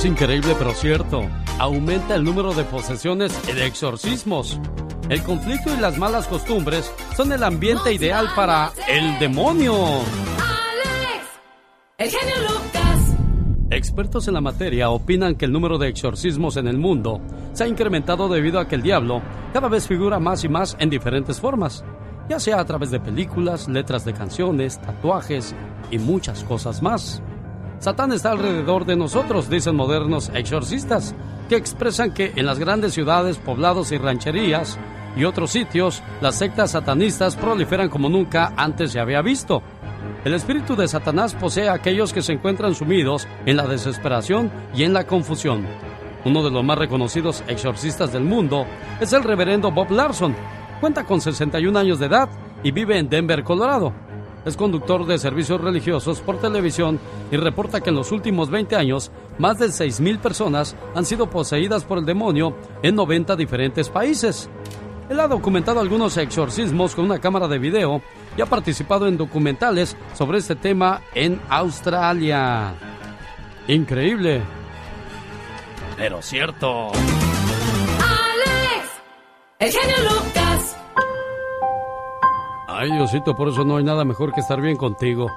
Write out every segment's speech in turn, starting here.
Es increíble pero cierto. Aumenta el número de posesiones y de exorcismos. El conflicto y las malas costumbres son el ambiente ideal para el demonio. Alex, el genio Lucas. Expertos en la materia opinan que el número de exorcismos en el mundo se ha incrementado debido a que el diablo cada vez figura más y más en diferentes formas, ya sea a través de películas, letras de canciones, tatuajes y muchas cosas más. Satán está alrededor de nosotros, dicen modernos exorcistas, que expresan que en las grandes ciudades, poblados y rancherías y otros sitios, las sectas satanistas proliferan como nunca antes se había visto. El espíritu de Satanás posee a aquellos que se encuentran sumidos en la desesperación y en la confusión. Uno de los más reconocidos exorcistas del mundo es el reverendo Bob Larson. Cuenta con 61 años de edad y vive en Denver, Colorado. Es conductor de servicios religiosos por televisión y reporta que en los últimos 20 años más de 6.000 personas han sido poseídas por el demonio en 90 diferentes países. Él ha documentado algunos exorcismos con una cámara de video y ha participado en documentales sobre este tema en Australia. Increíble. Pero cierto. Alex, el genio Lucas. Ay, Diosito, por eso no hay nada mejor que estar bien contigo.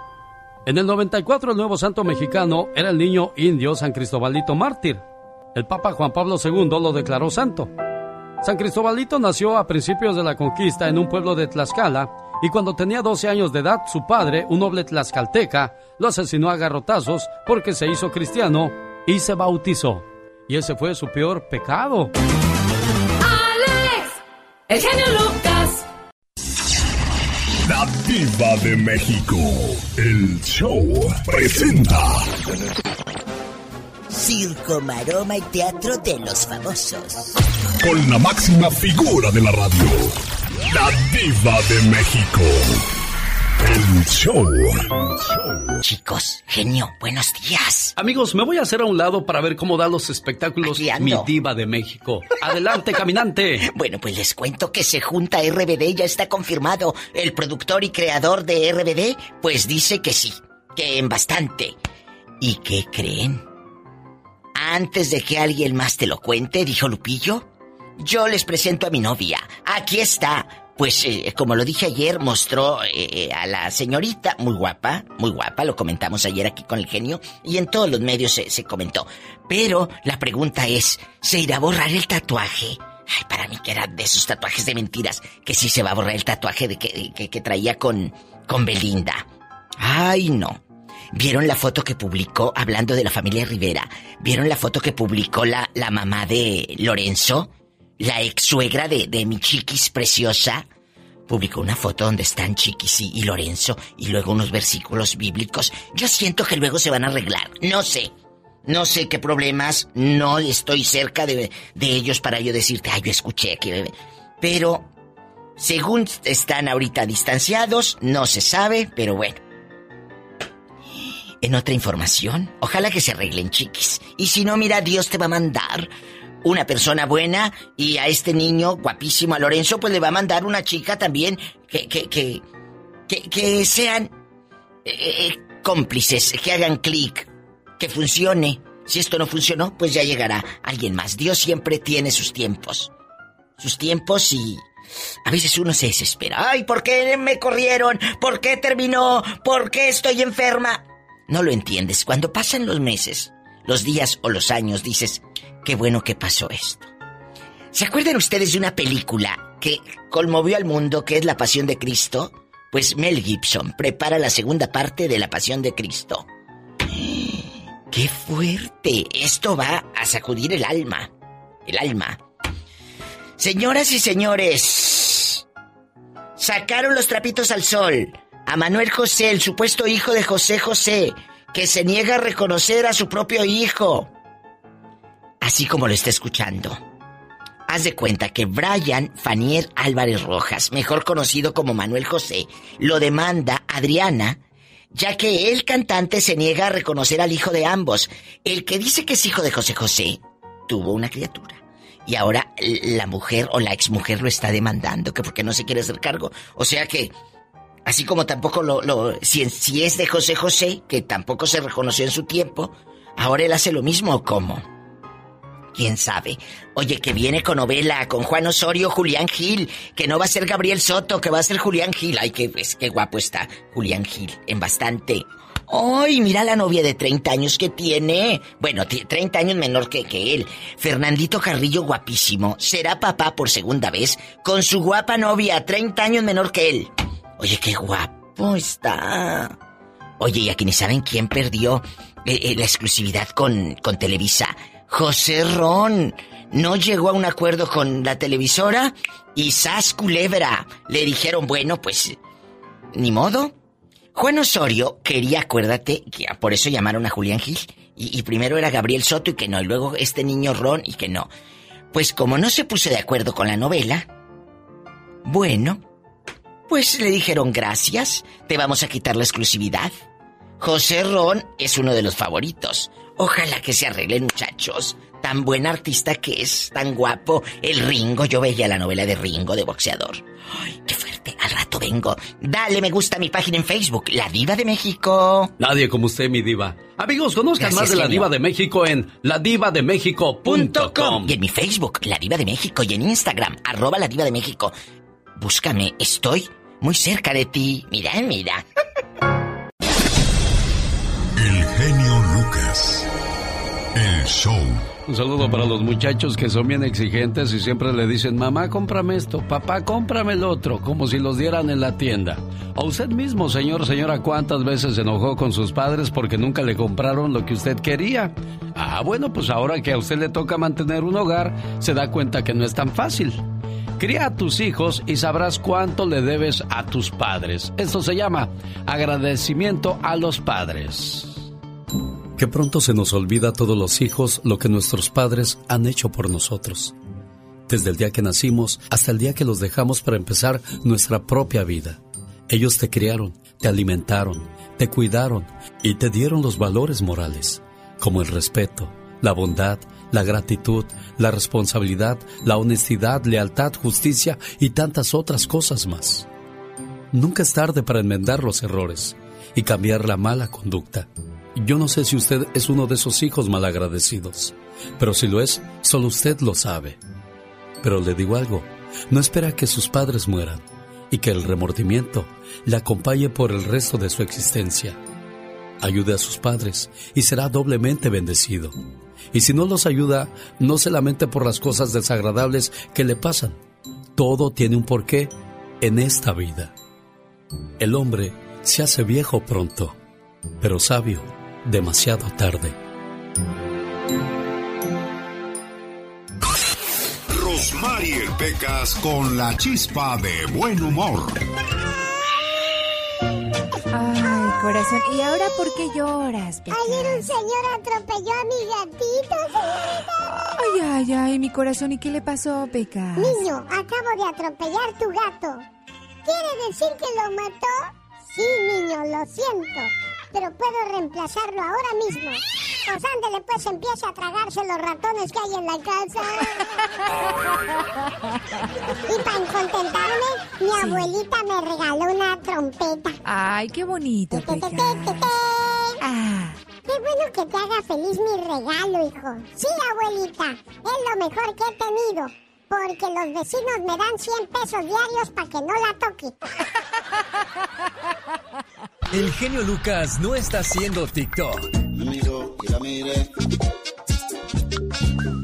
En el 94 el nuevo santo mexicano era el niño indio San Cristobalito Mártir. El Papa Juan Pablo II lo declaró santo. San Cristobalito nació a principios de la conquista en un pueblo de Tlaxcala y cuando tenía 12 años de edad su padre, un noble tlaxcalteca, lo asesinó a garrotazos porque se hizo cristiano y se bautizó. Y ese fue su peor pecado. ¡Alex! ¡El genio Lucas! La Diva de México. El show presenta. Circo, maroma y teatro de los famosos. Con la máxima figura de la radio. La Diva de México. El show. Chicos, genio, buenos días. Amigos, me voy a hacer a un lado para ver cómo da los espectáculos mi diva de México. Adelante, caminante. Bueno, pues les cuento que se junta RBD, ya está confirmado. El productor y creador de RBD, pues dice que sí, que en bastante. ¿Y qué creen? Antes de que alguien más te lo cuente, dijo Lupillo, yo les presento a mi novia. Aquí está. Pues eh, como lo dije ayer, mostró eh, a la señorita, muy guapa, muy guapa, lo comentamos ayer aquí con el genio, y en todos los medios se, se comentó. Pero la pregunta es, ¿se irá a borrar el tatuaje? Ay, para mí que era de esos tatuajes de mentiras, que sí se va a borrar el tatuaje de que, que, que traía con, con Belinda. Ay, no. ¿Vieron la foto que publicó, hablando de la familia Rivera, ¿vieron la foto que publicó la, la mamá de Lorenzo? La ex suegra de, de mi chiquis preciosa, publicó una foto donde están Chiquis y, Lorenzo y luego unos versículos bíblicos. Yo siento que luego se van a arreglar. No sé. No sé qué problemas. No estoy cerca de, de ellos para yo decirte, ay, yo escuché que... Pero, según están ahorita distanciados, no se sabe, pero bueno. En otra información, ojalá que se arreglen, chiquis. Y si no, mira, Dios te va a mandar una persona buena y a este niño guapísimo, a Lorenzo, pues le va a mandar una chica también que, que, que, que, sean eh, eh, cómplices, que hagan clic, que funcione. Si esto no funcionó, pues ya llegará alguien más. Dios siempre tiene sus tiempos. Sus tiempos y... A veces uno se desespera. Ay, ¿por qué me corrieron? ¿Por qué terminó? ¿Por qué estoy enferma? No lo entiendes. Cuando pasan los meses, los días o los años, dices, qué bueno que pasó esto. ¿Se acuerdan ustedes de una película que conmovió al mundo, que es La Pasión de Cristo? Pues Mel Gibson prepara la segunda parte de La Pasión de Cristo. ¡Qué fuerte! Esto va a sacudir el alma. El alma. Señoras y señores, sacaron los trapitos al sol a Manuel José, el supuesto hijo de José José, que se niega a reconocer a su propio hijo así como lo está escuchando. Haz de cuenta que Brian Fanier Álvarez Rojas, mejor conocido como Manuel José, lo demanda Adriana, ya que el cantante se niega a reconocer al hijo de ambos. El que dice que es hijo de José José tuvo una criatura. Y ahora la mujer o la exmujer lo está demandando, que porque no se quiere hacer cargo. O sea que, así como tampoco lo, lo si, si es de José José, que tampoco se reconoció en su tiempo, ¿Ahora él hace lo mismo o cómo? ¿Quién sabe? Oye, que viene con novela, con Juan Osorio, Julián Gil, que no va a ser Gabriel Soto, que va a ser Julián Gil. Ay, qué, pues, qué guapo está Julián Gil, en bastante. ¡Ay, mira la novia de 30 años que tiene! Bueno, 30 años menor que, que él. Fernandito Carrillo, guapísimo. Será papá por segunda vez con su guapa novia, 30 años menor que él. Oye, qué guapo está. Oye, y aquí ni saben quién perdió eh, eh, la exclusividad con, con Televisa. José Ron no llegó a un acuerdo con la televisora y Sas Culebra le dijeron, bueno, pues, ni modo. Juan Osorio quería, acuérdate, que por eso llamaron a Julián Gil. Y, y, primero era Gabriel Soto y que no, y luego este niño Ron y que no. Pues como no se puso de acuerdo con la novela, bueno, pues le dijeron gracias, te vamos a quitar la exclusividad. José Ron es uno de los favoritos. Ojalá que se arreglen muchachos. Tan buen artista que es, tan guapo. El Ringo, yo veía la novela de Ringo de boxeador. Ay, qué fuerte. Al rato vengo. Dale me gusta a mi página en Facebook, La Diva de México. Nadie como usted, mi diva. Amigos, conozcan Gracias, más de La genio. Diva de México en ladivademexico.com. Y en mi Facebook, La Diva de México. Y en Instagram, arroba La Diva de México. Búscame, estoy muy cerca de ti. Mira, mira. El genio Lucas. El show. Un saludo para los muchachos que son bien exigentes y siempre le dicen, mamá, cómprame esto, papá, cómprame el otro, como si los dieran en la tienda. O usted mismo, señor, señora, ¿cuántas veces se enojó con sus padres porque nunca le compraron lo que usted quería? Ah, bueno, pues ahora que a usted le toca mantener un hogar, se da cuenta que no es tan fácil. Cría a tus hijos y sabrás cuánto le debes a tus padres. Esto se llama agradecimiento a los padres. Que pronto se nos olvida a todos los hijos lo que nuestros padres han hecho por nosotros. Desde el día que nacimos hasta el día que los dejamos para empezar nuestra propia vida. Ellos te criaron, te alimentaron, te cuidaron y te dieron los valores morales, como el respeto, la bondad, la gratitud, la responsabilidad, la honestidad, lealtad, justicia y tantas otras cosas más. Nunca es tarde para enmendar los errores y cambiar la mala conducta. Yo no sé si usted es uno de esos hijos malagradecidos, pero si lo es, solo usted lo sabe. Pero le digo algo, no espera que sus padres mueran y que el remordimiento le acompañe por el resto de su existencia. Ayude a sus padres y será doblemente bendecido. Y si no los ayuda, no se lamente por las cosas desagradables que le pasan. Todo tiene un porqué en esta vida. El hombre se hace viejo pronto, pero sabio demasiado tarde. Rosmarie Pecas con la chispa de buen humor. Ay, corazón. ¿Y ahora por qué lloras, Pecas? Ayer un señor atropelló a mi gatito, señorita. Ay, ay, ay, mi corazón. ¿Y qué le pasó, Pecas? Niño, acabo de atropellar tu gato. ¿Quiere decir que lo mató? Sí, niño, lo siento. Pero puedo reemplazarlo ahora mismo. Pues ándele, pues empieza a tragarse los ratones que hay en la casa. y para contentarme, mi abuelita me regaló una trompeta. Ay, qué bonito, Te, te, te, Pecas. te, te. Ah, Qué bueno que te haga feliz mi regalo, hijo. Sí, abuelita, es lo mejor que he tenido. Porque los vecinos me dan 100 pesos diarios para que no la toque. El genio Lucas no está haciendo TikTok. Me miró y la miré.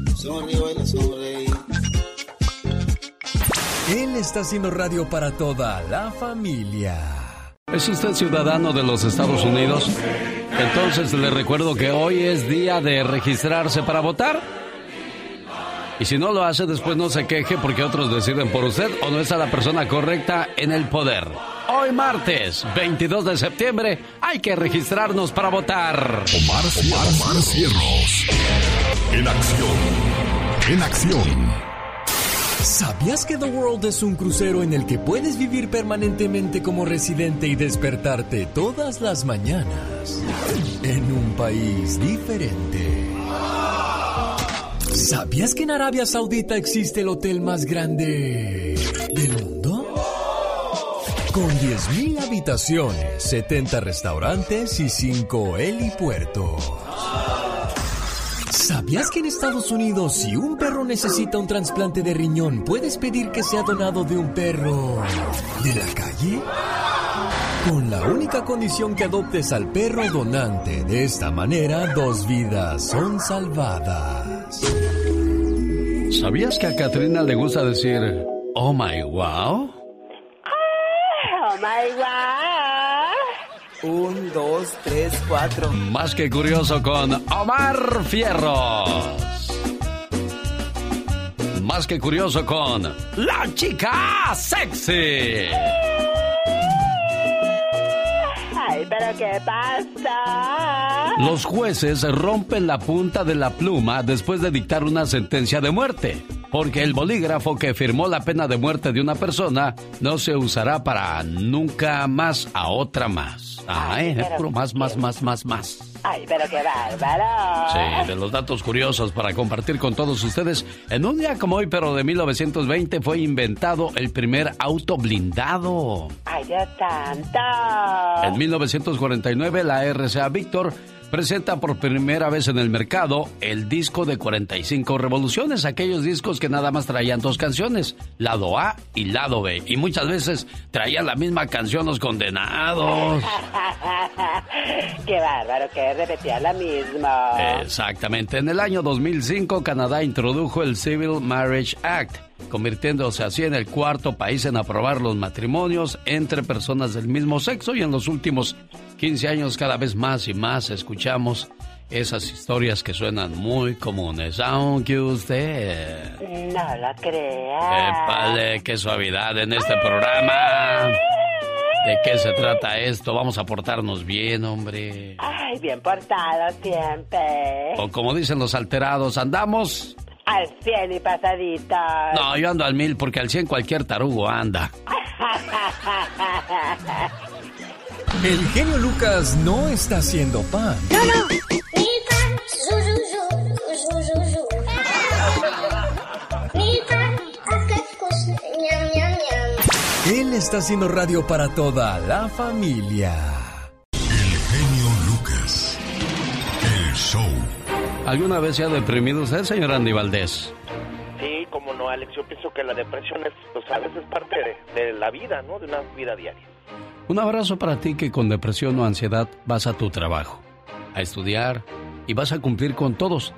Y sonreí. Él está haciendo radio para toda la familia. ¿Es usted ciudadano de los Estados Unidos? Entonces le recuerdo que hoy es día de registrarse para votar. Y si no lo hace, después no se queje porque otros deciden por usted o no está la persona correcta en el poder. Hoy martes, 22 de septiembre, hay que registrarnos para votar. Omar, Cierros. Omar Cierros. En acción. En acción. ¿Sabías que The World es un crucero en el que puedes vivir permanentemente como residente y despertarte todas las mañanas en un país diferente? ¿Sabías que en Arabia Saudita existe el hotel más grande del mundo? Con 10.000 habitaciones, 70 restaurantes y 5 helipuertos. ¿Sabías que en Estados Unidos si un perro necesita un trasplante de riñón, puedes pedir que sea donado de un perro de la calle? Con la única condición que adoptes al perro donante. De esta manera, dos vidas son salvadas. ¿Sabías que a Katrina le gusta decir, oh my wow? Oh my wow. Un, dos, tres, cuatro. Más que curioso con Omar Fierros. Más que curioso con La Chica Sexy. Ay, pero ¿qué pasa? Los jueces rompen la punta de la pluma después de dictar una sentencia de muerte, porque el bolígrafo que firmó la pena de muerte de una persona no se usará para nunca más a otra más. Ay, es puro más, más, más, más, más. Ay, pero qué bárbaro. Sí, de los datos curiosos para compartir con todos ustedes. En un día como hoy, pero de 1920, fue inventado el primer auto blindado. Ay, Dios santo. En 1949, la RCA Victor presenta por primera vez en el mercado el disco de 45 revoluciones, aquellos discos que nada más traían dos canciones, lado A y lado B, y muchas veces traían la misma canción los condenados. qué bárbaro, que repetía la misma. Exactamente, en el año 2005 Canadá introdujo el Civil Marriage Act convirtiéndose así en el cuarto país en aprobar los matrimonios entre personas del mismo sexo y en los últimos 15 años cada vez más y más escuchamos esas historias que suenan muy comunes, aunque usted... No lo crea. Épale, qué suavidad en este programa. ¿De qué se trata esto? Vamos a portarnos bien, hombre. Ay, bien portado siempre. O como dicen los alterados, andamos al 100 y pasadita. No, yo ando al mil porque al 100 cualquier tarugo anda. El genio Lucas no está haciendo pan. No, no. Él está haciendo radio para toda la familia. El genio Lucas. El show. ¿Alguna vez se ha deprimido usted, señor Andy Valdés? Sí, como no, Alex. Yo pienso que la depresión es, pues, sabes, es parte de, de la vida, ¿no? De una vida diaria. Un abrazo para ti que con depresión o ansiedad vas a tu trabajo, a estudiar y vas a cumplir con todos,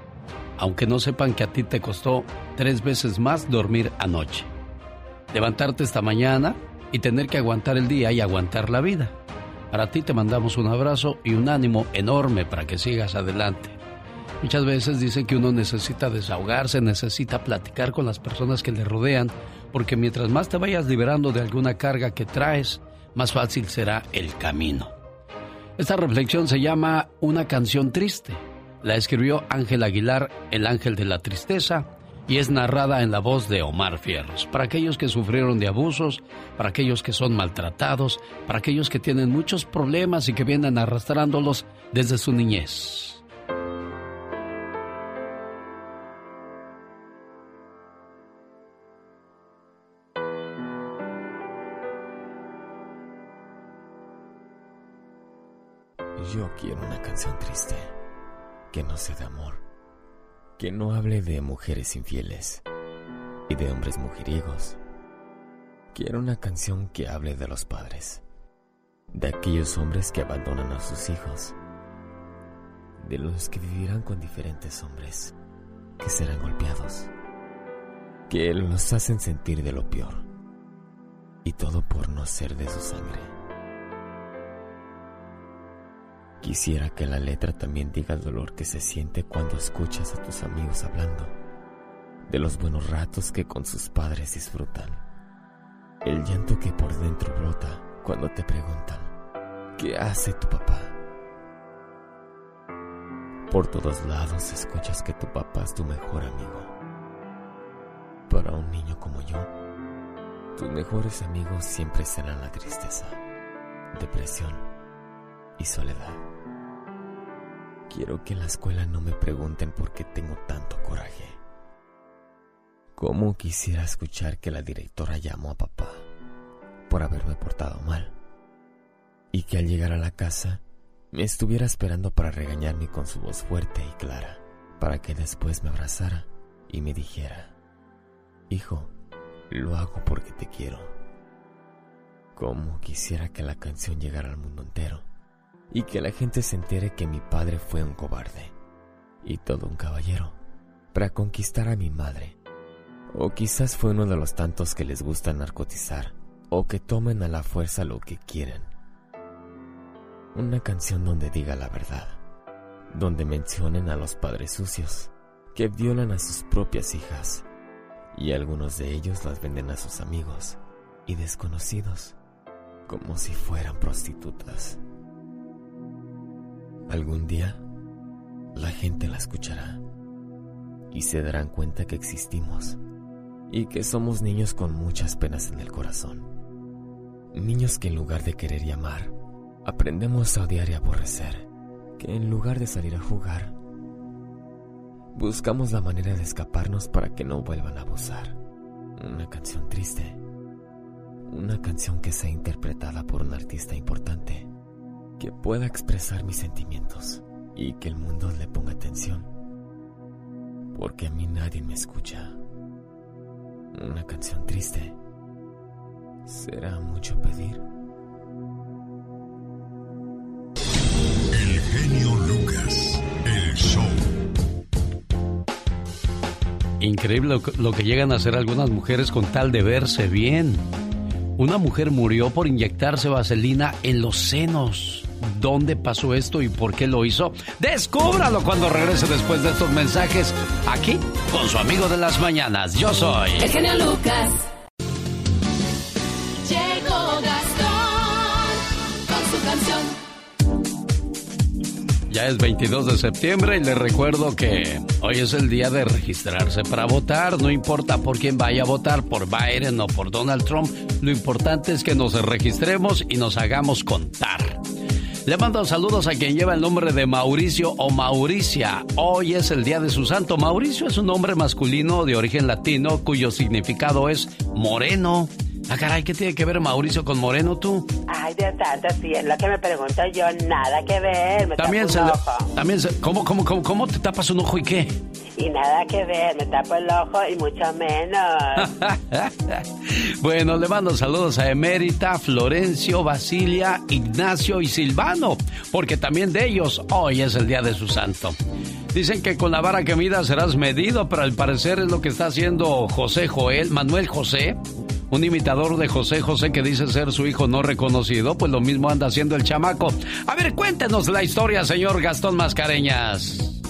aunque no sepan que a ti te costó tres veces más dormir anoche. Levantarte esta mañana y tener que aguantar el día y aguantar la vida. Para ti te mandamos un abrazo y un ánimo enorme para que sigas adelante. Muchas veces dicen que uno necesita desahogarse, necesita platicar con las personas que le rodean, porque mientras más te vayas liberando de alguna carga que traes, más fácil será el camino. Esta reflexión se llama Una canción triste. La escribió Ángel Aguilar, El Ángel de la Tristeza, y es narrada en la voz de Omar Fierros. Para aquellos que sufrieron de abusos, para aquellos que son maltratados, para aquellos que tienen muchos problemas y que vienen arrastrándolos desde su niñez. Yo quiero una canción triste, que no sea de amor, que no hable de mujeres infieles y de hombres mujeriegos. Quiero una canción que hable de los padres, de aquellos hombres que abandonan a sus hijos, de los que vivirán con diferentes hombres, que serán golpeados, que los hacen sentir de lo peor, y todo por no ser de su sangre. Quisiera que la letra también diga el dolor que se siente cuando escuchas a tus amigos hablando de los buenos ratos que con sus padres disfrutan. El llanto que por dentro brota cuando te preguntan, ¿qué hace tu papá? Por todos lados escuchas que tu papá es tu mejor amigo. Para un niño como yo, tus mejores amigos siempre serán la tristeza, depresión y soledad. Quiero que en la escuela no me pregunten por qué tengo tanto coraje. ¿Cómo quisiera escuchar que la directora llamó a papá por haberme portado mal? Y que al llegar a la casa me estuviera esperando para regañarme con su voz fuerte y clara para que después me abrazara y me dijera, Hijo, lo hago porque te quiero. Como quisiera que la canción llegara al mundo entero y que la gente se entere que mi padre fue un cobarde y todo un caballero para conquistar a mi madre. O quizás fue uno de los tantos que les gusta narcotizar o que tomen a la fuerza lo que quieren. Una canción donde diga la verdad, donde mencionen a los padres sucios que violan a sus propias hijas y algunos de ellos las venden a sus amigos y desconocidos como si fueran prostitutas. Algún día la gente la escuchará y se darán cuenta que existimos y que somos niños con muchas penas en el corazón. Niños que en lugar de querer y amar, aprendemos a odiar y aborrecer, que en lugar de salir a jugar, buscamos la manera de escaparnos para que no vuelvan a abusar. Una canción triste, una canción que sea interpretada por un artista importante, que pueda expresar mis sentimientos y que el mundo le ponga atención, porque a mí nadie me escucha. Una canción triste será mucho pedir. El genio Lucas, el show. Increíble lo, que llegan a hacer algunas mujeres con tal de verse bien. Una mujer murió por inyectarse vaselina en los senos. ¿Dónde pasó esto y por qué lo hizo? Descúbralo cuando regrese después de estos mensajes aquí con su amigo de las mañanas. Yo soy El genio Lucas. Llegó Gastón con su canción. Ya es 22 de septiembre y les recuerdo que hoy es el día de registrarse para votar. No importa por quién vaya a votar, por Biden o por Donald Trump. Lo importante es que nos registremos y nos hagamos contar. Le mando saludos a quien lleva el nombre de Mauricio o Mauricia. Hoy es el día de su santo. Mauricio es un nombre masculino de origen latino cuyo significado es moreno. Ah, caray, ¿qué tiene que ver Mauricio con moreno tú? Ay, Dios santo, sí, es lo que me pregunto yo. Nada que ver. Me También tapo se un ojo. también se- ¿cómo, cómo, cómo, cómo te tapas un ojo y qué? Y nada que ver. Me tapo el ojo y mucho menos. bueno, le mando saludos a Emérita, Florencio, Basilia, Ignacio y Silvano, porque también de ellos hoy es el día de su santo. Dicen que con la vara que mida serás medido, pero al parecer es lo que está haciendo José Joel, Manuel José, un imitador de José José que dice ser su hijo no reconocido, pues lo mismo anda haciendo el chamaco. A ver, cuéntenos la historia, señor Gastón Mascareñas.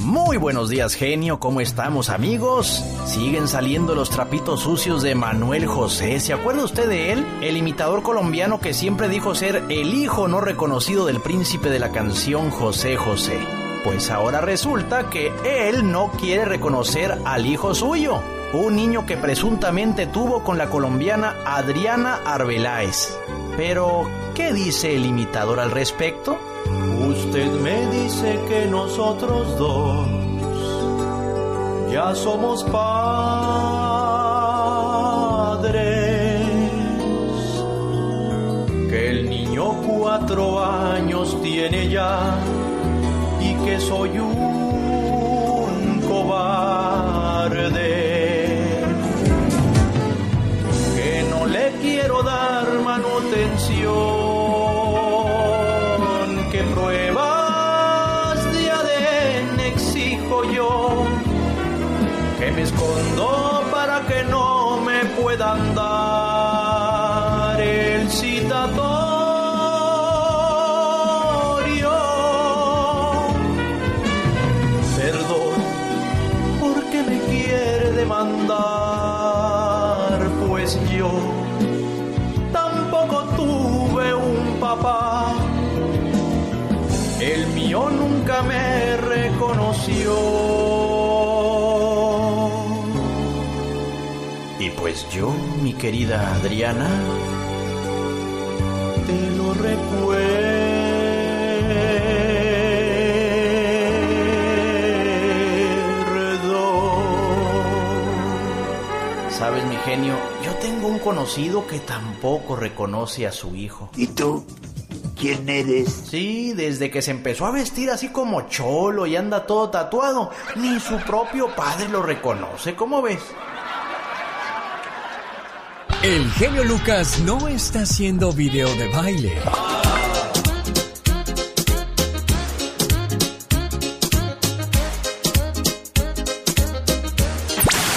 Muy buenos días, genio. ¿Cómo estamos, amigos? Siguen saliendo los trapitos sucios de Manuel José. ¿Se acuerda usted de él? El imitador colombiano que siempre dijo ser el hijo no reconocido del príncipe de la canción José José. Pues ahora resulta que él no quiere reconocer al hijo suyo, un niño que presuntamente tuvo con la colombiana Adriana Arbeláez. Pero, ¿qué dice el imitador al respecto? Usted me dice que nosotros dos ya somos padres, que el niño cuatro años tiene ya y que soy un cobarde, manutención, que pruebas de ADN exijo yo, que me escondo para que no me puedan dar me reconoció. Y pues yo, mi querida Adriana, Te lo recuerdo. sabes mi genio, yo tengo un conocido que tampoco reconoce a su hijo. ¿Y tú? Quién eres? Sí, desde que se empezó a vestir así como cholo y anda todo tatuado, ni su propio padre lo reconoce, ¿cómo ves? El genio Lucas no está haciendo video de baile.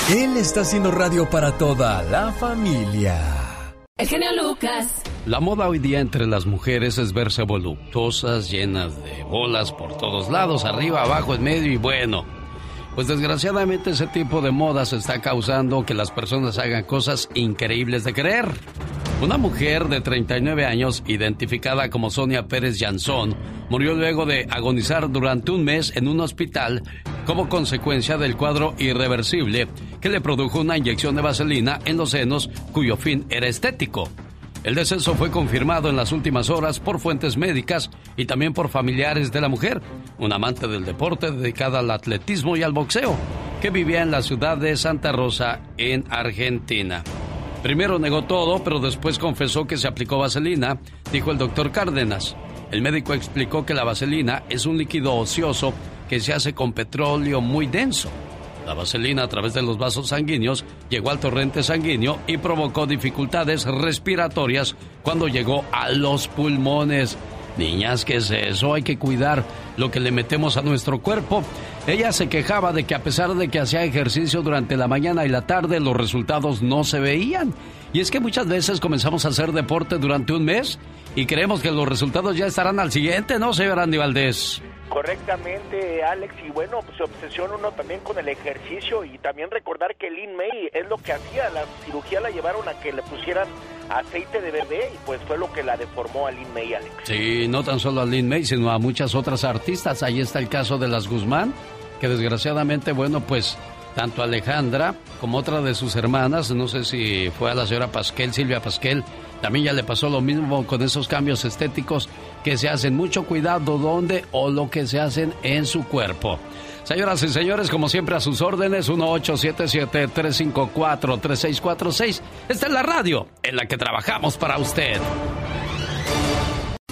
Él está haciendo radio para toda la familia. El genio Lucas. La moda hoy día entre las mujeres es verse voluptuosas, llenas de bolas por todos lados, arriba, abajo, en medio y bueno. Pues desgraciadamente ese tipo de modas está causando que las personas hagan cosas increíbles de creer. Una mujer de 39 años, identificada como Sonia Pérez Jansón, murió luego de agonizar durante un mes en un hospital como consecuencia del cuadro irreversible que le produjo una inyección de vaselina en los senos cuyo fin era estético. El deceso fue confirmado en las últimas horas por fuentes médicas y también por familiares de la mujer, un amante del deporte dedicada al atletismo y al boxeo, que vivía en la ciudad de Santa Rosa, en Argentina. Primero negó todo, pero después confesó que se aplicó vaselina, dijo el doctor Cárdenas. El médico explicó que la vaselina es un líquido ocioso que se hace con petróleo muy denso. La vaselina a través de los vasos sanguíneos llegó al torrente sanguíneo y provocó dificultades respiratorias cuando llegó a los pulmones. Niñas, ¿qué es eso? Hay que cuidar lo que le metemos a nuestro cuerpo. Ella se quejaba de que a pesar de que hacía ejercicio durante la mañana y la tarde, los resultados no se veían. Y es que muchas veces comenzamos a hacer deporte durante un mes y creemos que los resultados ya estarán al siguiente, ¿no, señor Andy Valdés? Correctamente, Alex, y bueno, pues se obsesiona uno también con el ejercicio y también recordar que Lin May es lo que hacía, la cirugía la llevaron a que le pusieran aceite de bebé y pues fue lo que la deformó a Lin May, Alex. Sí, no tan solo a Lin May, sino a muchas otras artistas. Ahí está el caso de las Guzmán, que desgraciadamente, bueno, pues tanto Alejandra como otra de sus hermanas, no sé si fue a la señora Pasquel, Silvia Pasquel, también ya le pasó lo mismo con esos cambios estéticos que se hacen. Mucho cuidado dónde o lo que se hacen en su cuerpo. Señoras y señores, como siempre a sus órdenes, 1877-354-3646. Esta es la radio en la que trabajamos para usted.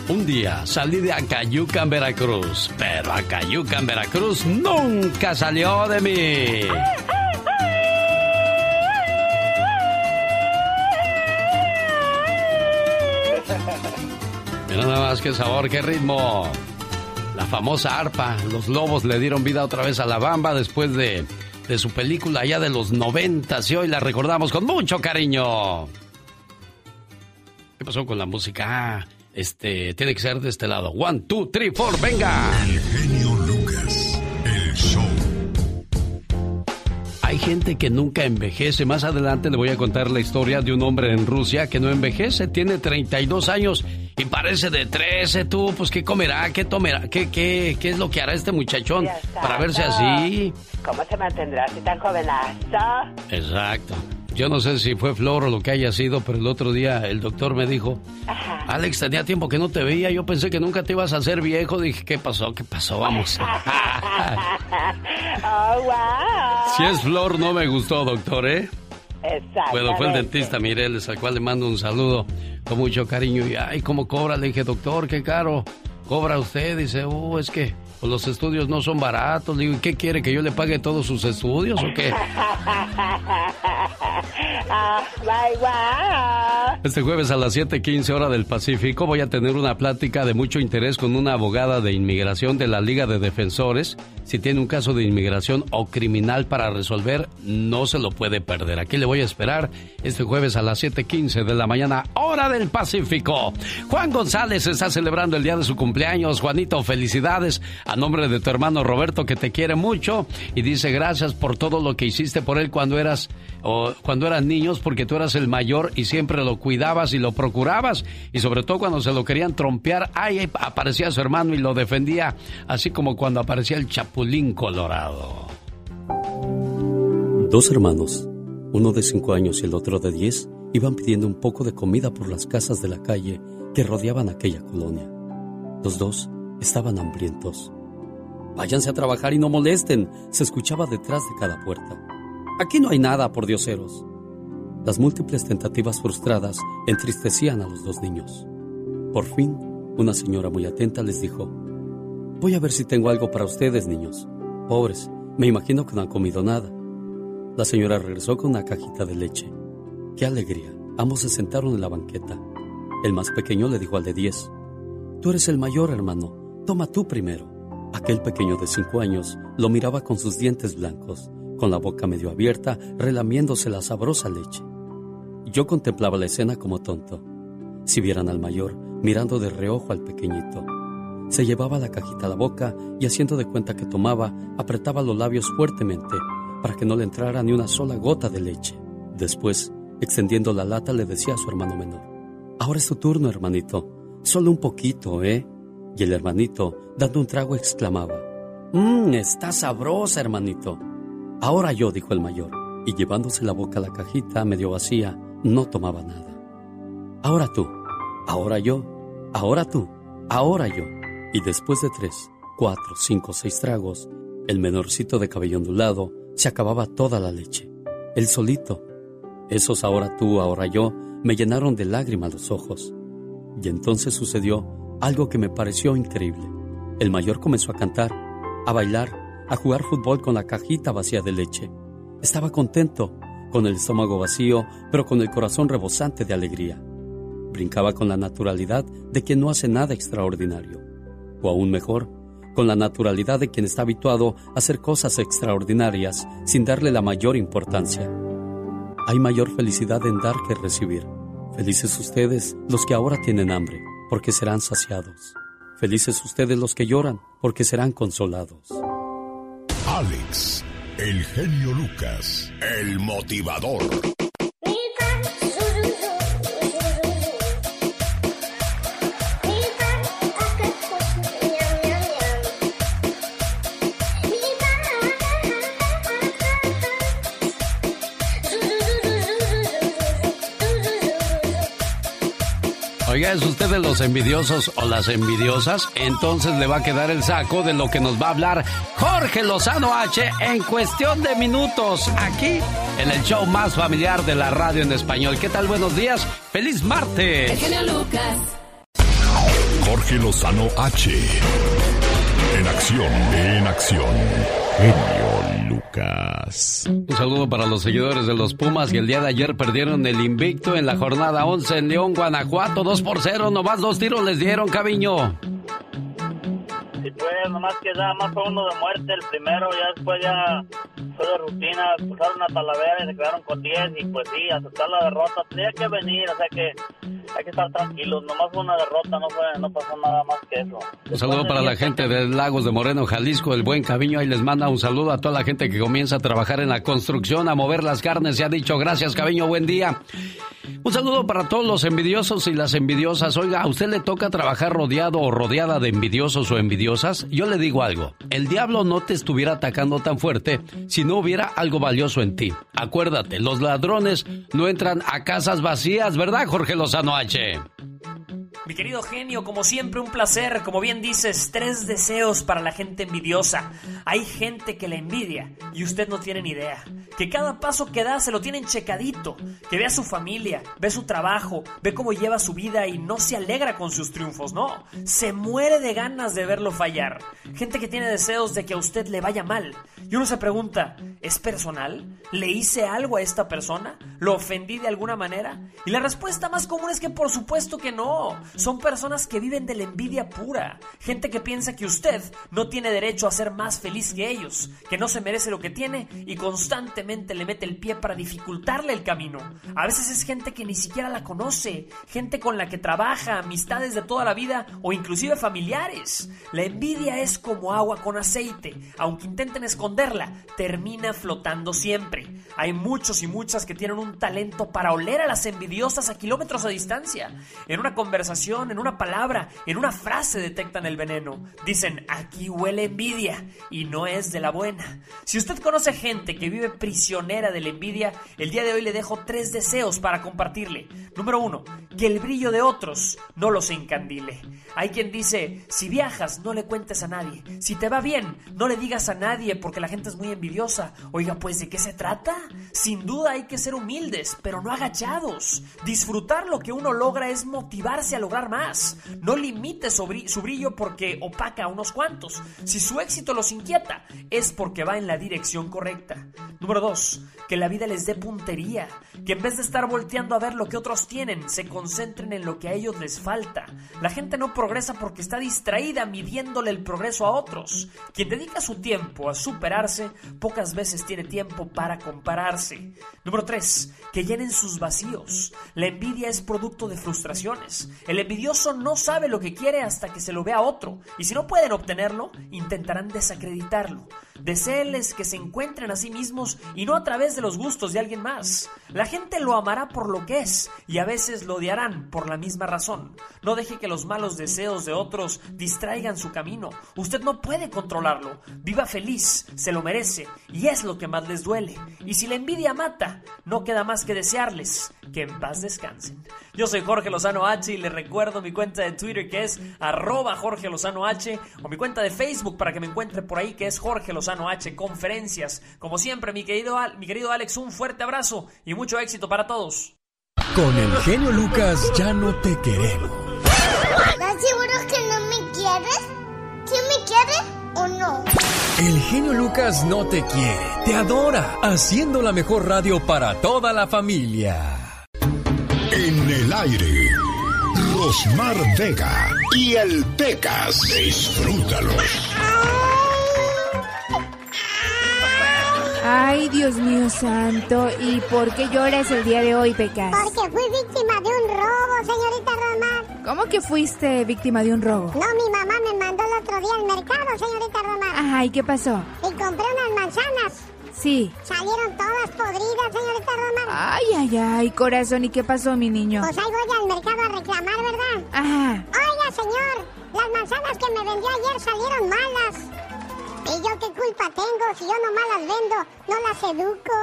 Un día salí de Acayuca, en Veracruz, pero Acayuca, en Veracruz nunca salió de mí. Mira nada más que sabor, qué ritmo. La famosa arpa. Los lobos le dieron vida otra vez a la bamba después de, de su película ya de los noventas y hoy la recordamos con mucho cariño. ¿Qué pasó con la música? Ah, este, tiene que ser de este lado. One, two, three, four, venga. Hay gente que nunca envejece. Más adelante le voy a contar la historia de un hombre en Rusia que no envejece. Tiene 32 años y parece de 13. Tú, pues, ¿qué comerá? ¿Qué tomará? ¿Qué, qué, qué es lo que hará este muchachón para verse así? ¿Cómo se mantendrá así tan jovenazo? Exacto. Yo no sé si fue flor o lo que haya sido, pero el otro día el doctor me dijo, Alex, tenía tiempo que no te veía, yo pensé que nunca te ibas a hacer viejo. Dije, ¿qué pasó? ¿Qué pasó? Vamos. oh, wow. si es flor, no me gustó, doctor, ¿eh? Exacto. Bueno, fue el dentista Mireles, al cual le mando un saludo con mucho cariño. Y, ay, ¿cómo cobra? Le dije, doctor, qué caro cobra usted. Dice, uh, es que pues, los estudios no son baratos. Le digo, ¿y qué quiere? ¿Que yo le pague todos sus estudios o qué? Ah. Este jueves a las 7:15 hora del Pacífico voy a tener una plática de mucho interés con una abogada de inmigración de la Liga de Defensores. Si tiene un caso de inmigración o criminal para resolver, no se lo puede perder. Aquí le voy a esperar este jueves a las 7:15 de la mañana, hora del Pacífico. Juan González está celebrando el día de su cumpleaños. Juanito, felicidades a nombre de tu hermano Roberto que te quiere mucho y dice gracias por todo lo que hiciste por él cuando eras o cuando eran niños porque tú eras el mayor y siempre lo cuidabas y lo procurabas y sobre todo cuando se lo querían trompear, ahí aparecía su hermano y lo defendía, así como cuando aparecía el Colorado. Dos hermanos, uno de cinco años y el otro de diez, iban pidiendo un poco de comida por las casas de la calle que rodeaban aquella colonia. Los dos estaban hambrientos. Váyanse a trabajar y no molesten, se escuchaba detrás de cada puerta. Aquí no hay nada, por dioseros. Las múltiples tentativas frustradas entristecían a los dos niños. Por fin, Una señora muy atenta les dijo, Voy a ver si tengo algo para ustedes, niños. Pobres, me imagino que no han comido nada. La señora regresó con una cajita de leche. ¡Qué alegría! Ambos se sentaron en la banqueta. El más pequeño le dijo al de diez, Tú eres el mayor, hermano. Toma tú primero. Aquel pequeño de cinco años lo miraba con sus dientes blancos, con la boca medio abierta, relamiéndose la sabrosa leche. Yo contemplaba la escena como tonto. Si vieran al mayor, mirando de reojo al pequeñito, se llevaba la cajita a la boca y haciendo de cuenta que tomaba, apretaba los labios fuertemente para que no le entrara ni una sola gota de leche. Después, extendiendo la lata, le decía a su hermano menor, Ahora es tu turno, hermanito. Solo un poquito, ¿eh? Y el hermanito, dando un trago, exclamaba, Mmm, está sabrosa, hermanito. Ahora yo, dijo el mayor, y llevándose la boca a la cajita medio vacía, no tomaba nada. Ahora tú, ahora yo, ahora tú, ahora yo. Y después de tres, cuatro, cinco, seis tragos, el menorcito de cabello ondulado se acababa toda la leche. El solito. Esos ahora tú, ahora yo, me llenaron de lágrimas los ojos. Y entonces sucedió algo que me pareció increíble. El mayor comenzó a cantar, a bailar, a jugar fútbol con la cajita vacía de leche. Estaba contento, con el estómago vacío, pero con el corazón rebosante de alegría. Brincaba con la naturalidad de quien no hace nada extraordinario. O aún mejor, con la naturalidad de quien está habituado a hacer cosas extraordinarias sin darle la mayor importancia. Hay mayor felicidad en dar que recibir. Felices ustedes los que ahora tienen hambre porque serán saciados. Felices ustedes los que lloran, porque serán consolados. Alex, el genio Lucas, el motivador. Oiga, ¿es usted de los envidiosos o las envidiosas? Entonces le va a quedar el saco de lo que nos va a hablar Jorge Lozano H en cuestión de minutos, aquí en el show más familiar de la radio en español. ¿Qué tal? Buenos días. ¡Feliz martes! El genio Lucas. Jorge Lozano H. En acción, en acción. Genio Lucas. Un saludo para los seguidores de los Pumas que el día de ayer perdieron el invicto en la jornada 11 en León, Guanajuato, 2 por 0. Nomás dos tiros les dieron, Caviño. Pues, nomás que ya más fue uno de muerte el primero, ya después ya fue de rutina, expulsaron a Talavera y se quedaron con 10 y pues sí, aceptar la derrota, tenía que venir, o sea que hay que estar tranquilos, nomás fue una derrota, no fue, no pasó nada más que eso. Un saludo para la gente de Lagos de Moreno, Jalisco, el buen Caviño, ahí les manda un saludo a toda la gente que comienza a trabajar en la construcción, a mover las carnes, se ha dicho gracias Caviño, buen día. Un saludo para todos los envidiosos y las envidiosas. Oiga, ¿a usted le toca trabajar rodeado o rodeada de envidiosos o envidiosas? Yo le digo algo, el diablo no te estuviera atacando tan fuerte si no hubiera algo valioso en ti. Acuérdate, los ladrones no entran a casas vacías, ¿verdad, Jorge Lozano H? Mi querido genio, como siempre un placer, como bien dices, tres deseos para la gente envidiosa. Hay gente que la envidia y usted no tiene ni idea. Que cada paso que da se lo tienen checadito, que ve a su familia, ve su trabajo, ve cómo lleva su vida y no se alegra con sus triunfos, no. Se muere de ganas de verlo fallar. Gente que tiene deseos de que a usted le vaya mal. Y uno se pregunta, ¿es personal? ¿Le hice algo a esta persona? ¿Lo ofendí de alguna manera? Y la respuesta más común es que por supuesto que no. Son personas que viven de la envidia pura. Gente que piensa que usted no tiene derecho a ser más feliz que ellos, que no se merece lo que tiene y constantemente le mete el pie para dificultarle el camino. A veces es gente que ni siquiera la conoce, gente con la que trabaja, amistades de toda la vida o inclusive familiares. La envidia es como agua con aceite. Aunque intenten esconderla, termina flotando siempre. Hay muchos y muchas que tienen un talento para oler a las envidiosas a kilómetros de distancia. En una conversación, en una palabra, en una frase detectan el veneno. Dicen, aquí huele envidia y no es de la buena. Si usted conoce gente que vive prisionera de la envidia, el día de hoy le dejo tres deseos para compartirle. Número uno, que el brillo de otros no los encandile. Hay quien dice, si viajas, no le cuentes a nadie. Si te va bien, no le digas a nadie porque la gente es muy envidiosa. Oiga, pues, ¿de qué se trata? Sin duda hay que ser humildes, pero no agachados. Disfrutar lo que uno logra es motivarse a lograr más. No limite su brillo porque opaca a unos cuantos. Si su éxito los inquieta, es porque va en la dirección correcta. Número 2. Que la vida les dé puntería. Que en vez de estar volteando a ver lo que otros tienen, se concentren en lo que a ellos les falta. La gente no progresa porque está distraída midiéndole el progreso a otros. Quien dedica su tiempo a superarse, pocas veces tiene tiempo para compararse. Número 3. Que llenen sus vacíos. La envidia es producto de frustraciones. El envidioso no sabe lo que quiere hasta que se lo ve a otro. Y si no pueden obtenerlo, intentarán desacreditarlo. Deseeles que se encuentren a sí mismos y no a través de los gustos de alguien más. La gente lo amará por lo que es y a veces lo odiarán por la misma razón. No deje que los malos deseos de otros distraigan su camino. Usted no puede controlarlo. Viva feliz, se lo merece y es lo que más les duele. Y si la envidia mata, no queda más que desearles que en paz descansen. Yo soy Jorge Lozano H y les recuerdo mi cuenta de Twitter que es arroba Jorge Lozano H o mi cuenta de Facebook para que me encuentre por ahí que es Jorge Lozano H Conferencias. Como siempre, mi querido, mi querido Alex, un fuerte abrazo y mucho éxito para todos. Con el genio Lucas ya no te queremos. ¿Estás seguro que no me quieres? ¿Quién me quiere o no? El genio Lucas no te quiere, te adora, haciendo la mejor radio para toda la familia. En el aire, Rosmar Vega y el Pecas. Disfrútalos. Ay, Dios mío santo. ¿Y por qué lloras el día de hoy, Pecas? Porque fui víctima de un robo, señorita Romar. ¿Cómo que fuiste víctima de un robo? No, mi mamá me mandó el otro día al mercado, señorita Romar. Ajá, ¿y qué pasó? Y compré unas manzanas. Sí. Salieron todas podridas, señorita Romar. Ay, ay, ay, corazón, ¿y qué pasó, mi niño? Pues ahí voy al mercado a reclamar, ¿verdad? Ajá. Oiga, señor, las manzanas que me vendió ayer salieron malas. ¿Y yo qué culpa tengo si yo nomás las vendo, no las educo?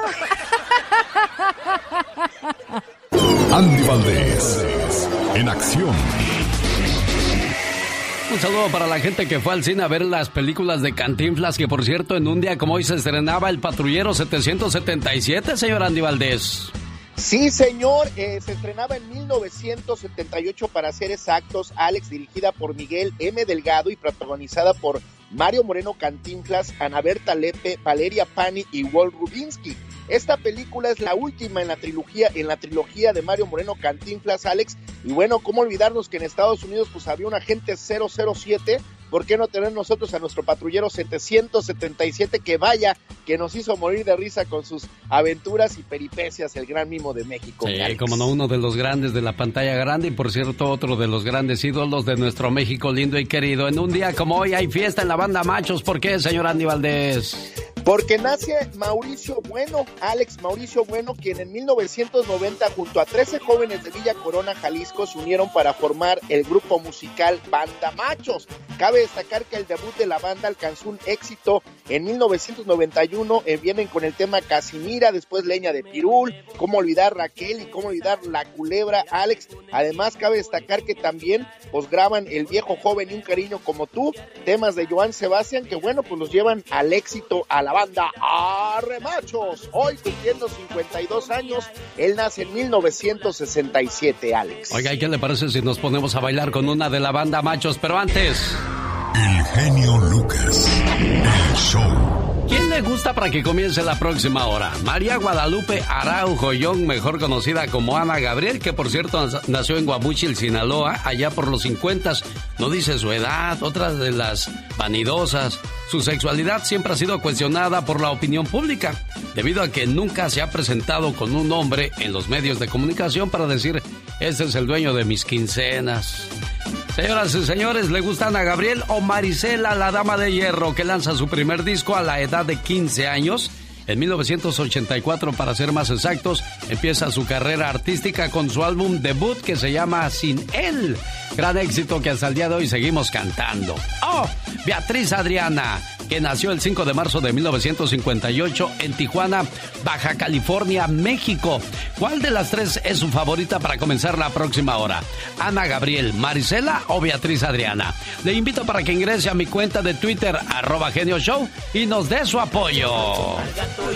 Andy Valdés, en acción. Un saludo para la gente que fue al cine a ver las películas de Cantinflas, que por cierto en un día como hoy se estrenaba El Patrullero 777, señor Andy Valdés. Sí, señor, eh, se estrenaba en 1978 para ser exactos, Alex, dirigida por Miguel M. Delgado y protagonizada por Mario Moreno Cantinflas, Ana Berta Lepe, Valeria Pani y Walt Rubinsky. Esta película es la última en la trilogía, en la trilogía de Mario Moreno Cantinflas, Alex. Y bueno, cómo olvidarnos que en Estados Unidos pues había un agente 007 ¿Por qué no tener nosotros a nuestro patrullero 777 que vaya, que nos hizo morir de risa con sus aventuras y peripecias, el gran mimo de México? Sí, como no, uno de los grandes de la pantalla grande y por cierto otro de los grandes ídolos de nuestro México lindo y querido. En un día como hoy hay fiesta en la banda Machos. ¿Por qué, señor Andy Valdés? Porque nace Mauricio Bueno, Alex Mauricio Bueno, quien en 1990 junto a 13 jóvenes de Villa Corona, Jalisco, se unieron para formar el grupo musical Banda Machos. Cabe destacar que el debut de la banda alcanzó un éxito en 1991, eh, vienen con el tema Casimira, después Leña de Pirul, cómo olvidar Raquel y cómo olvidar La Culebra, Alex. Además, cabe destacar que también pues graban El Viejo Joven y Un Cariño como tú, temas de Joan Sebastián, que bueno, pues los llevan al éxito a la banda Arremachos. Hoy cumpliendo 52 años, él nace en 1967, Alex. Oiga, ¿y qué le parece si nos ponemos a bailar con una de la banda Machos? Pero antes... El genio Lucas. El show. ¿Quién le gusta para que comience la próxima hora? María Guadalupe Araujo Young, mejor conocida como Ana Gabriel, que por cierto nació en Guamuchil, Sinaloa, allá por los 50. No dice su edad, otra de las vanidosas. Su sexualidad siempre ha sido cuestionada por la opinión pública, debido a que nunca se ha presentado con un hombre en los medios de comunicación para decir, este es el dueño de mis quincenas. Señoras y señores, ¿le gustan a Gabriel o Marisela, la dama de hierro, que lanza su primer disco a la edad de 15 años? En 1984, para ser más exactos, empieza su carrera artística con su álbum debut que se llama Sin Él. Gran éxito que hasta el día de hoy seguimos cantando. ¡Oh! Beatriz Adriana, que nació el 5 de marzo de 1958 en Tijuana, Baja California, México. ¿Cuál de las tres es su favorita para comenzar la próxima hora? ¿Ana Gabriel, Marisela o Beatriz Adriana? Le invito para que ingrese a mi cuenta de Twitter, arroba genio show, y nos dé su apoyo.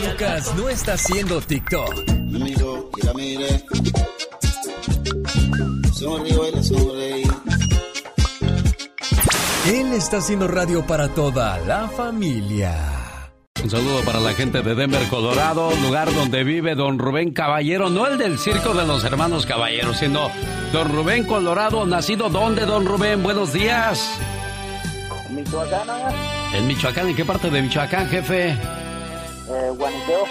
Lucas no está haciendo TikTok. Y la sonreí. Él está haciendo radio para toda la familia. Un saludo para la gente de Denver, Colorado, lugar donde vive don Rubén Caballero, no el del circo de los hermanos Caballeros, sino don Rubén Colorado, nacido donde, don Rubén, buenos días. Michoacán, En Michoacán, ¿en qué parte de Michoacán, jefe? Eh, Guaniteo.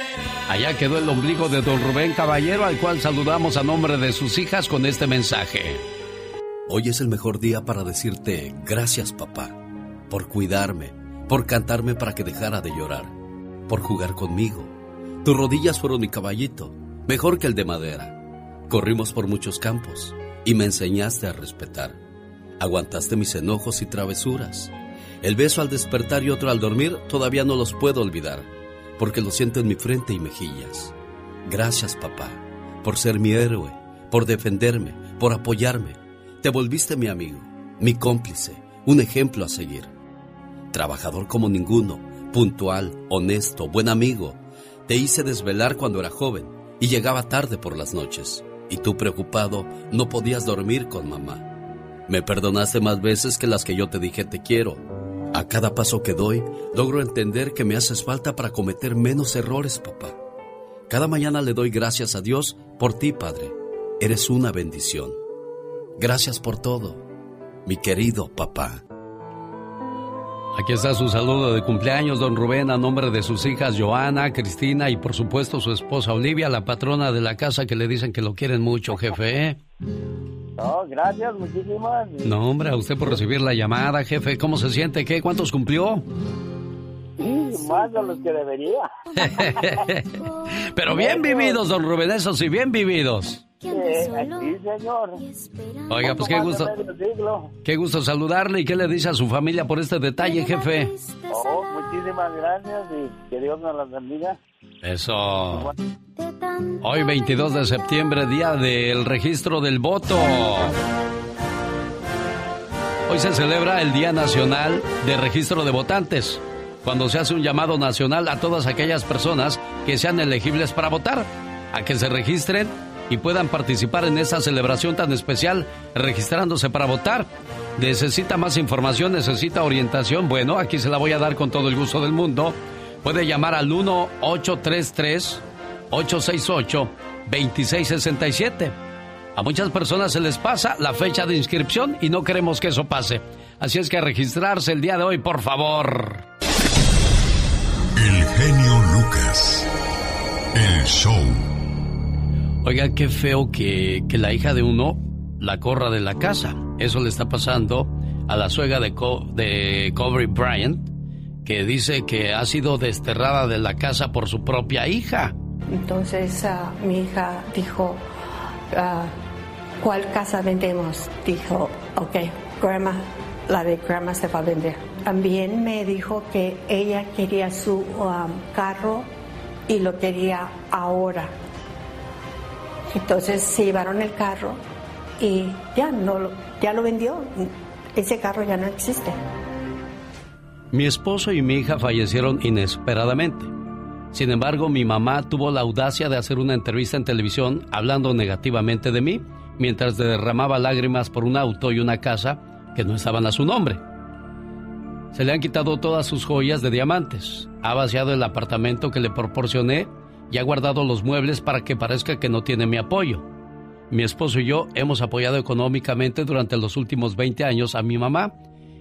Allá quedó el ombligo de don Rubén Caballero, al cual saludamos a nombre de sus hijas con este mensaje. Hoy es el mejor día para decirte gracias, papá, por cuidarme, por cantarme para que dejara de llorar, por jugar conmigo. Tus rodillas fueron mi caballito, mejor que el de madera. Corrimos por muchos campos y me enseñaste a respetar. Aguantaste mis enojos y travesuras. El beso al despertar y otro al dormir todavía no los puedo olvidar, porque lo siento en mi frente y mejillas. Gracias, papá, por ser mi héroe, por defenderme, por apoyarme. Te volviste mi amigo, mi cómplice, un ejemplo a seguir. Trabajador como ninguno, puntual, honesto, buen amigo. Te hice desvelar cuando era joven y llegaba tarde por las noches. Y tú preocupado no podías dormir con mamá. Me perdonaste más veces que las que yo te dije te quiero. A cada paso que doy, logro entender que me haces falta para cometer menos errores, papá. Cada mañana le doy gracias a Dios por ti, Padre. Eres una bendición. Gracias por todo, mi querido papá. Aquí está su saludo de cumpleaños, don Rubén, a nombre de sus hijas Joana, Cristina y por supuesto su esposa Olivia, la patrona de la casa que le dicen que lo quieren mucho, jefe. ¿eh? No, gracias, muchísimas. No, hombre, a usted por recibir la llamada, jefe. ¿Cómo se siente? ¿Qué? ¿Cuántos cumplió? Sí, más de los que debería. Pero bien vividos, don Rubén, eso sí, bien vividos. Sí, señor. Oiga, pues qué gusto. Qué gusto saludarle y qué le dice a su familia por este detalle, jefe. Oh, muchísimas gracias y que Dios nos las bendiga. Eso. Hoy 22 de septiembre, día del registro del voto. Hoy se celebra el Día Nacional de Registro de Votantes, cuando se hace un llamado nacional a todas aquellas personas que sean elegibles para votar, a que se registren y puedan participar en esta celebración tan especial registrándose para votar. ¿Necesita más información? ¿Necesita orientación? Bueno, aquí se la voy a dar con todo el gusto del mundo. Puede llamar al 1-833-868-2667. A muchas personas se les pasa la fecha de inscripción y no queremos que eso pase. Así es que a registrarse el día de hoy, por favor. El genio Lucas. El show. Oiga, qué feo que, que, la hija de uno la corra de la casa. Eso le está pasando a la suegra de, Co de Kobe Bryant, que dice que ha sido desterrada de la casa por su propia hija. Entonces uh, mi hija dijo, uh, ¿cuál casa vendemos? Dijo, ok, grandma, la de grandma se va a vender. También me dijo que ella quería su um, carro y lo quería ahora. Entonces se llevaron el carro y ya no ya lo vendió. Ese carro ya no existe. Mi esposo y mi hija fallecieron inesperadamente. Sin embargo, mi mamá tuvo la audacia de hacer una entrevista en televisión hablando negativamente de mí mientras derramaba lágrimas por un auto y una casa que no estaban a su nombre. Se le han quitado todas sus joyas de diamantes. Ha vaciado el apartamento que le proporcioné y ha guardado los muebles para que parezca que no tiene mi apoyo. Mi esposo y yo hemos apoyado económicamente durante los últimos 20 años a mi mamá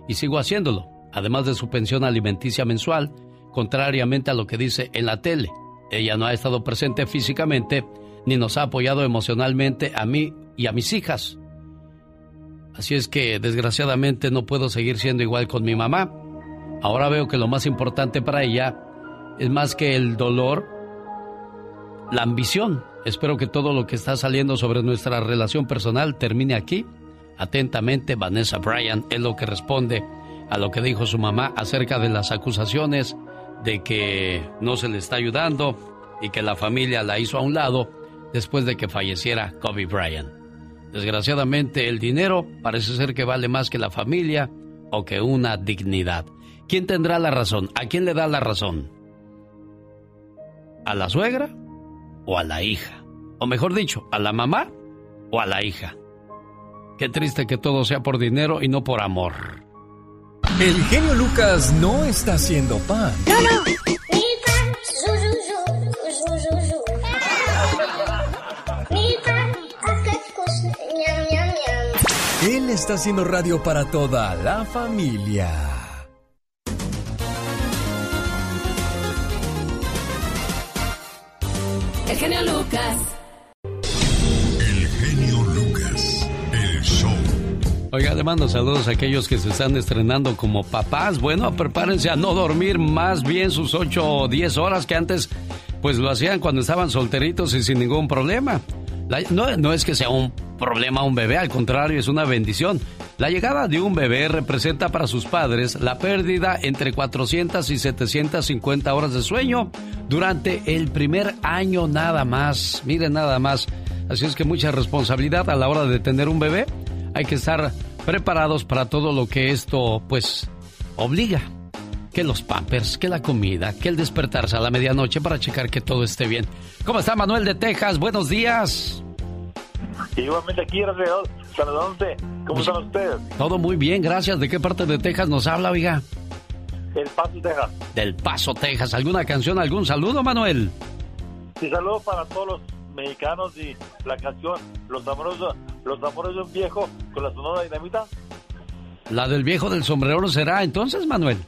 y sigo haciéndolo, además de su pensión alimenticia mensual, contrariamente a lo que dice en la tele. Ella no ha estado presente físicamente ni nos ha apoyado emocionalmente a mí y a mis hijas. Así es que desgraciadamente no puedo seguir siendo igual con mi mamá. Ahora veo que lo más importante para ella es más que el dolor, la ambición. Espero que todo lo que está saliendo sobre nuestra relación personal termine aquí. Atentamente, Vanessa Bryan es lo que responde a lo que dijo su mamá acerca de las acusaciones de que no se le está ayudando y que la familia la hizo a un lado después de que falleciera Kobe Bryant. Desgraciadamente el dinero parece ser que vale más que la familia o que una dignidad. ¿Quién tendrá la razón? ¿A quién le da la razón? ¿A la suegra o a la hija? O mejor dicho, ¿a la mamá o a la hija? Qué triste que todo sea por dinero y no por amor. El genio Lucas no está haciendo pan. No, no. Él está haciendo radio para toda la familia. El genio Lucas. El genio Lucas. El show. Oiga, le mando saludos a aquellos que se están estrenando como papás. Bueno, prepárense a no dormir más bien sus 8 o 10 horas que antes pues lo hacían cuando estaban solteritos y sin ningún problema. No, no es que sea un problema un bebé, al contrario, es una bendición. La llegada de un bebé representa para sus padres la pérdida entre 400 y 750 horas de sueño durante el primer año nada más. Miren nada más. Así es que mucha responsabilidad a la hora de tener un bebé. Hay que estar preparados para todo lo que esto pues obliga. Que los pampers, que la comida, que el despertarse a la medianoche para checar que todo esté bien. ¿Cómo está Manuel de Texas? Buenos días. Igualmente aquí, gracias a Dios, saludándote. ¿Cómo están ustedes? Todo muy bien, gracias. ¿De qué parte de Texas nos habla, oiga? El Paso, Texas. Del Paso, Texas. ¿Alguna canción, algún saludo, Manuel? Y saludos para todos los mexicanos y la canción Los amores, los amores de un viejo con la sonora dinamita. La del viejo del sombrero será entonces, Manuel.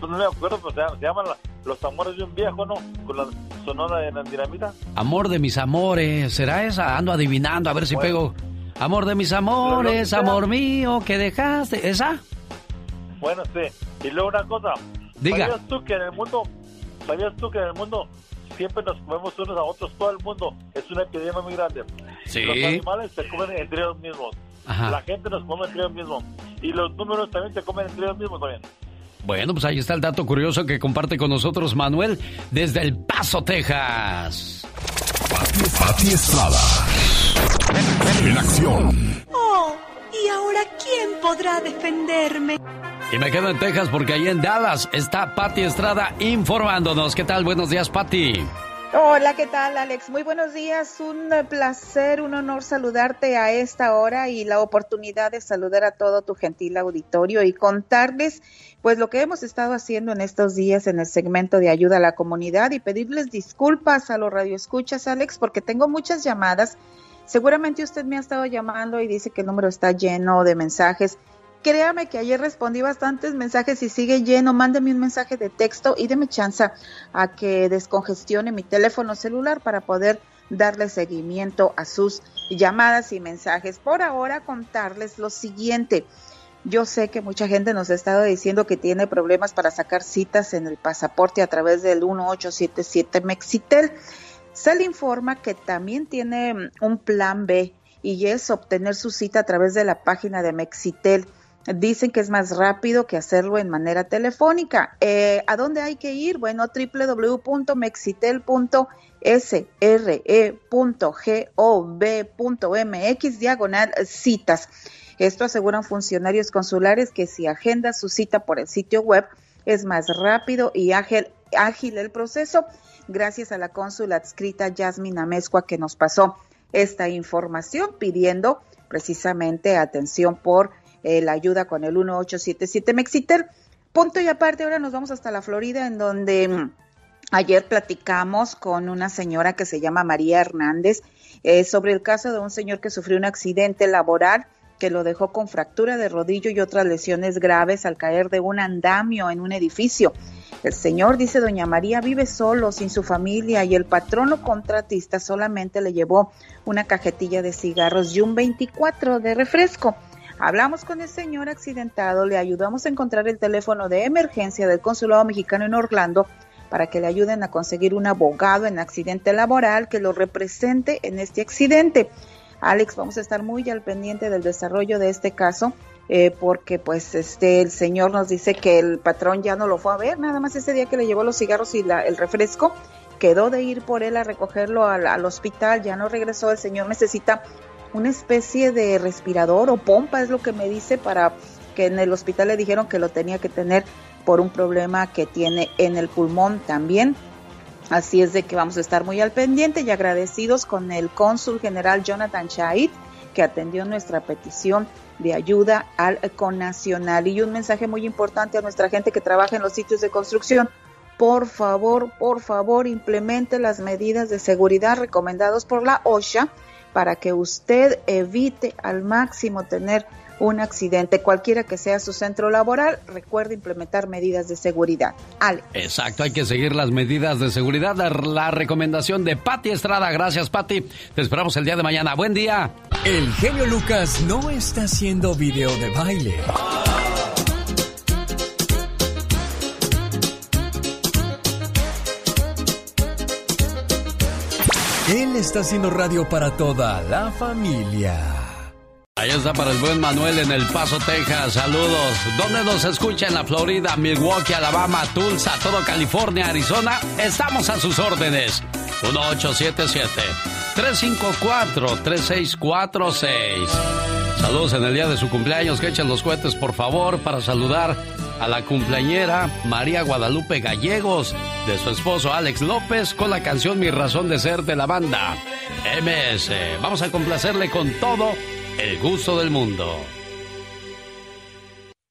No me acuerdo, pero se, llama- se llaman la- Los amores de un viejo, ¿no? Con la sonora de la dinamita. Amor de mis amores, ¿será esa? Ando adivinando, a ver si pego. Amor de mis amores, amor mío, que dejaste. ¿Esa? Bueno, sí. Y luego una cosa. Diga. ¿Sabías tú que en el mundo, sabías tú que en el mundo siempre nos comemos unos a otros? Todo el mundo es una epidemia muy grande. Sí. Los animales se comen entre ellos mismos. Ajá. La gente nos come entre ellos mismos. Y los números también se comen entre ellos mismos también. Bueno, pues ahí está el dato curioso que comparte con nosotros Manuel desde El Paso, Texas. Pati Estrada. En acción. Oh, ¿y ahora quién podrá defenderme? Y me quedo en Texas porque ahí en Dallas está Patti Estrada informándonos. ¿Qué tal? Buenos días, Patti. Hola, ¿qué tal, Alex? Muy buenos días. Un placer, un honor saludarte a esta hora y la oportunidad de saludar a todo tu gentil auditorio y contarles pues lo que hemos estado haciendo en estos días en el segmento de ayuda a la comunidad y pedirles disculpas a los radioescuchas, Alex, porque tengo muchas llamadas. Seguramente usted me ha estado llamando y dice que el número está lleno de mensajes. Créame que ayer respondí bastantes mensajes y sigue lleno. Mándeme un mensaje de texto y deme chance a que descongestione mi teléfono celular para poder darle seguimiento a sus llamadas y mensajes. Por ahora contarles lo siguiente. Yo sé que mucha gente nos ha estado diciendo que tiene problemas para sacar citas en el pasaporte a través del 1877 Mexitel. Se le informa que también tiene mm, un plan B y es obtener su cita a través de la página de Mexitel. Dicen que es más rápido que hacerlo en manera telefónica. Eh, ¿A dónde hay que ir? Bueno, www.mexitel.sre.gov.mx diagonal citas. Esto aseguran funcionarios consulares que si agenda su cita por el sitio web es más rápido y ágil, el proceso, gracias a la cónsula adscrita Jasmine Amezcua que nos pasó esta información pidiendo precisamente atención por eh, la ayuda con el 1877 Mexitel. Punto y aparte, ahora nos vamos hasta la Florida, en donde mm, ayer platicamos con una señora que se llama María Hernández eh, sobre el caso de un señor que sufrió un accidente laboral que lo dejó con fractura de rodillo y otras lesiones graves al caer de un andamio en un edificio. El señor, dice doña María, vive solo, sin su familia, y el patrón o contratista solamente le llevó una cajetilla de cigarros y un 24 de refresco. Hablamos con el señor accidentado, le ayudamos a encontrar el teléfono de emergencia del Consulado Mexicano en Orlando para que le ayuden a conseguir un abogado en accidente laboral que lo represente en este accidente. Alex, vamos a estar muy al pendiente del desarrollo de este caso, eh, porque pues este el señor nos dice que el patrón ya no lo fue a ver, nada más ese día que le llevó los cigarros y la, el refresco, quedó de ir por él a recogerlo al, al hospital, ya no regresó, el señor necesita una especie de respirador o pompa, es lo que me dice, para que en el hospital le dijeron que lo tenía que tener por un problema que tiene en el pulmón también. Así es de que vamos a estar muy al pendiente y agradecidos con el cónsul general Jonathan Chait, que atendió nuestra petición de ayuda al connacional. Y un mensaje muy importante a nuestra gente que trabaja en los sitios de construcción. Por favor, por favor, implemente las medidas de seguridad recomendadas por la OSHA para que usted evite al máximo tener un accidente, cualquiera que sea su centro laboral, recuerde implementar medidas de seguridad. Ale. Exacto, hay que seguir las medidas de seguridad. La, recomendación de Patti Estrada. Gracias, Patti. Te esperamos el día de mañana. Buen día. El genio Lucas no está haciendo video de baile. Él está haciendo radio para toda la familia. Ahí está para el buen Manuel en El Paso, Texas. Saludos. ¿Dónde nos escucha? En la Florida, Milwaukee, Alabama, Tulsa, todo California, Arizona. Estamos a sus órdenes. 1877-354-3646. Saludos en el día de su cumpleaños. Que echen los cohetes, por favor, para saludar a la cumpleañera María Guadalupe Gallegos, de su esposo Alex López, con la canción Mi Razón de Ser de la banda MS. Vamos a complacerle con todo el gusto del mundo.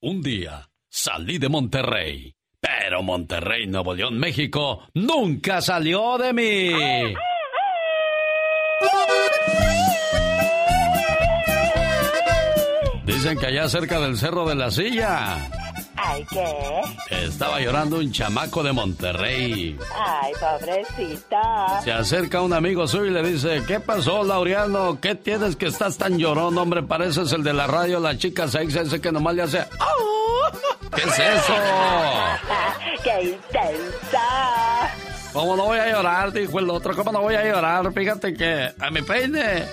Un día salí de Monterrey, pero Monterrey, Nuevo León, México, nunca salió de mí. Dicen que allá cerca del Cerro de la Silla Ay, ¿qué? Estaba llorando un chamaco de Monterrey. Ay, pobrecita. Se acerca un amigo suyo y le dice, ¿qué pasó, Laureano? ¿Qué tienes que estás tan llorón, hombre? Pareces el de la radio, la chica sexy, ese que nomás le hace... ¿Qué es eso? ¡Qué intensa! ¿Cómo no voy a llorar? Dijo el otro. ¿Cómo no voy a llorar? Fíjate que a mi peine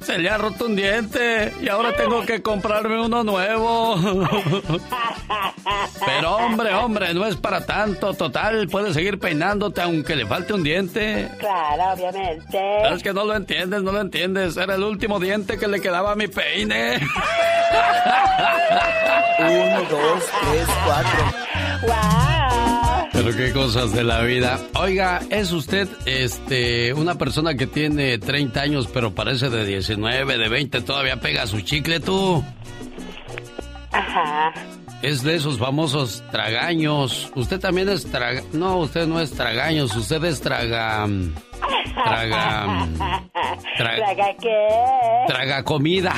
se le ha roto un diente y ahora tengo que comprarme uno nuevo. Pero hombre, hombre, no es para tanto. Total, puedes seguir peinándote aunque le falte un diente. Claro, obviamente. Es que no lo entiendes, no lo entiendes. Era el último diente que le quedaba a mi peine. Uno, dos, tres, cuatro. ¡Wow! Pero qué cosas de la vida. Oiga, ¿es usted este una persona que tiene 30 años pero parece de 19, de 20, todavía pega su chicle tú? Ajá. Es de esos famosos tragaños. Usted también es traga... No, usted no es tragaños, usted es traga... Traga... ¿Traga qué? Traga comida.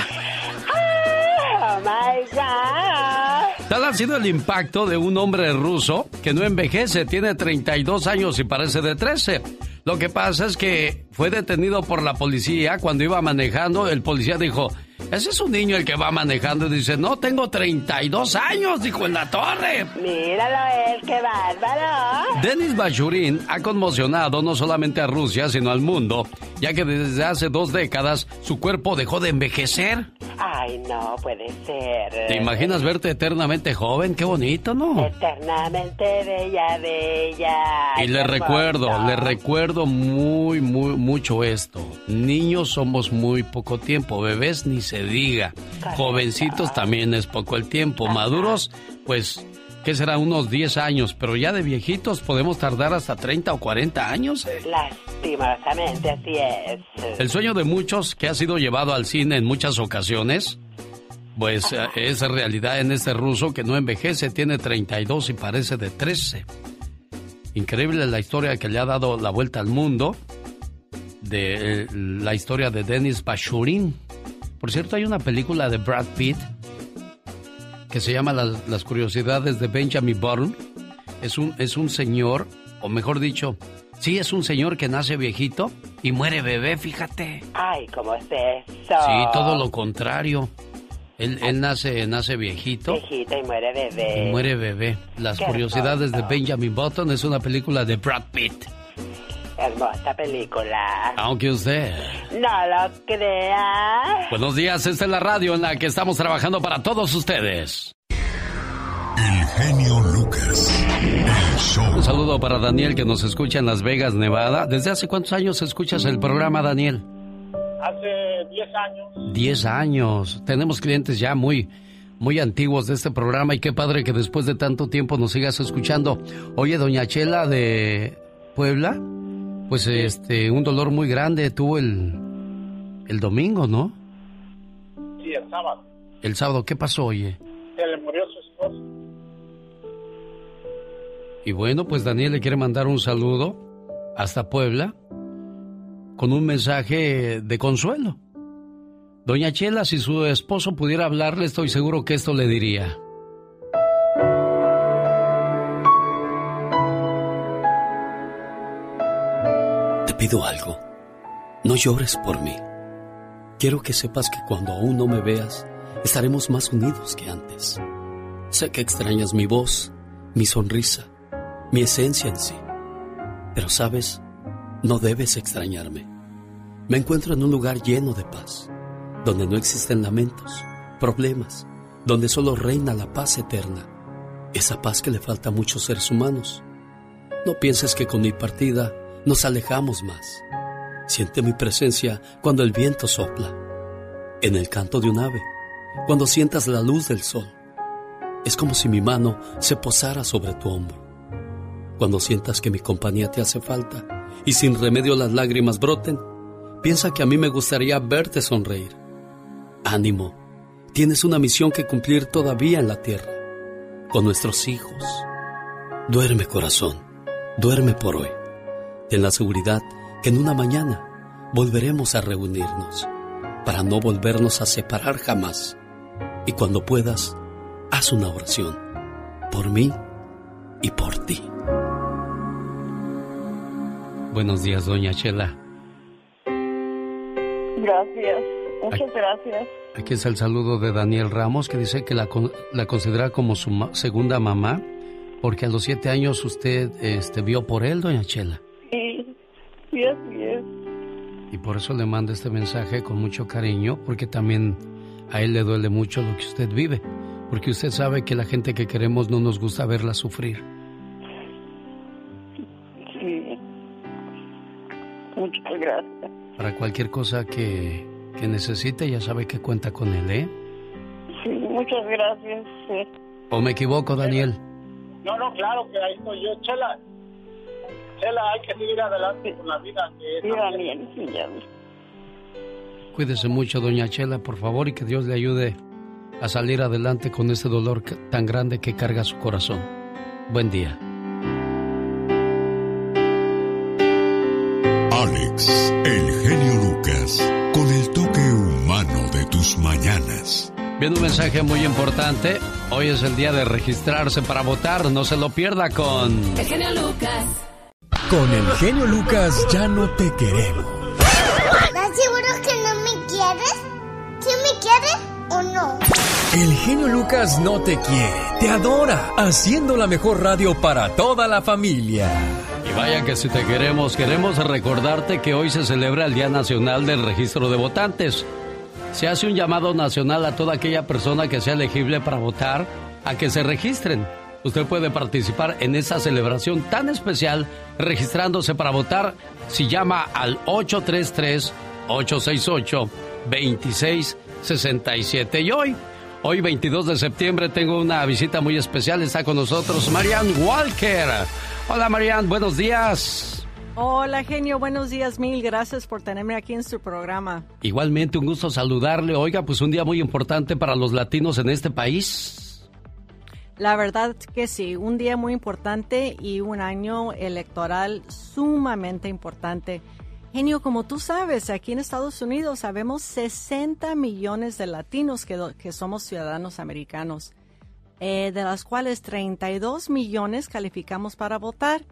Oh my God. Tal ha sido el impacto de un hombre ruso que no envejece, tiene 32 años y parece de 13. Lo que pasa es que fue detenido por la policía cuando iba manejando. El policía dijo, ese es un niño el que va manejando. Y dice, no, tengo 32 años, dijo en la torre. Míralo él, qué bárbaro. Denis Bachurin ha conmocionado no solamente a Rusia, sino al mundo, ya que desde hace dos décadas su cuerpo dejó de envejecer. Ay, no puede ser. ¿Te imaginas verte eternamente joven? Qué bonito, ¿no? Eternamente bella, bella. Y le recuerdo, le recuerdo muy, muy, mucho esto. Niños somos muy poco tiempo, bebés ni se diga. Jovencitos también es poco el tiempo. Maduros, pues, ¿qué será? Unos 10 años, pero ya de viejitos podemos tardar hasta 30 o 40 años. ¿eh? Lastimosamente así es. El sueño de muchos que ha sido llevado al cine en muchas ocasiones, pues eh, es realidad en este ruso que no envejece, tiene 32 y parece de 13. Increíble la historia que le ha dado la vuelta al mundo de eh, la historia de Denis Bachurin. Por cierto, hay una película de Brad Pitt que se llama Las, las curiosidades de Benjamin Button. Es un, es un señor, o mejor dicho, sí es un señor que nace viejito y muere bebé, fíjate. Ay, ¿cómo es eso? Sí, todo lo contrario. Él, él nace, nace viejito. Viejito y muere bebé. Y muere bebé. Las curiosidades de. Benjamin Button es una película de Brad Pitt. Hermosa película. Aunque usted. No lo creas. Buenos días, esta es la radio en la que estamos trabajando para todos ustedes. El genio Lucas. El show. Un saludo para Daniel que nos escucha en Las Vegas, Nevada. ¿Desde hace cuántos años escuchas el programa, Daniel? Hace 10 años. Diez años. Tenemos clientes ya muy, muy antiguos de este programa y qué padre que después de tanto tiempo nos sigas escuchando. Oye, doña Chela de Puebla, pues este, un dolor muy grande tuvo el, el domingo, ¿no? Sí, el sábado. El sábado, ¿qué pasó, oye? Se le murió su esposa. Y bueno, pues Daniel le quiere mandar un saludo hasta Puebla con un mensaje de consuelo. Doña Chela, si su esposo pudiera hablarle, estoy seguro que esto le diría. Algo. No llores por mí. Quiero que sepas que cuando aún no me veas, estaremos más unidos que antes. Sé que extrañas mi voz, mi sonrisa, mi esencia en sí. Pero sabes, no debes extrañarme. Me encuentro en un lugar lleno de paz, donde no existen lamentos, problemas, donde solo reina la paz eterna, esa paz que le falta a muchos seres humanos. No pienses que con mi partida nos alejamos más. Siente mi presencia cuando el viento sopla, en el canto de un ave, cuando sientas la luz del sol. Es como si mi mano se posara sobre tu hombro. Cuando sientas que mi compañía te hace falta y sin remedio las lágrimas broten, piensa que a mí me gustaría verte sonreír. Ánimo, tienes una misión que cumplir todavía en la tierra, con nuestros hijos. Duerme corazón, duerme por hoy. Ten la seguridad que en una mañana volveremos a reunirnos para no volvernos a separar jamás. Y cuando puedas, haz una oración por mí y por ti. Buenos días, doña Chela. Gracias, muchas gracias. Aquí es el saludo de Daniel Ramos, que dice que la, la considera como su segunda mamá, porque a los siete años usted este, vio por él, doña Chela. Sí, sí, así es. Y por eso le mando este mensaje con mucho cariño, porque también a él le duele mucho lo que usted vive, porque usted sabe que la gente que queremos no nos gusta verla sufrir. Sí. Muchas gracias. Para cualquier cosa que, que necesite, ya sabe que cuenta con él, ¿eh? Sí, muchas gracias. Sí. ¿O me equivoco, Daniel? No, no, claro que ahí estoy yo, Chela. Chela, hay que seguir adelante con la vida. Que sí, Daniel, sí, ya. Cuídese mucho, doña Chela, por favor, y que Dios le ayude a salir adelante con este dolor tan grande que carga su corazón. Buen día. Alex, el genio Lucas, con el toque humano de tus mañanas. Viendo un mensaje muy importante, hoy es el día de registrarse para votar, no se lo pierda con... El genio Lucas. Con el genio Lucas ya no te queremos. ¿Estás seguro que no me quieres? ¿Quién me quiere o no? El genio Lucas no te quiere, te adora, haciendo la mejor radio para toda la familia. Y vaya que si te queremos, queremos recordarte que hoy se celebra el Día Nacional del Registro de Votantes. Se hace un llamado nacional a toda aquella persona que sea elegible para votar a que se registren. Usted puede participar en esa celebración tan especial registrándose para votar si llama al 833-868-2667. Y hoy, hoy 22 de septiembre, tengo una visita muy especial. Está con nosotros Marianne Walker. Hola Marianne, buenos días. Hola genio, buenos días, mil gracias por tenerme aquí en su programa. Igualmente, un gusto saludarle. Oiga, pues un día muy importante para los latinos en este país. La verdad que sí, un día muy importante y un año electoral sumamente importante. Genio, como tú sabes, aquí en Estados Unidos sabemos 60 millones de latinos que, que somos ciudadanos americanos, eh, de las cuales 32 millones calificamos para votar.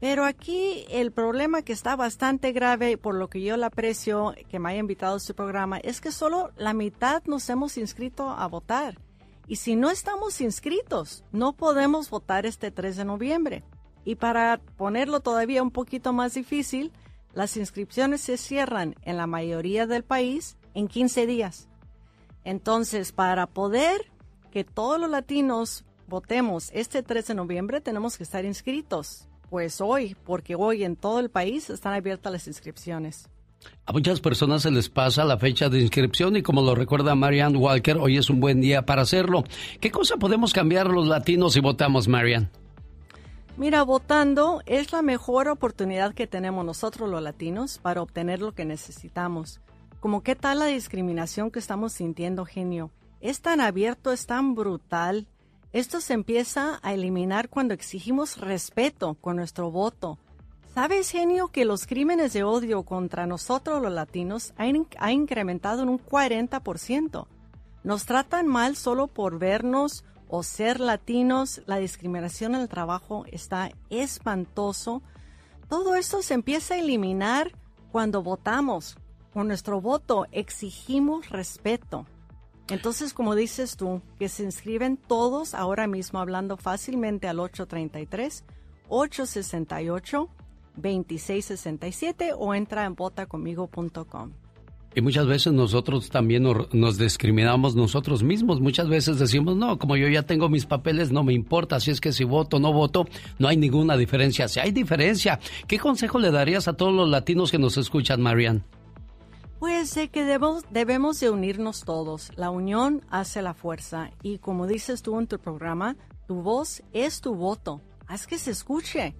Pero aquí el problema que está bastante grave, por lo que yo le aprecio que me haya invitado a su programa, es que solo la mitad nos hemos inscrito a votar. Y si no estamos inscritos, no podemos votar este 3 de noviembre. Y para ponerlo todavía un poquito más difícil, las inscripciones se cierran en la mayoría del país en 15 días. Entonces, para poder que todos los latinos votemos este 3 de noviembre, tenemos que estar inscritos. Pues hoy, porque hoy en todo el país están abiertas las inscripciones. A muchas personas se les pasa la fecha de inscripción y como lo recuerda Marianne Walker, hoy es un buen día para hacerlo. ¿Qué cosa podemos cambiar los latinos si votamos, Marianne? Mira, votando es la mejor oportunidad que tenemos nosotros los latinos para obtener lo que necesitamos. Como qué tal la discriminación que estamos sintiendo, genio. es tan abierto, es tan brutal. Esto se empieza a eliminar cuando exigimos respeto con nuestro voto. ¿Sabes, genio, que los crímenes de odio contra nosotros los latinos han, ha incrementado en un 40%? Nos tratan mal solo por vernos o ser latinos. La discriminación en el trabajo está espantoso. Todo esto se empieza a eliminar cuando votamos. Con nuestro voto exigimos respeto. Entonces, como dices tú, que se inscriben todos ahora mismo hablando fácilmente al 833-868-2667 o entra en votaconmigo.com. Y muchas veces nosotros también nos, discriminamos nosotros mismos. Muchas veces decimos, no, como yo ya tengo mis papeles, no me importa. Si es que si voto o no voto, no hay ninguna diferencia. Si hay diferencia, ¿qué consejo le darías a todos los latinos que nos escuchan, Marianne? Pues sé que debemos, debemos de unirnos todos. La unión hace la fuerza. Y como dices tú en tu programa, tu voz es tu voto. Haz que se escuche.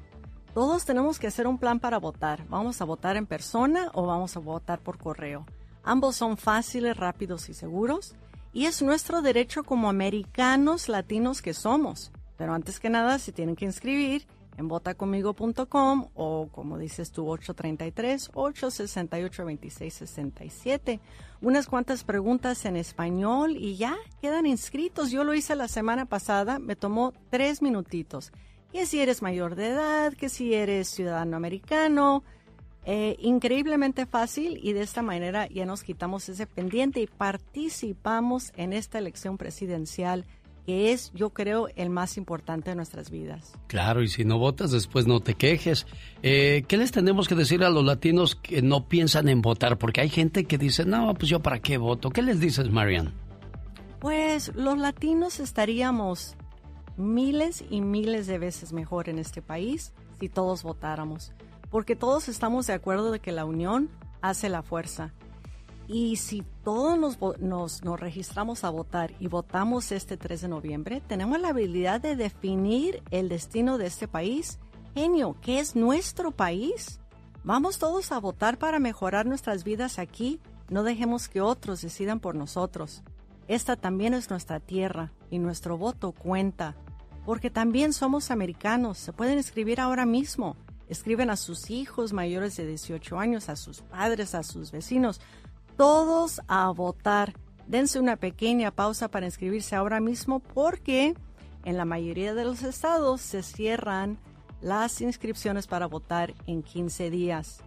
Todos tenemos que hacer un plan para votar. ¿Vamos a votar en persona o vamos a votar por correo? Ambos son fáciles, rápidos y seguros. Y es nuestro derecho como americanos latinos que somos. Pero antes que nada, se tienen que inscribir en votaconmigo.com o como dices tú 833 868 2667. Unas cuantas preguntas en español y ya quedan inscritos. Yo lo hice la semana pasada, me tomó tres minutitos. Que si eres mayor de edad, que si eres ciudadano americano, eh, increíblemente fácil y de esta manera ya nos quitamos ese pendiente y participamos en esta elección presidencial que es, yo creo, el más importante de nuestras vidas. Claro, y si no votas, después no te quejes. Eh, ¿Qué les tenemos que decir a los latinos que no piensan en votar? Porque hay gente que dice, no, pues yo para qué voto. ¿Qué les dices, Marian? Pues los latinos estaríamos miles y miles de veces mejor en este país si todos votáramos, porque todos estamos de acuerdo de que la unión hace la fuerza y si todos nos, nos, registramos a votar y votamos este 3 de noviembre, tenemos la habilidad de definir el destino de este país. Genio, ¿qué es nuestro país? Vamos todos a votar para mejorar nuestras vidas aquí. No dejemos que otros decidan por nosotros. Esta también es nuestra tierra y nuestro voto cuenta. Porque también somos americanos. Se pueden escribir ahora mismo. Escriben a sus hijos mayores de 18 años, a sus padres, a sus vecinos todos a votar. Dense una pequeña pausa para inscribirse ahora mismo porque en la mayoría de los estados se cierran las inscripciones para votar en 15 días.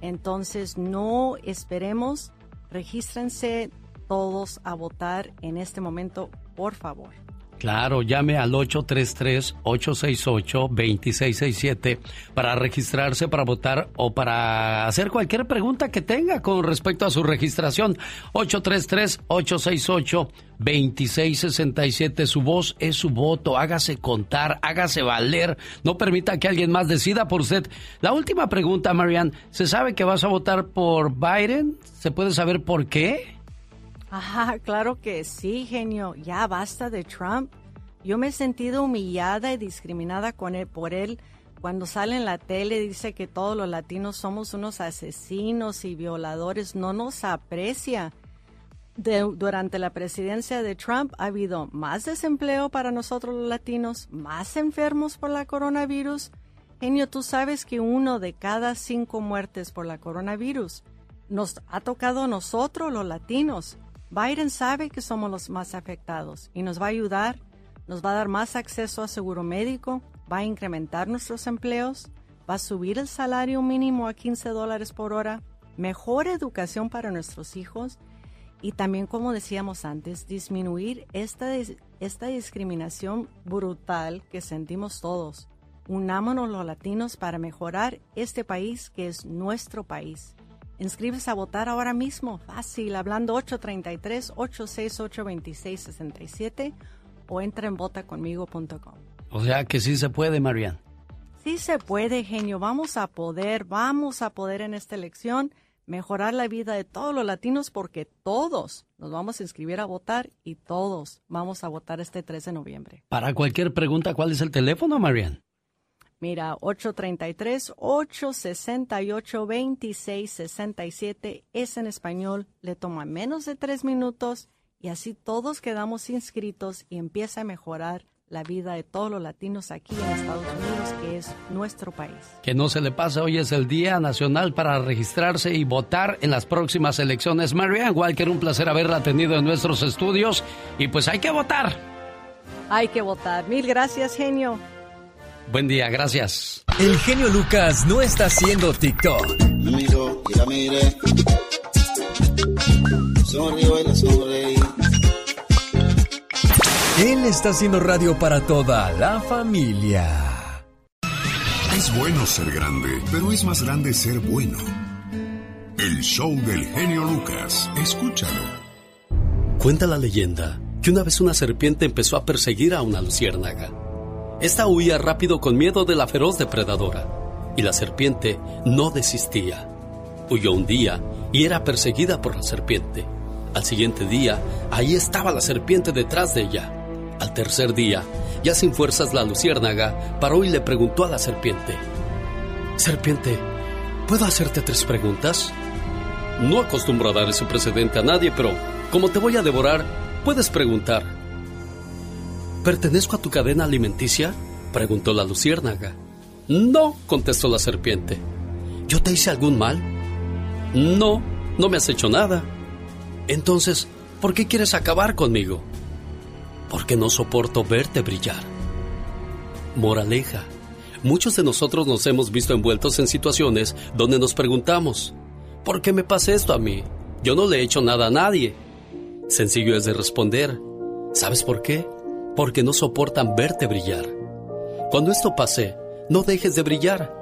Entonces no esperemos, regístrense todos a votar en este momento, por favor. Claro, llame al 833-868-2667 para registrarse, para votar o para hacer cualquier pregunta que tenga con respecto a su registración. 833-868-2667. Su voz es su voto. Hágase contar, hágase valer. No permita que alguien más decida por usted. La última pregunta, Marianne. ¿Se sabe que vas a votar por Biden? ¿Se puede saber por qué? Ajá, claro que sí, genio. Ya basta de Trump. Yo me he sentido humillada y discriminada con él, por él cuando sale en la tele dice que todos los latinos somos unos asesinos y violadores. No nos aprecia. durante la presidencia de Trump ha habido más desempleo para nosotros los latinos, más enfermos por la coronavirus. Genio, tú sabes que uno de cada cinco muertes por la coronavirus nos ha tocado a nosotros los latinos. Biden sabe que somos los más afectados y nos va a ayudar, nos va a dar más acceso a seguro médico, va a incrementar nuestros empleos, va a subir el salario mínimo a 15 dólares por hora, mejor educación para nuestros hijos y también, como decíamos antes, disminuir esta, esta discriminación brutal que sentimos todos. Unámonos los latinos para mejorar este país que es nuestro país. Inscríbese a votar ahora mismo, fácil, hablando 833-868-2667 o entra en votaconmigo.com. O sea que sí se puede, Marian. Sí se puede, genio. Vamos a poder, vamos a poder en esta elección mejorar la vida de todos los latinos porque todos nos vamos a inscribir a votar y todos vamos a votar este 3 de noviembre. Para cualquier pregunta, ¿cuál es el teléfono, Marian? Mira, 833-868-2667 es en español, le toma menos de tres minutos y así todos quedamos inscritos y empieza a mejorar la vida de todos los latinos aquí en Estados Unidos, que es nuestro país. Que no se le pase, hoy es el Día Nacional para registrarse y votar en las próximas elecciones. Marianne Walker, un placer haberla tenido en nuestros estudios y pues hay que votar. Hay que votar. Mil gracias, genio. Buen día, gracias. El genio Lucas no está haciendo TikTok. Él está haciendo radio para toda la familia. Es bueno ser grande, pero es más grande ser bueno. El show del genio Lucas. Escúchalo. Cuenta la leyenda que una vez una serpiente empezó a perseguir a una luciérnaga. Esta huía rápido con miedo de la feroz depredadora, y la serpiente no desistía. Huyó un día y era perseguida por la serpiente. Al siguiente día, ahí estaba la serpiente detrás de ella. Al tercer día, ya sin fuerzas, la luciérnaga paró y le preguntó a la serpiente, Serpiente, ¿puedo hacerte tres preguntas? No acostumbro a dar ese precedente a nadie, pero como te voy a devorar, puedes preguntar. ¿Pertenezco a tu cadena alimenticia? preguntó la luciérnaga. No, contestó la serpiente. ¿Yo te hice algún mal? No, no me has hecho nada. Entonces, ¿por qué quieres acabar conmigo? Porque no soporto verte brillar. Moraleja. Muchos de nosotros nos hemos visto envueltos en situaciones donde nos preguntamos, ¿por qué me pasa esto a mí? Yo no le he hecho nada a nadie. Sencillo es de responder, ¿sabes por qué? Porque no soportan verte brillar. Cuando esto pase, no dejes de brillar.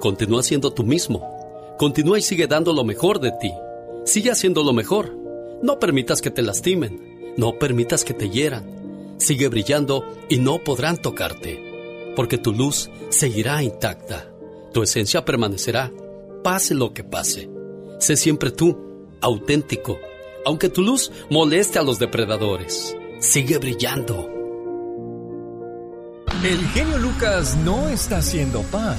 Continúa siendo tú mismo. Continúa y sigue dando lo mejor de ti. Sigue haciendo lo mejor. No permitas que te lastimen. No permitas que te hieran. Sigue brillando y no podrán tocarte. Porque tu luz seguirá intacta. Tu esencia permanecerá. Pase lo que pase. Sé siempre tú, auténtico. Aunque tu luz moleste a los depredadores. Sigue brillando. El genio Lucas no está haciendo pan.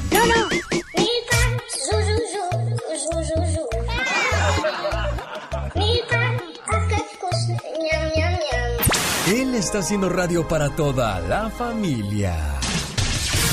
Él está haciendo radio para toda la familia.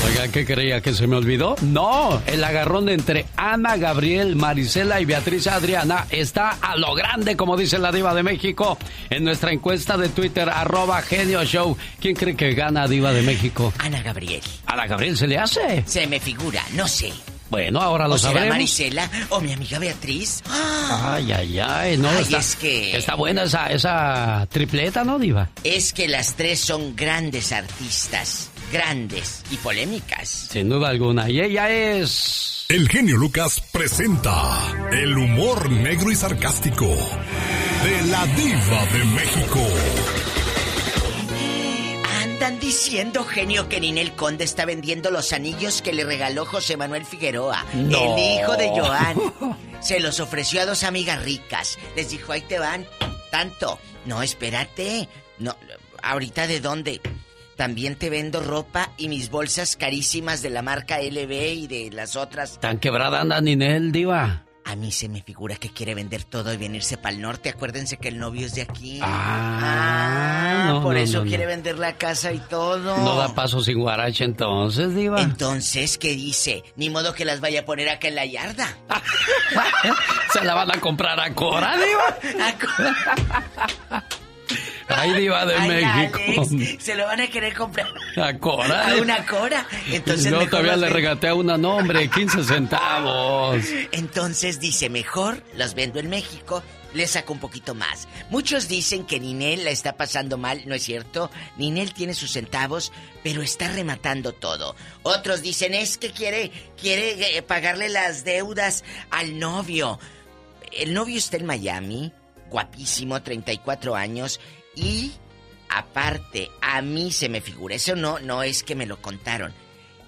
Oiga, ¿qué creía que se me olvidó? No, el agarrón entre Ana Gabriel, Marisela y Beatriz Adriana está a lo grande, como dice la diva de México, en nuestra encuesta de Twitter, arroba genio show. ¿Quién cree que gana diva de México? Ana Gabriel. ¿A Gabriel se le hace? Se me figura, no sé. Bueno, ahora lo o será sabremos. Marisela o mi amiga Beatriz. Ay, ay, ay, no, Ay, está, es que- está buena esa, esa tripleta, ¿no, diva? Es que las tres son grandes artistas, grandes y polémicas. Sin duda alguna. Y ella es... El genio Lucas presenta el humor negro y sarcástico de la diva de México. Andan diciendo, genio, que Ninel Conde está vendiendo los anillos que le regaló José Manuel Figueroa, No. el hijo de Joan. Se los ofreció a dos amigas ricas. Les dijo, ahí te van, tanto. No, espérate. No, ahorita de dónde. También te vendo ropa y mis bolsas carísimas de la marca LB y de las otras. Tan quebrada anda Ninel, diva. A mí se me figura que quiere vender todo y venirse para el norte. Acuérdense que el novio es de aquí. Ah, no, por no, eso no, quiere vender la casa y todo. No da paso sin guarache entonces, diva. Entonces, ¿qué dice? Ni modo que las vaya a poner acá en la yarda. Se la van a comprar a Cora, diva. Ay, diva de Ay, México. Alex, se lo van a querer comprar A Cora. a una cora. Entonces, no, todavía las le ven- regateé a una nombre, 15 centavos. Entonces dice, mejor los vendo en México, le saco un poquito más. Muchos dicen que Ninel la está pasando mal, ¿no es cierto? Ninel tiene sus centavos, pero está rematando todo. Otros dicen, es que quiere, quiere eh, pagarle las deudas al novio. El novio está en Miami, guapísimo, 34 años, y aparte, a mí se me figura, eso no, no es que me lo contaron.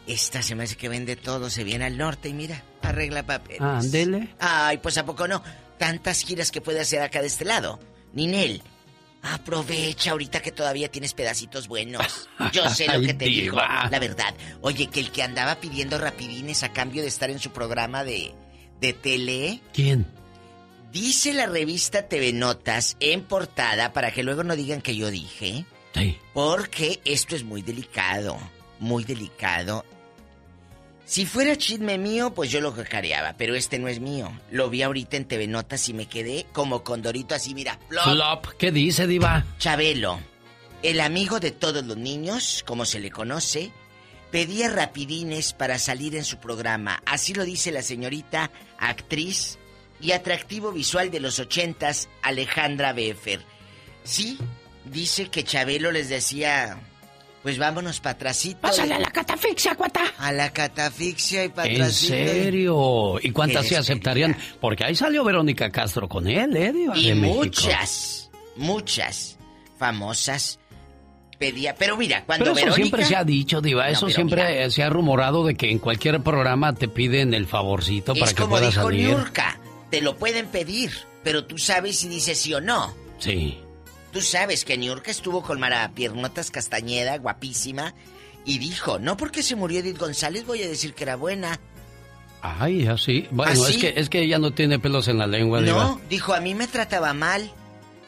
Esta se me hace que vende todo, se viene al norte y mira, arregla papeles. Ándele. Ay, pues a poco no. Tantas giras que puede hacer acá de este lado. Ninel, aprovecha ahorita que todavía tienes pedacitos buenos. Yo sé lo que te digo, la verdad. Oye, que el que andaba pidiendo rapidines a cambio de estar en su programa de, de tele, ¿Quién? Dice la revista TV Notas en portada, para que luego no digan que yo dije, Sí. porque esto es muy delicado, muy delicado. Si fuera chisme mío, pues yo lo cacareaba, pero este no es mío. Lo vi ahorita en TV Notas y me quedé como condorito así, mira. plop. Flop, ¿qué dice, Diva? Chabelo, el amigo de todos los niños, como se le conoce, pedía rapidines para salir en su programa. Así lo dice la señorita, actriz y atractivo visual de los ochentas, Alejandra Befer. Sí, dice que Chabelo les decía, pues vámonos para atrásito. Pásale a la catafixia, cuata. A la catafixia y para ¿En serio? ¿Y cuántas se aceptarían? Porque ahí salió Verónica Castro con él, ¿eh? Diva Y de México. muchas, muchas famosas pedía. Pero mira, cuando Pero eso Verónica... siempre se ha dicho, Diva. No, Eso siempre mira. se ha rumorado de que en cualquier programa te piden el favorcito para es que como puedas dijo salir. Niurka, te lo pueden pedir, pero tú sabes si dices sí o no. Sí. Tú sabes que Niurka estuvo con Mara Piernotas Castañeda, guapísima, y dijo, no porque se murió Edith González voy a decir que era buena. Ay, así. Bueno, ¿Ah, es que es que ella no tiene pelos en la lengua, Diva. No, dijo, a mí me trataba mal.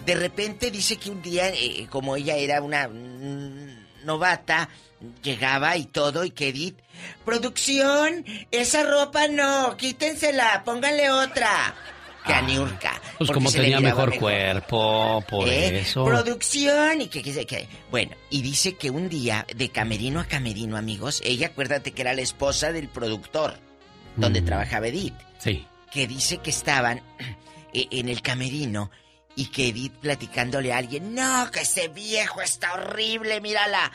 De repente dice que un día, eh, como ella era una mm, novata, llegaba y todo, y que Edith, producción, esa ropa no, quítensela, pónganle otra. Que a Niurka. Pues como tenía mejor, cuerpo, por ¿Eh? eso. Producción y que, que, que- Bueno, y dice que un día, de camerino a camerino, amigos, ella acuérdate que era la esposa del productor, donde Mm. trabajaba Edith Sí. que dice que estaban eh, en el camerino y que Edith platicándole a alguien, no, que ese viejo está horrible, mira la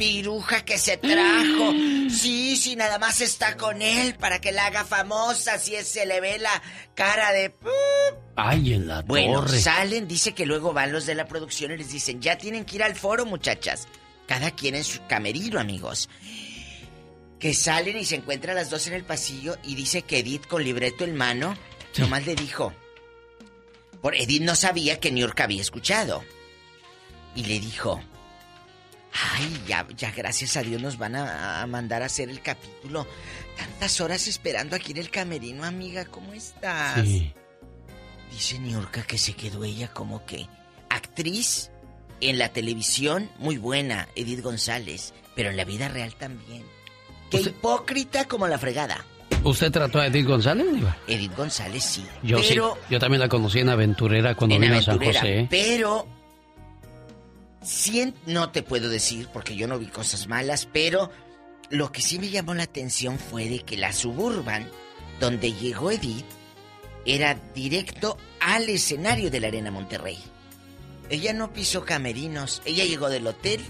piruja que se trajo. Sí, sí, nada más está con él para que la haga famosa, si es- se le ve la cara de... Ay, en la Bueno, torre. salen, dice que luego van los de la producción y les dicen, ya tienen que ir al foro, muchachas. Cada quien en su camerino, amigos. Que salen y se encuentran las dos en el pasillo y dice que Edith con libreto en mano, nomás le dijo. Por Edith no sabía que New York había escuchado. Y le dijo, ay, ya, ya gracias a Dios nos van a, a mandar a hacer el capítulo. Tantas horas esperando aquí en el camerino, amiga, ¿cómo estás? Sí. Dice Niurka que se quedó ella como que actriz en la televisión, muy buena, Edith González, pero en la vida real también. Qué hipócrita como la fregada. ¿Usted trató a Edith González, Diva? Edith González sí. Yo pero sí. Yo también la conocí en Aventurera cuando en vino a San José. Pero sí en- no te puedo decir porque yo no vi cosas malas, pero lo que sí me llamó la atención fue de que la suburban donde llegó Edith era directo al escenario de la Arena Monterrey. Ella no pisó camerinos, ella llegó del hotel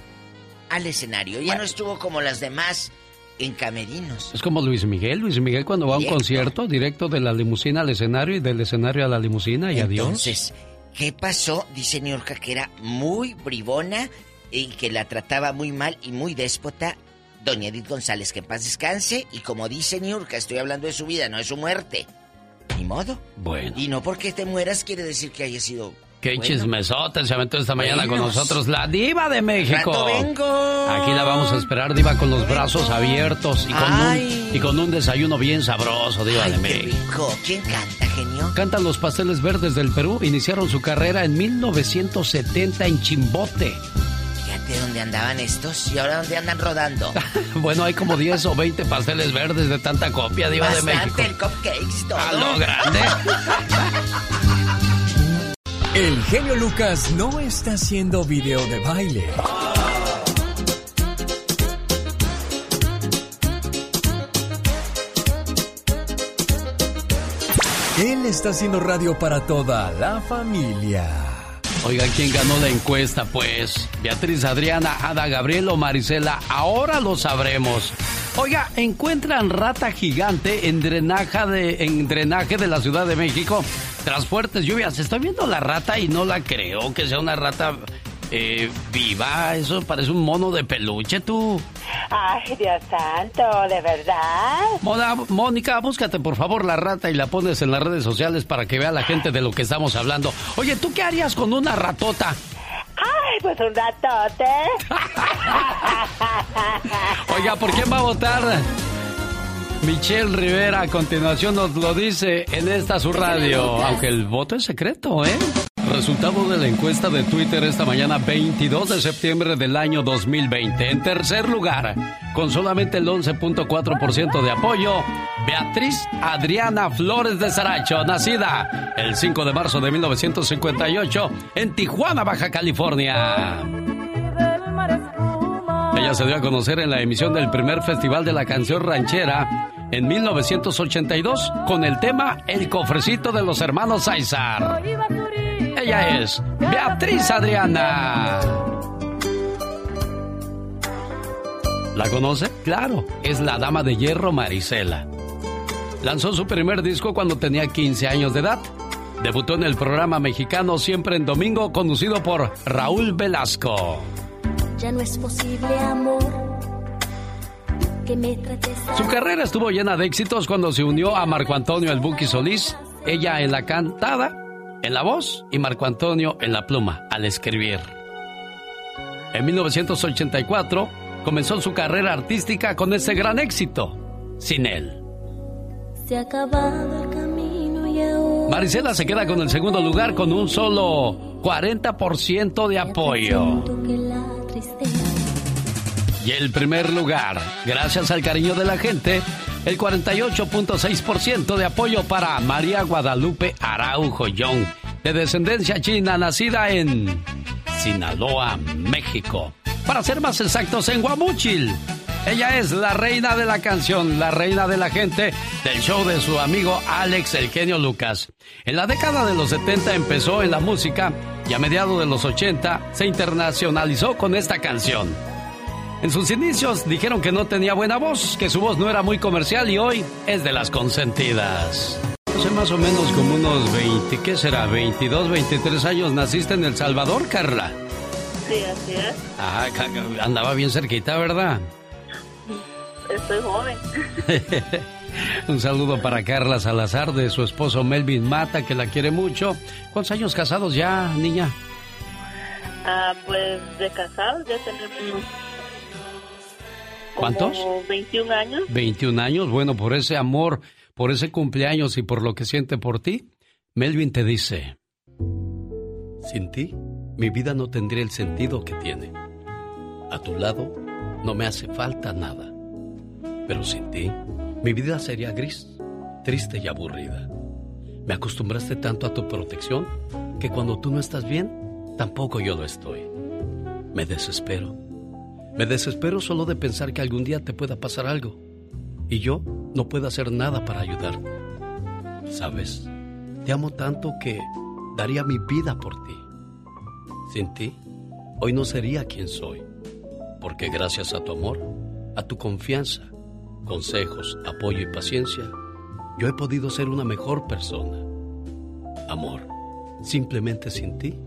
al escenario. Ella no estuvo como las demás en camerinos. Es como Luis Miguel. Luis Miguel cuando va a un Directo. concierto, directo de la limusina al escenario y del escenario a la limusina y adiós. Entonces, ¿qué pasó? Dice Niurka que era muy bribona y que la trataba muy mal y muy déspota. Doña Edith González, que en paz descanse. Y como dice Niurka, estoy hablando de su vida, no de su muerte. Ni modo. Bueno. Y no porque te mueras quiere decir que haya sido. Qué bueno. chismesote se aventó esta mañana con nosotros, la diva de México. Vengo. Aquí la vamos a esperar, diva, con los brazos abiertos y con, un, y con un desayuno bien sabroso, diva de Qué México. rico. ¿Quién canta, genio? Cantan los Pasteles Verdes del Perú, iniciaron su carrera en 1970 en Chimbote. Fíjate dónde andaban estos y ahora dónde andan rodando. Bueno, hay como 10 o 20 pasteles verdes de tanta copia, diva de México. Bastante el cupcakes, todo. A lo grande. El genio Lucas no está haciendo video de baile. Él está haciendo radio para toda la familia. Oiga, ¿quién ganó la encuesta? Pues Beatriz Adriana, Ada Gabriel o Marisela, ahora lo sabremos. Oiga, encuentran rata gigante en drenaje de, en drenaje de la Ciudad de México tras fuertes lluvias. Estoy viendo la rata y no la creo que sea una rata eh, viva. Eso parece un mono de peluche, tú. Ay, Dios santo, ¿de verdad? Mona- Mónica, búscate por favor la rata y la pones en las redes sociales para que vea la gente de lo que estamos hablando. Oye, ¿tú qué harías con una ratota? Ay, pues un ratote. Oiga, ¿por quién va a votar? Michelle Rivera a continuación nos lo dice en esta su radio, aunque el voto es secreto, ¿eh? Resultado de la encuesta de Twitter esta mañana 22 de septiembre del año 2020. En tercer lugar, con solamente el 11.4% de apoyo, Beatriz Adriana Flores de Saracho, nacida el 5 de marzo de 1958 en Tijuana, Baja California. Ella se dio a conocer en la emisión del primer Festival de la Canción Ranchera en 1982 con el tema El cofrecito de los hermanos César. Ella es Beatriz Adriana. ¿La conoce? Claro, es la dama de hierro Marisela. Lanzó su primer disco cuando tenía 15 años de edad. Debutó en el programa mexicano Siempre en Domingo, conducido por Raúl Velasco. Ya no es posible, amor, que me trates Su carrera estuvo llena de éxitos cuando se unió a Marco Antonio el Buki Solís, ella en la cantada, en la voz y Marco Antonio en la pluma, al escribir. En 1984 comenzó su carrera artística con ese gran éxito, Sin él. Se ha acabado el camino y ahora Marisela se queda con el segundo lugar con un solo 40% de apoyo. Y el primer lugar, gracias al cariño de la gente, el 48.6% de apoyo para María Guadalupe Araujo Young, de descendencia china, nacida en Sinaloa, México. Para ser más exactos, en Guamúchil. Ella es la reina de la canción, la reina de la gente del show de su amigo Alex El Genio Lucas. En la década de los 70 empezó en la música y a mediados de los 80 se internacionalizó con esta canción. En sus inicios dijeron que no tenía buena voz, que su voz no era muy comercial y hoy es de las consentidas. Hace más o menos como unos 20, ¿qué será? 22, 23 años naciste en El Salvador, Carla. Sí, así es. Ah, andaba bien cerquita, ¿verdad? Estoy joven. Un saludo para Carla Salazar de su esposo Melvin Mata, que la quiere mucho. ¿Cuántos años casados ya, niña? Ah, pues de casados ya tenemos. ¿Cuántos? Como 21 años. 21 años. Bueno, por ese amor, por ese cumpleaños y por lo que siente por ti, Melvin te dice, sin ti, mi vida no tendría el sentido que tiene. A tu lado, no me hace falta nada. Pero sin ti, mi vida sería gris, triste y aburrida. Me acostumbraste tanto a tu protección que cuando tú no estás bien, tampoco yo lo estoy. Me desespero. Me desespero solo de pensar que algún día te pueda pasar algo y yo no puedo hacer nada para ayudarte. Sabes, te amo tanto que daría mi vida por ti. Sin ti, hoy no sería quien soy, porque gracias a tu amor, a tu confianza, consejos, apoyo y paciencia, yo he podido ser una mejor persona. Amor, simplemente sin ti,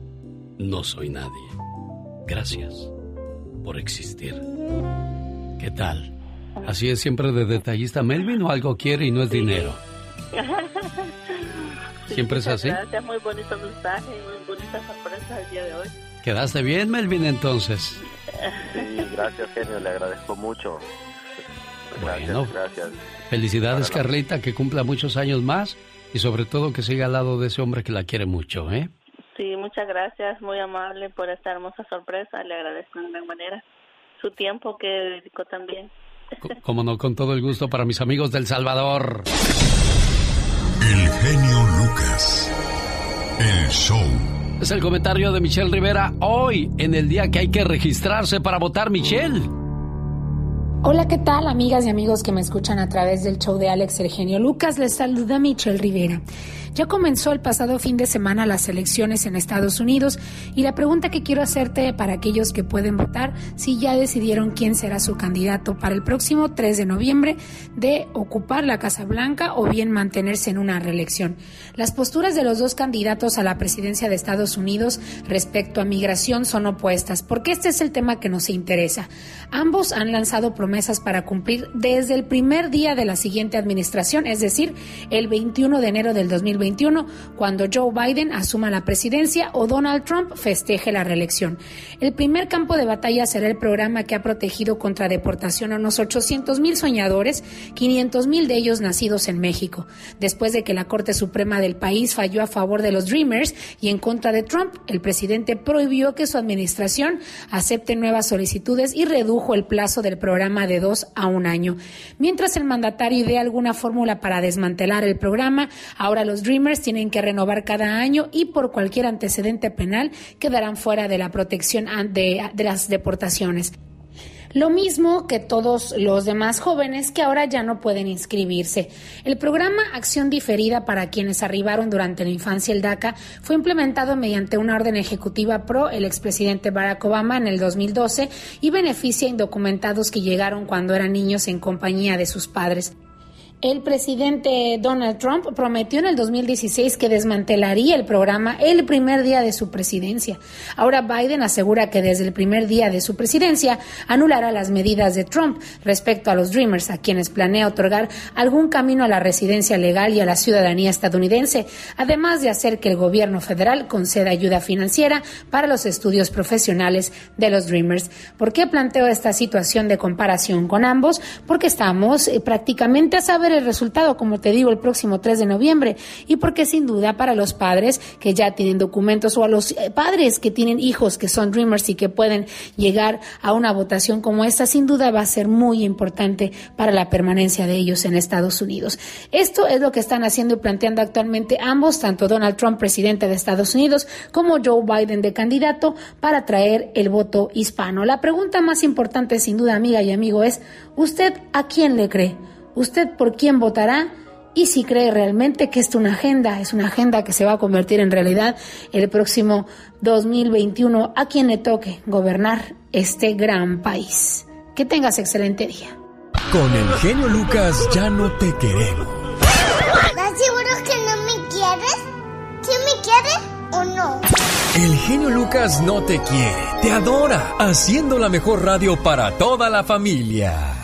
no soy nadie. Gracias por existir. ¿Qué tal? ¿Así es siempre de detallista Melvin o algo quiere y no es dinero? ¿Siempre es así? Gracias, muy bonito mensaje y muy bonita sorpresa el día de hoy. ¿Quedaste bien, Melvin, entonces? Sí, gracias, genio, le agradezco mucho. Gracias, Bueno. gracias. Felicidades, Carlita, que cumpla muchos años más y sobre todo que siga al lado de ese hombre que la quiere mucho, ¿eh? Sí, muchas gracias, muy amable por esta hermosa sorpresa. Le agradezco de gran manera su tiempo que dedicó también. Como no, con todo el gusto para mis amigos del Salvador. El genio Lucas. El show. Es el comentario de Michelle Rivera hoy, en el día que hay que registrarse para votar, Michelle. Hola, ¿qué tal amigas y amigos que me escuchan a través del show de Alex Eugenio Lucas? Les saluda Michelle Rivera. Ya comenzó el pasado fin de semana las elecciones en Estados Unidos y la pregunta que quiero hacerte para aquellos que pueden votar si ya decidieron quién será su candidato para el próximo 3 de noviembre de ocupar la Casa Blanca o bien mantenerse en una reelección. Las posturas de los dos candidatos a la presidencia de Estados Unidos respecto a migración son opuestas porque este es el tema que nos interesa. Ambos han lanzado promesas para cumplir desde el primer día de la siguiente administración, es decir, el 21 de enero del 2021, cuando Joe Biden asuma la presidencia o Donald Trump festeje la reelección. El primer campo de batalla será el programa que ha protegido contra deportación a unos 800 mil soñadores, 500 mil de ellos nacidos en México. Después de que la Corte Suprema del país falló a favor de los Dreamers y en contra de Trump, el presidente prohibió que su administración acepte nuevas solicitudes y redujo el plazo del programa de dos a un año. Mientras el mandatario idea alguna fórmula para desmantelar el programa, ahora los Dreamers tienen que renovar cada año y por cualquier antecedente penal quedarán fuera de la protección de, las deportaciones. Lo mismo que todos los demás jóvenes que ahora ya no pueden inscribirse. El programa Acción Diferida para quienes arribaron durante la infancia el DACA fue implementado mediante una orden ejecutiva pro el expresidente Barack Obama en el 2012 y beneficia a indocumentados que llegaron cuando eran niños en compañía de sus padres. El presidente Donald Trump prometió en el 2016 que desmantelaría el programa el primer día de su presidencia. Ahora Biden asegura que desde el primer día de su presidencia anulará las medidas de Trump respecto a los Dreamers, a quienes planea otorgar algún camino a la residencia legal y a la ciudadanía estadounidense, además de hacer que el gobierno federal conceda ayuda financiera para los estudios profesionales de los Dreamers. ¿Por qué planteo esta situación de comparación con ambos? Porque estamos eh, prácticamente a saber el resultado, como te digo, el próximo 3 de noviembre. Y porque sin duda para los padres que ya tienen documentos o a los eh, padres que tienen hijos que son Dreamers y que pueden llegar a una votación como esta, sin duda va a ser muy importante para la permanencia de ellos en Estados Unidos. Esto es lo que están haciendo y planteando actualmente ambos, tanto Donald Trump, presidente de Estados Unidos, como Joe Biden de candidato para traer el voto hispano. La pregunta más importante, sin duda, amiga y amigo, es, ¿usted a quién le cree? Usted por quién votará y si cree realmente que es una agenda, es una agenda que se va a convertir en realidad el próximo 2021 a quien le toque gobernar este gran país. Que tengas excelente día. Con el genio Lucas ya no te queremos. ¿Estás seguro que no me quieres? ¿Sí me quieres o no? El genio Lucas no te quiere, te adora, haciendo la mejor radio para toda la familia.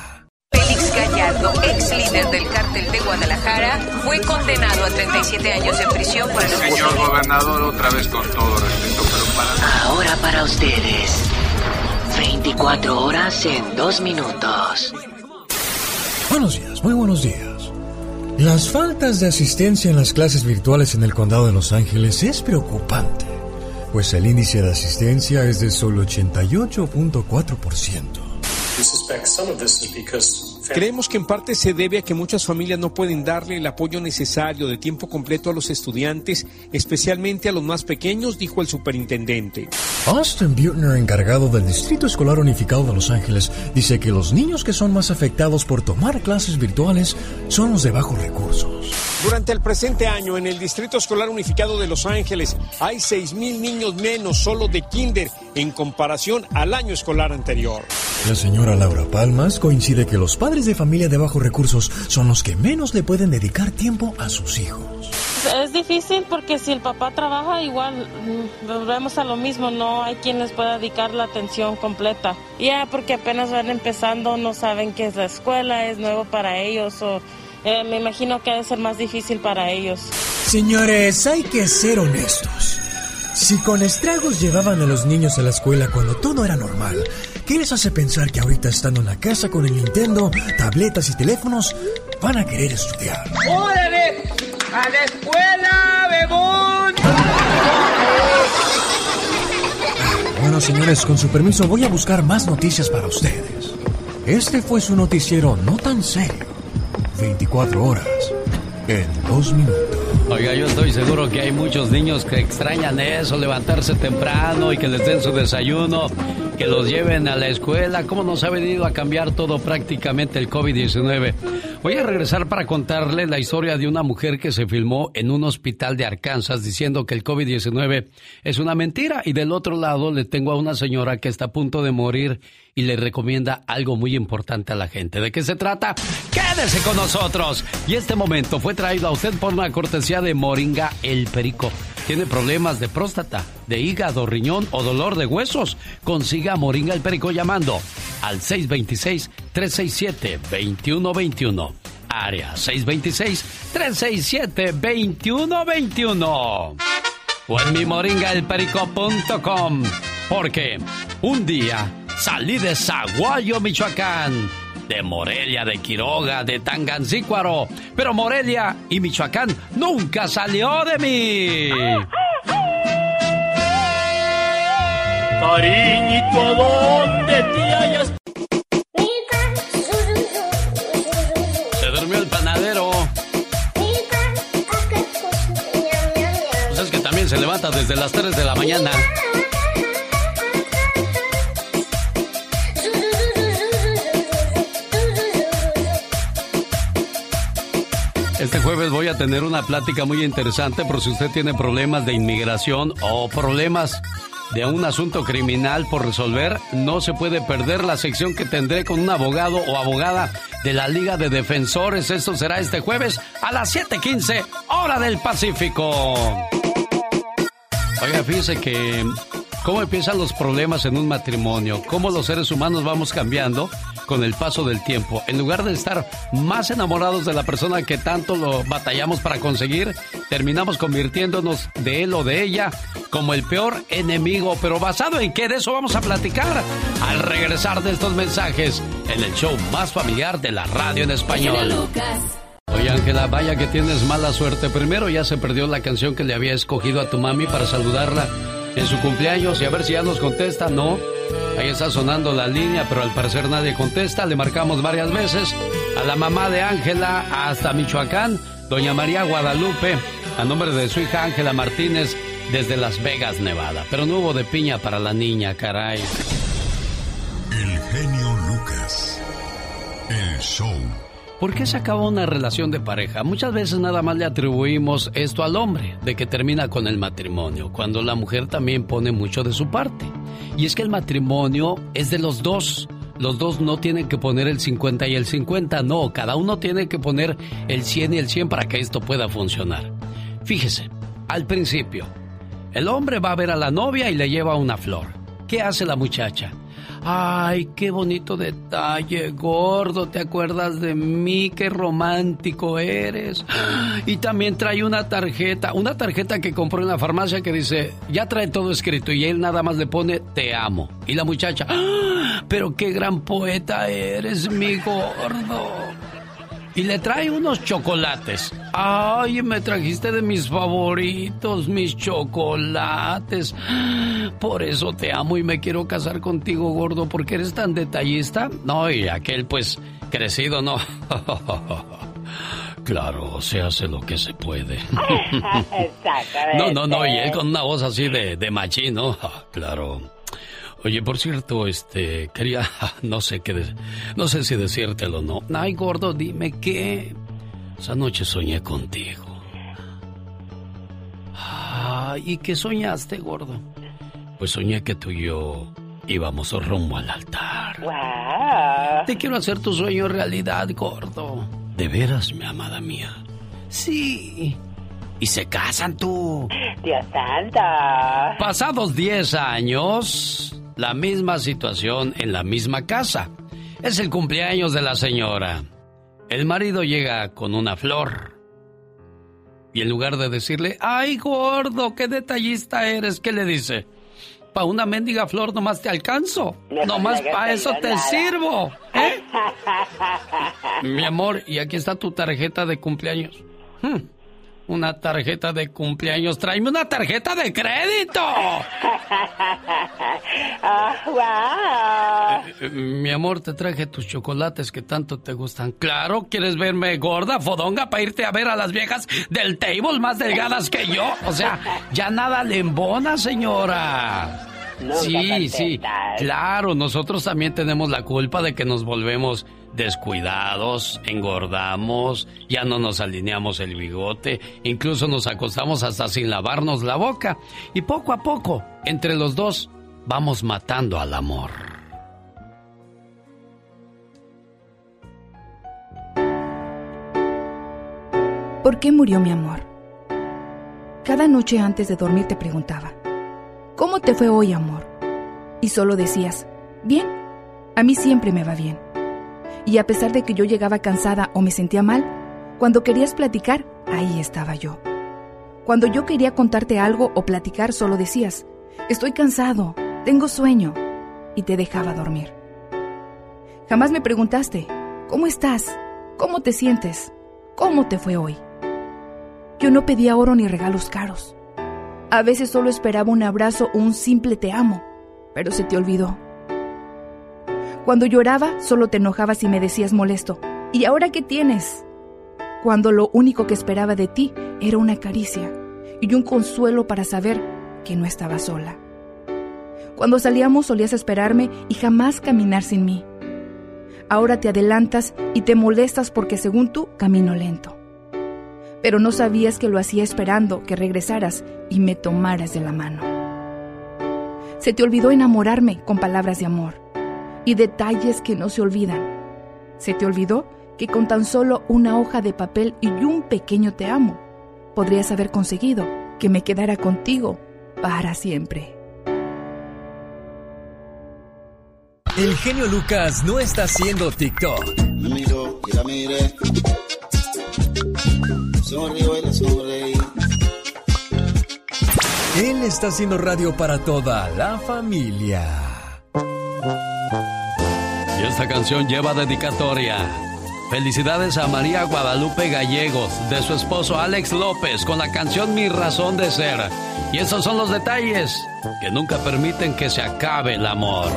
Gallardo, ex líder del cártel de Guadalajara, fue condenado a 37 años de prisión por el Señor gobernador, otra vez con todo respeto, pero para... Ahora para ustedes, 24 horas en 2 minutos. Buenos días, muy buenos días. Las faltas de asistencia en las clases virtuales en el condado de Los Ángeles es preocupante, pues el índice de asistencia es de solo 88.4%. Creemos que en parte se debe a que muchas familias no pueden darle el apoyo necesario de tiempo completo a los estudiantes, especialmente a los más pequeños, dijo el superintendente. Austin Butner, encargado del Distrito Escolar Unificado de Los Ángeles, dice que los niños que son más afectados por tomar clases virtuales son los de bajos recursos. Durante el presente año, en el Distrito Escolar Unificado de Los Ángeles, hay 6.000 niños menos solo de kinder en comparación al año escolar anterior. La señora Laura Palmas coincide que los padres de familia de bajos recursos son los que menos le pueden dedicar tiempo a sus hijos. Es difícil porque si el papá trabaja igual mm, volvemos a lo mismo, no hay quien les pueda dedicar la atención completa. Ya porque apenas van empezando, no saben qué es la escuela, es nuevo para ellos o eh, me imagino que debe ser más difícil para ellos. Señores, hay que ser honestos. Si con estragos llevaban a los niños a la escuela cuando todo era normal, ¿qué les hace pensar que ahorita estando en la casa con el Nintendo, tabletas y teléfonos, van a querer estudiar? ¡Órale! ¡A la escuela, bebón! Bueno, señores, con su permiso voy a buscar más noticias para ustedes. Este fue su noticiero no tan serio. 24 horas en 2 minutos. Oiga, yo estoy seguro que hay muchos niños que extrañan eso, levantarse temprano y que les den su desayuno, que los lleven a la escuela. ¿Cómo nos ha venido a cambiar todo prácticamente el COVID-19? Voy a regresar para contarle la historia de una mujer que se filmó en un hospital de Arkansas diciendo que el COVID-19 es una mentira. Y del otro lado le tengo a una señora que está a punto de morir y le recomienda algo muy importante a la gente. ¿De qué se trata? ¿Qué Quédese con nosotros. Y este momento fue traído a usted por una cortesía de Moringa El Perico. Tiene problemas de próstata, de hígado, riñón o dolor de huesos. Consiga Moringa El Perico llamando al 626-367-2121. Área 626-367-2121. O en mi moringaelperico.com. Porque un día salí de Zaguayo, Michoacán de Morelia, de Quiroga, de Tangancícuaro. Pero Morelia y Michoacán nunca salió de mí. Cariñito, ¿dónde te hayas? Se durmió el panadero. Pues es que también se levanta desde las 3 de la mañana. Jueves voy a tener una plática muy interesante por si usted tiene problemas de inmigración o problemas de un asunto criminal por resolver, no se puede perder la sección que tendré con un abogado o abogada de la Liga de Defensores. Esto será este jueves a las 7:15 hora del Pacífico. Oiga, fíjese que cómo empiezan los problemas en un matrimonio, cómo los seres humanos vamos cambiando con el paso del tiempo. En lugar de estar más enamorados de la persona que tanto lo batallamos para conseguir, terminamos convirtiéndonos de él o de ella como el peor enemigo. Pero basado en qué de eso vamos a platicar al regresar de estos mensajes en el show más familiar de la radio en español. Oye Ángela, vaya que tienes mala suerte. Primero ya se perdió la canción que le había escogido a tu mami para saludarla en su cumpleaños y a ver si ya nos contesta. No, Ahí está sonando la línea, pero al parecer nadie contesta. Le marcamos varias veces a la mamá de Ángela hasta Michoacán, doña María Guadalupe, a nombre de su hija Ángela Martínez desde Las Vegas, Nevada. Pero no hubo de piña para la niña, caray. El genio Lucas. El show. ¿Por qué se acaba una relación de pareja? Muchas veces nada más le atribuimos esto al hombre, de que termina con el matrimonio, cuando la mujer también pone mucho de su parte. Y es que el matrimonio es de los dos. Los dos no tienen que poner el 50 y el 50, no, cada uno tiene que poner el 100 y el 100 para que esto pueda funcionar. Fíjese, al principio, el hombre va a ver a la novia y le lleva una flor. ¿Qué hace la muchacha? Ay, qué bonito detalle, gordo, ¿te acuerdas de mí? Qué romántico eres. Y también trae una tarjeta, una tarjeta que compró en la farmacia que dice, ya trae todo escrito y él nada más le pone, te amo. Y la muchacha, ¡Ah! pero qué gran poeta eres, mi gordo y le trae unos chocolates. Ay, me trajiste de mis favoritos, mis chocolates. Por eso te amo y me quiero casar contigo, gordo, porque eres tan detallista. No, y aquel pues crecido, no. Claro, se hace lo que se puede. No, no, no, y él con una voz así de, de machino. Claro. Oye, por cierto, este, quería, no sé qué, no sé si decírtelo o no. Ay, gordo, dime qué. Esa noche soñé contigo. Ay, ¿y qué soñaste, gordo? Pues soñé que tú y yo íbamos rumbo al altar. Wow. Te quiero hacer tu sueño realidad, gordo. ¿De veras, mi amada mía? Sí. Y se casan tú. Dios santo. Pasados 10 años, la misma situación en la misma casa. Es el cumpleaños de la señora. El marido llega con una flor. Y en lugar de decirle, ay gordo, qué detallista eres, ¿qué le dice? Pa' una mendiga flor nomás te alcanzo. Nomás para eso te sirvo. ¿eh? Mi amor, y aquí está tu tarjeta de cumpleaños. Hmm, una tarjeta de cumpleaños. Tráeme una tarjeta de crédito. Wow. Eh, Mi amor, te traje tus chocolates que tanto te gustan. Claro, ¿quieres verme gorda, fodonga, para irte a ver a las viejas del table más delgadas que yo? O sea, ya nada le embona, señora. Nunca Sí, sí, claro, nosotros también tenemos la culpa de que nos volvemos descuidados, engordamos, ya no nos alineamos el bigote, incluso nos acostamos hasta sin lavarnos la boca. Y poco a poco, entre los dos, vamos matando al amor. ¿por qué murió mi amor? Cada noche antes de dormir te preguntaba, ¿cómo te fue hoy, amor? Y solo decías, bien, a mí siempre me va bien. Y a pesar de que yo llegaba cansada o me sentía mal, cuando querías platicar, ahí estaba yo. Cuando yo quería contarte algo o platicar, solo decías, estoy cansado, tengo sueño, y te dejaba dormir. Jamás me preguntaste, ¿cómo estás? ¿Cómo te sientes? ¿Cómo te fue hoy? Yo no pedía oro ni regalos caros. A veces solo esperaba un abrazo o un simple te amo, pero se te olvidó. Cuando lloraba, solo te enojabas y me decías molesto, ¿y ahora qué tienes? Cuando lo único que esperaba de ti era una caricia y un consuelo para saber que no estaba sola. Cuando salíamos solías esperarme y jamás caminar sin mí. Ahora te adelantas y te molestas porque según tú camino lento. Pero no sabías que lo hacía esperando que regresaras y me tomaras de la mano. Se te olvidó enamorarme con palabras de amor y detalles que no se olvidan. Se te olvidó que con tan solo una hoja de papel y un pequeño te amo, podrías haber conseguido que me quedara contigo para siempre. El genio Lucas no está haciendo TikTok. Él está haciendo radio para toda la familia. Y esta canción lleva dedicatoria. Felicidades a María Guadalupe Gallegos, de su esposo Alex López, con la canción Mi Razón de Ser. Y esos son los detalles que nunca permiten que se acabe el amor.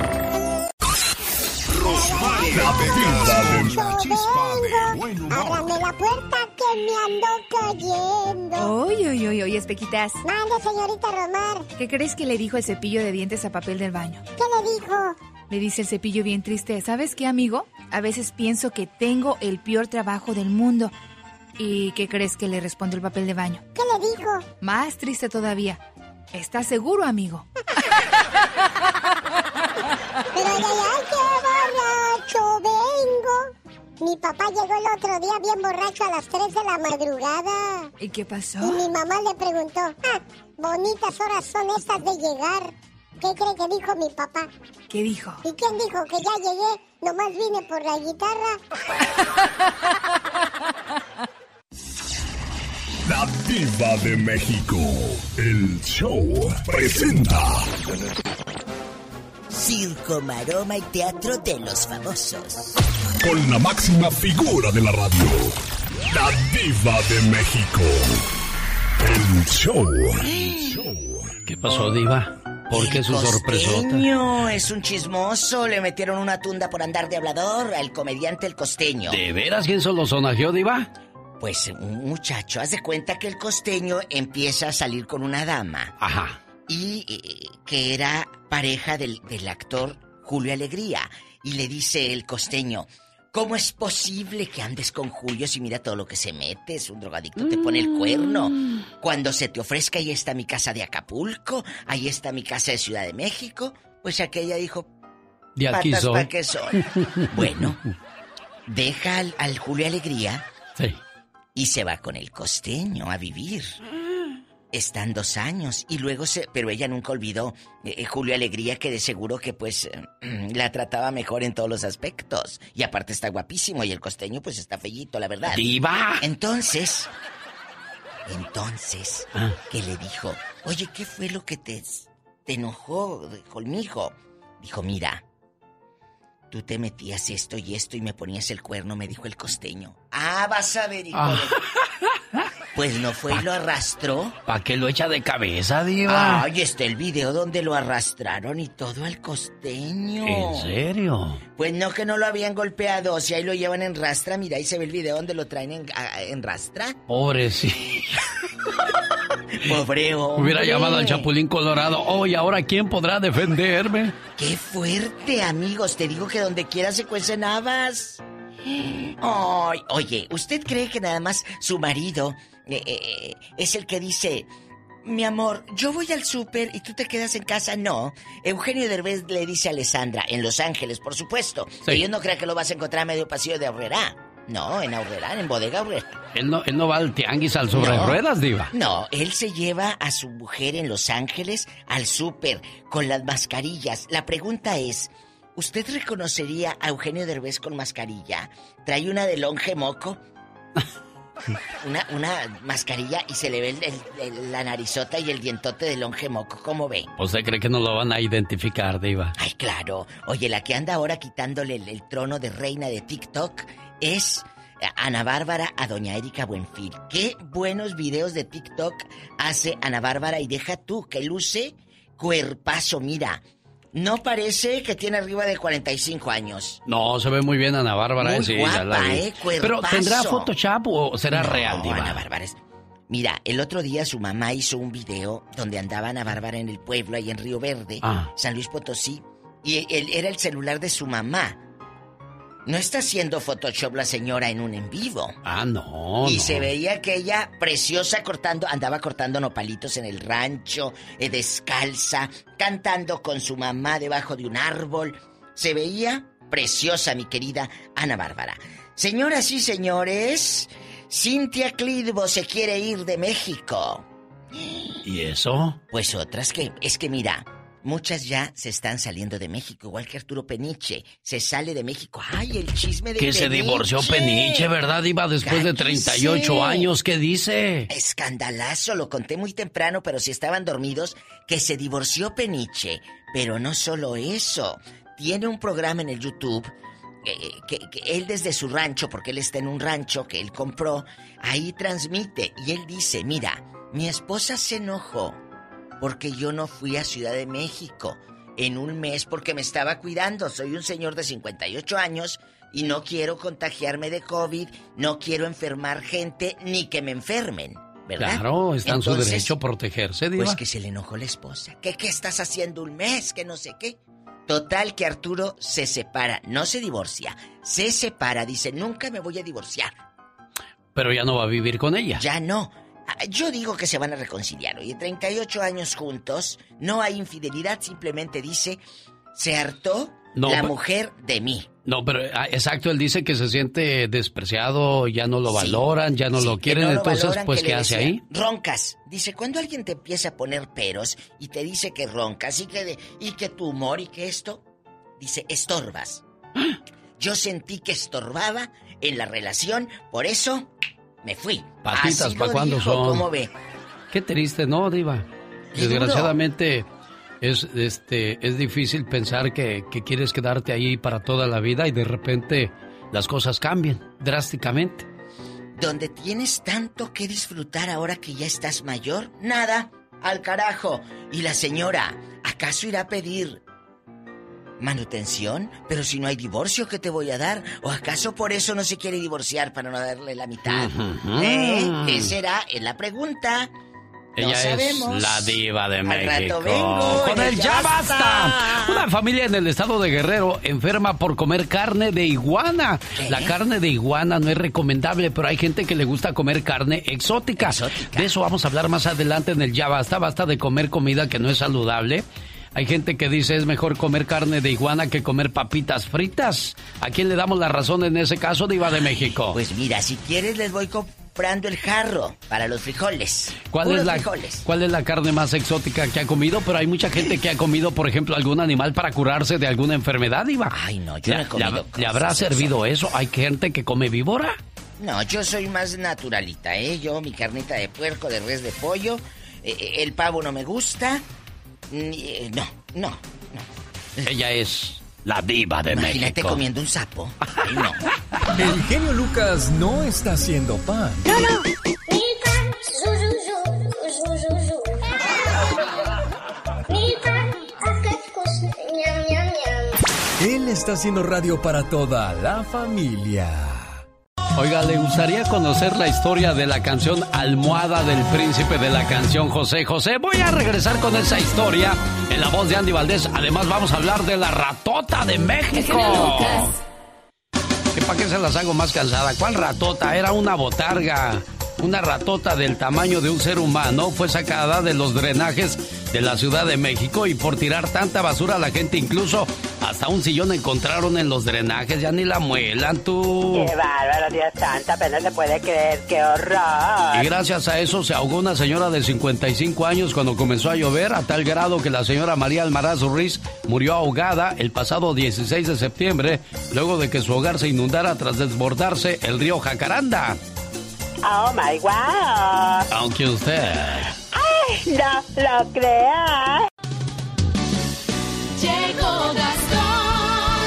Ábrame la puerta que me ando cayendo. Uy, uy, uy, uy, espequitas. Mande, señorita Romar. ¿Qué crees que le dijo el cepillo de dientes a papel del baño? ¿Qué le dijo? Le dice el cepillo bien triste, ¿sabes qué, amigo? A veces pienso que tengo el peor trabajo del mundo. ¿Y qué crees que le responde el papel de baño? ¿Qué le dijo? Más triste todavía. ¿Estás seguro, amigo? Pero ay, ay, qué borracho vengo. Mi papá llegó el otro día bien borracho a las 3 de la madrugada. ¿Y qué pasó? Y mi mamá le preguntó, ah, bonitas horas son estas de llegar. ¿Qué cree que dijo mi papá? ¿Qué dijo? ¿Y quién dijo que ya llegué? Nomás vine por la guitarra. La diva de México. El show presenta. Circo, maroma y teatro de los famosos. Con la máxima figura de la radio. La diva de México. El show. ¿Qué pasó, diva? ¿Por qué su? Costeño es un chismoso. Le metieron una tunda por andar de hablador al comediante El Costeño. ¿De veras quién se lo sonajeó, diva? Pues un muchacho, haz de cuenta que el costeño empieza a salir con una dama. Ajá. Y eh, que era pareja del, del actor Julio Alegría. Y le dice el costeño, ¿cómo es posible que andes con Julio si mira todo lo que se mete? Es un drogadicto, te pone el cuerno. Cuando se te ofrezca, ahí está mi casa de Acapulco, ahí está mi casa de Ciudad de México. Pues aquella dijo, De aquí patas soy. pa' que son. bueno, deja al, al Julio Alegría Sí. y se va con el costeño a vivir. Están dos años y luego se... Pero ella nunca olvidó, eh, Julio Alegría, que de seguro que pues eh, la trataba mejor en todos los aspectos. Y aparte está guapísimo y el costeño pues está fellito, la verdad. ¡Diva! Entonces... Entonces, Ah. que le dijo, oye, ¿qué fue lo que te, te enojó conmigo? Dijo, mira, tú te metías esto y esto y me ponías el cuerno, me dijo el costeño. Ah, vas a ver, hijo Ah. de- Pues no fue y lo arrastró. ¿Para qué lo echa de cabeza, diva? Ay, está el video donde lo arrastraron y todo al costeño. ¿En serio? Pues no que no lo habían golpeado, si ahí lo llevan en rastra, mira, ahí se ve el video donde lo traen en, rastra. Pobre, sí. Pobre hombre. Hubiera llamado al Chapulín Colorado. Oh, ¿y ahora quién podrá defenderme? ¡Qué fuerte, amigos! Te digo que donde quiera se cuecen habas. Ay, oye, ¿usted cree que nada más su marido eh, eh, es el que dice, mi amor, yo voy al súper y tú te quedas en casa? No. Eugenio Derbez le dice a Alessandra, en Los Ángeles, por supuesto. Sí. Ellos no crean que lo vas a encontrar a medio pasillo de Herrera. No, en Aurrerán, en Bodega Aurrerán. Él no, él no va al tianguis al sobre No. ruedas, diva. No, él se lleva a su mujer en Los Ángeles al súper con las mascarillas. La pregunta es, ¿usted reconocería a Eugenio Derbez con mascarilla? Trae una de longe moco. Una, una mascarilla y se le ve el- el- el- la narizota y el dientote de longe moco. ¿Cómo ve? ¿Usted cree que no lo van a identificar, diva? Ay, claro. Oye, la que anda ahora quitándole el, el trono de reina de TikTok es Ana Bárbara a doña Erika Buenfil. Qué buenos videos de TikTok hace Ana Bárbara y deja tú que luce cuerpazo, mira. No parece que tiene arriba de 45 años. No, se ve muy bien Ana Bárbara, Muy sí, la eh, Pero. ¿tendrá Photoshop o será No, real, diva? Ana Bárbara es- Mira, el otro día su mamá hizo un video donde andaba Ana Bárbara en el pueblo, ahí en Río Verde, Ah. San Luis Potosí, y él, era el celular de su mamá. No está haciendo Photoshop la señora en un en vivo. Ah, no, y no. se veía que ella, preciosa, cortando, andaba cortando nopalitos en el rancho, eh, descalza, cantando con su mamá debajo de un árbol. Se veía preciosa, mi querida Ana Bárbara. Señoras y señores, Cintia Clitbo se quiere ir de México. ¿Y eso? Pues otras que, es que mira, muchas ya se están saliendo de México, igual que Arturo Peniche. Se sale de México. ¡Ay, el chisme de Que se divorció Peniche, ¿verdad, diva? Después de 38 años, ¿qué dice? Escandalazo, lo conté muy temprano, pero si estaban dormidos, que se divorció Peniche. Pero no solo eso, tiene un programa en el YouTube. eh, que, que él desde su rancho, porque él está en un rancho que él compró, ahí transmite y él dice, mira, mi esposa se enojó porque yo no fui a Ciudad de México en un mes porque me estaba cuidando. Soy un señor de 58 años y no quiero contagiarme de COVID, no quiero enfermar gente ni que me enfermen, ¿verdad? Claro, está en su derecho a protegerse, diva. Pues que se le enojó la esposa. ¿Qué, qué estás haciendo un mes? Que no sé qué. Total que Arturo se separa, no se divorcia, se separa, dice, nunca me voy a divorciar. Pero ya no va a vivir con ella. Ya no. Ah, Yo digo que se van a reconciliar. Oye, 38 años juntos, no hay infidelidad, simplemente dice, se hartó No, la mujer de mí. No, pero ah, exacto, él dice que se siente despreciado, ya no lo Sí. valoran, ya no Sí, lo quieren, no lo entonces, valoran, pues, ¿qué hace ahí? Roncas. Dice, cuando alguien te empieza a poner peros y te dice que roncas y que, de- y que tu humor y que esto, dice, estorbas. Yo sentí que estorbaba en la relación, por eso me fui. Patitas, ¿para cuándo dijo, son? ¿Cómo ve? Qué triste, ¿no, Diva? Desgraciadamente es, este, es difícil pensar que, que quieres quedarte ahí para toda la vida y de repente las cosas cambian drásticamente. Donde tienes tanto que disfrutar ahora que ya estás mayor, nada, al carajo. Y la señora, ¿acaso irá a pedir manutención? Pero si no hay divorcio, ¿qué te voy a dar? ¿O acaso por eso no se quiere divorciar para no darle la mitad? ¿Eh? ¿Qué será? Es la pregunta. No Ella sabemos. es la diva de Al México. rato vengo, Con el ya basta. Basta. Una familia en el estado de Guerrero enferma por comer carne de iguana. La carne de iguana no es recomendable, pero hay gente que le gusta comer carne exótica. De eso vamos a hablar más adelante en el ya basta. Basta de comer comida que no es saludable. Hay gente que dice es mejor comer carne de iguana que comer papitas fritas. ¿A quién le damos la razón en ese caso, Diva de México? Pues mira, si quieres les voy comprando el jarro para los frijoles. ¿Cuál es, la, frijoles. ¿Cuál es la carne más exótica que ha comido? Pero hay mucha gente que ha comido, por ejemplo, algún animal para curarse de alguna enfermedad, Iba. Ay, no, yo no he comido ¿Le habrá cosas servido eso? ¿Hay gente que come víbora? No, yo soy más naturalita, ¿eh? Yo, mi carnita de puerco, de res, de pollo. eh, eh, el pavo no me gusta. Ni- eh, no, no, no. Ella es la diva de Imagínate México. comiendo un sapo. Ay, no. El genio Lucas no está haciendo pan. No, no. Él está haciendo radio para toda la familia. Oiga, ¿le gustaría conocer la historia de la canción Almohada del Príncipe de la canción José José? Voy a regresar con esa historia en la voz de Andy Valdés. Además, vamos a hablar de la ratota de México. ¿Qué para qué se las hago más cansada? ¿Cuál ratota? Era una botarga. Una ratota del tamaño de un ser humano fue sacada de los drenajes de la Ciudad de México y por tirar tanta basura la gente incluso hasta un sillón encontraron en los drenajes, ya ni la muelan tú. Qué bárbaro, Dios santo, apenas se puede creer, qué horror. Y gracias a eso se ahogó una señora de 55 años cuando comenzó a llover, a tal grado que la señora María Almaraz Ruiz murió ahogada el pasado 16 de septiembre, luego de que su hogar se inundara tras desbordarse el río Jacaranda. Oh my wow. Aunque usted. ¡Ay, no lo crea! Llegó Gastón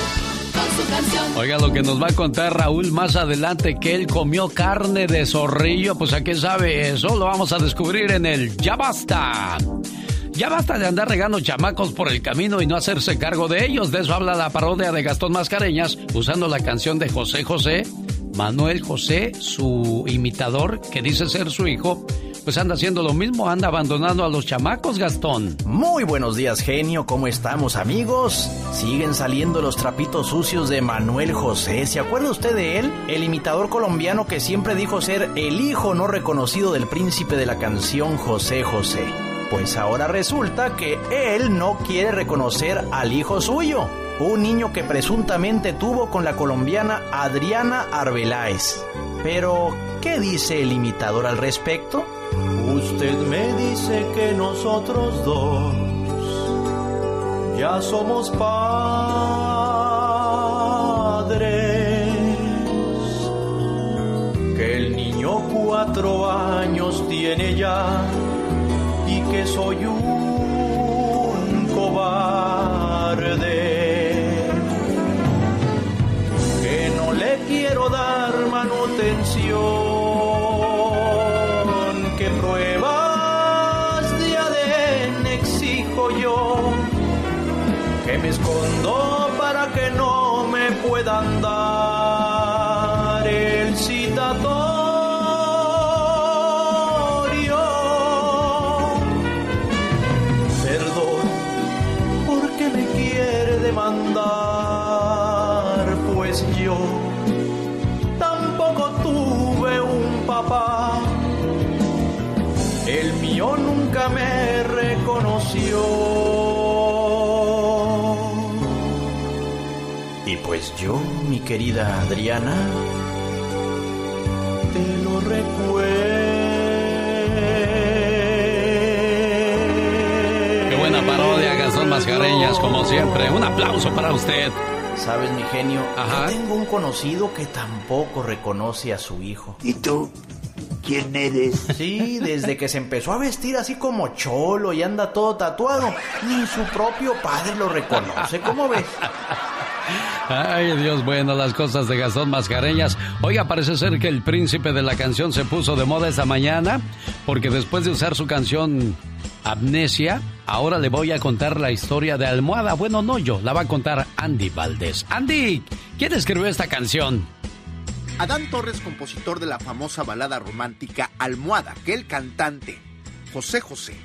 con su canción. Oiga lo que nos va a contar Raúl más adelante que él comió carne de zorrillo, pues a qué sabe eso, lo vamos a descubrir en el Ya Basta. Ya basta de andar regando chamacos por el camino y no hacerse cargo de ellos. De eso habla la parodia de Gastón Mascareñas usando la canción de José José. Manuel José, su imitador, que dice ser su hijo, pues anda haciendo lo mismo, anda abandonando a los chamacos, Gastón. Muy buenos días, genio. ¿Cómo estamos, amigos? Siguen saliendo los trapitos sucios de Manuel José. ¿Se acuerda usted de él? El imitador colombiano que siempre dijo ser el hijo no reconocido del príncipe de la canción José José. Pues ahora resulta que él no quiere reconocer al hijo suyo, un niño que presuntamente tuvo con la colombiana Adriana Arbeláez. Pero, ¿qué dice el imitador al respecto? Usted me dice que nosotros dos ya somos padres, que el niño cuatro años tiene ya y que soy un cobarde, que no le quiero dar manutención, que pruebas de ADN exijo yo, que me escondo para que no me puedan dar nunca me reconoció. Y pues yo, mi querida Adriana, Te lo recuerdo. Qué buena parodia, Gastón Mascareñas, como siempre. Un aplauso para usted. ¿sabes, mi genio? Ajá. Yo tengo un conocido que tampoco reconoce a su hijo. ¿Y tú? ¿Quién eres? Sí, desde que se empezó a vestir así como cholo y anda todo tatuado, ni su propio padre lo reconoce. ¿Cómo ves? Ay, Dios, bueno, las cosas de Gastón Mascareñas. Oiga, parece ser que el príncipe de la canción se puso de moda esta mañana, porque después de usar su canción Amnesia, ahora le voy a contar la historia de Almohada. Bueno, no yo, la va a contar Andy Valdés. Andy, ¿quién escribió esta canción? Adán Torres, compositor de la famosa balada romántica Almohada, que el cantante José José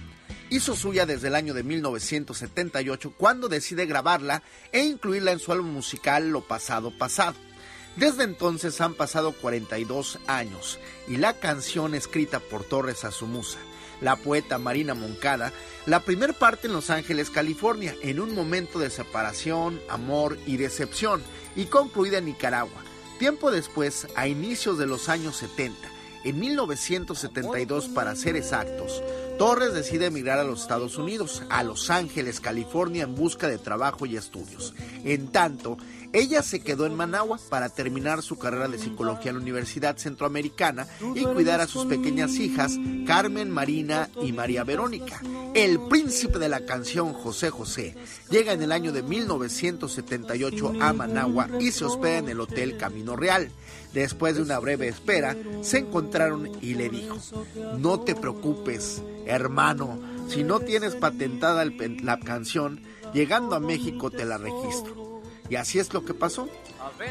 hizo suya desde el año de 1978 cuando decide grabarla e incluirla en su álbum musical Lo Pasado Pasado. Desde entonces han pasado 42 años y la canción escrita por Torres a su musa, la poeta Marina Moncada, la primer parte en Los Ángeles, California, en un momento de separación, amor y decepción, y concluida en Nicaragua. Tiempo después, a inicios de los años 70, en 1972 para ser exactos, Torres decide emigrar a los Estados Unidos, a Los Ángeles, California, en busca de trabajo y estudios. En tanto, ella se quedó en Managua para terminar su carrera de psicología en la Universidad Centroamericana y cuidar a sus pequeñas hijas, Carmen, Marina y María Verónica. El príncipe de la canción José José llega en el año de 1978 a Managua y se hospeda en el Hotel Camino Real. Después de una breve espera, se encontraron y le dijo, no te preocupes, hermano, si no tienes patentada la canción, llegando a México te la registro. Y así es lo que pasó.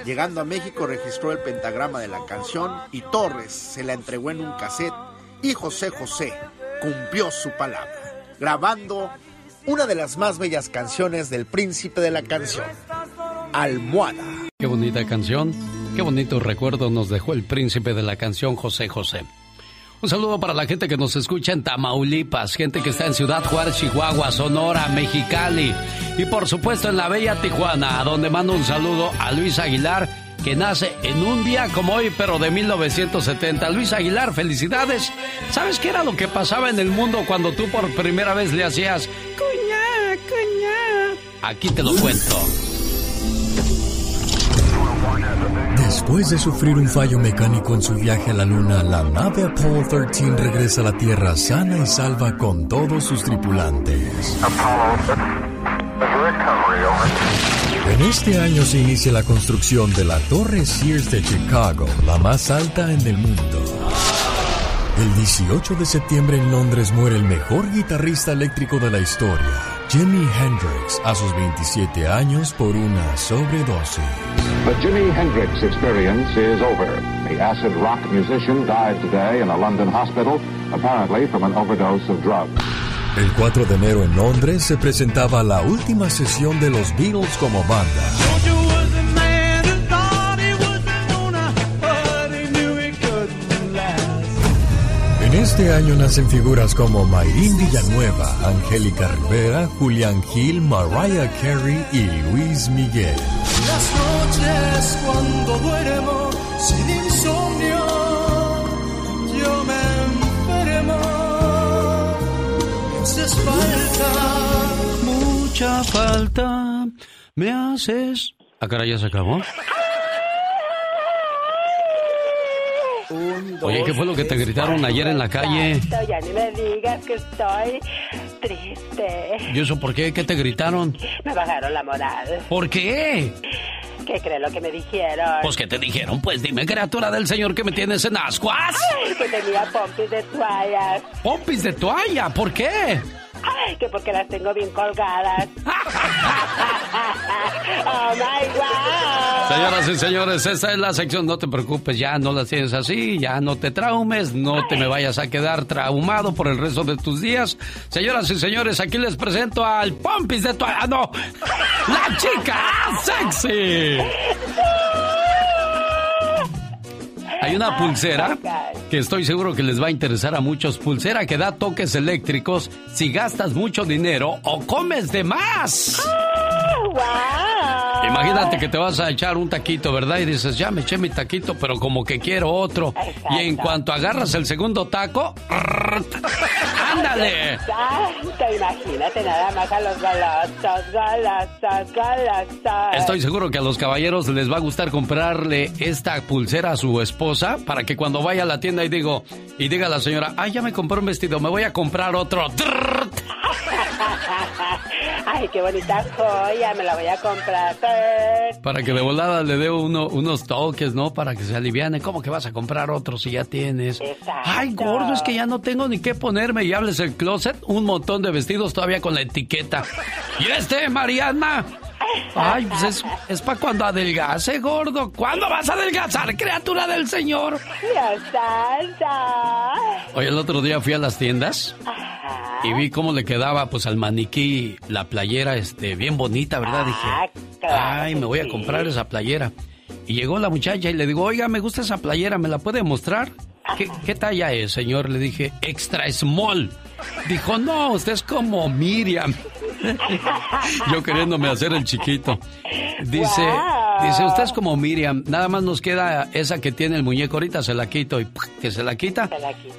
Llegando a México registró el pentagrama de la canción y Torres se la entregó en un cassette y José José cumplió su palabra, grabando una de las más bellas canciones del príncipe de la canción, Almohada. Qué bonita canción, qué bonito recuerdo nos dejó el príncipe de la canción José José. Un saludo para la gente que nos escucha en Tamaulipas, gente que está en Ciudad Juárez, Chihuahua, Sonora, Mexicali y por supuesto en la bella Tijuana, a donde mando un saludo a Luis Aguilar, que nace en un día como hoy, pero de 1970. Luis Aguilar, felicidades. ¿Sabes qué era lo que pasaba en el mundo cuando tú por primera vez le hacías cuñá, cuñá? Aquí te lo cuento. Después de sufrir un fallo mecánico en su viaje a la Luna, la nave Apollo 13 regresa a la Tierra sana y salva con todos sus tripulantes. En este año se inicia la construcción de la Torre Sears de Chicago, la más alta en el mundo. El 18 de septiembre en Londres muere el mejor guitarrista eléctrico de la historia, Jimi Hendrix, a sus 27 años por una sobredosis. The Jimi Hendrix experience is over. The acid rock musician died today in a London hospital, apparently from an overdose of drugs. El 4 de enero en Londres se presentaba la última sesión de los Beatles como banda. Este año nacen figuras como Mayrín Villanueva, Angélica Rivera, Julián Gil, Mariah Carey y Luis Miguel. Las noches cuando duermo sin insomnio, yo me enfermo. Haces falta. Mucha falta me haces. ¿A cara ya se acabó? Oye, ¿qué fue lo que te gritaron ayer en la calle? Ya ni me digas que estoy triste. ¿Y eso por qué? ¿Qué te gritaron? Me bajaron la moral. ¿Por qué? ¿Qué crees lo que me dijeron? Pues que te dijeron, pues dime, criatura del señor que me tienes en ascuas. Ay, que tenía pompis de toallas. ¿Pompis de toalla? ¿Por qué? Ay, que porque las tengo bien colgadas. oh my God. Señoras y señores, esta es la sección. No te preocupes, ya no las tienes así, ya no te traumes, no te me vayas a quedar traumado por el resto de tus días. Señoras y señores, aquí les presento al Pompis de toalla. no! ¡La chica sexy! Hay una pulsera que estoy seguro que les va a interesar a muchos. Pulsera que da toques eléctricos si gastas mucho dinero o comes de más. Imagínate que te vas a echar un taquito, ¿verdad? Y dices, ya me eché mi taquito, pero como que quiero otro. Y en cuanto agarras el segundo taco, ¡ándale! Exacto, imagínate nada más a los golosos, golosos, golosos. Estoy seguro que a los caballeros les va a gustar comprarle esta pulsera a su esposa para que cuando vaya a la tienda y digo y diga a la señora, ay, ya me compré un vestido, me voy a comprar otro. Ay, qué bonita joya, me la voy a comprar. Para que de volada le dé uno, unos toques, ¿no? Para que se aliviane. ¿Cómo que vas a comprar otro si ya tienes? Exacto. Ay, gordo, es que ya no tengo ni qué ponerme. Y hables el closet, un montón de vestidos todavía con la etiqueta. ¿Y este, Mariana? Ay, pues es, es para cuando adelgace, gordo. ¿Cuándo vas a adelgazar, criatura del Señor? Dios. Oye, el otro día fui a las tiendas y vi cómo le quedaba pues al maniquí la playera este bien bonita, ¿verdad? Dije, ay, me voy a comprar esa playera. Y llegó la muchacha y le digo, oiga, me gusta esa playera, ¿me la puede mostrar? ¿Qué, qué talla es, señor? Le dije, extra small. Dijo, no, usted es como Miriam. Yo queriéndome hacer el chiquito. Dice, dice, usted es como Miriam. Nada más nos queda esa que tiene el muñeco. Ahorita se la quito y que se la quita.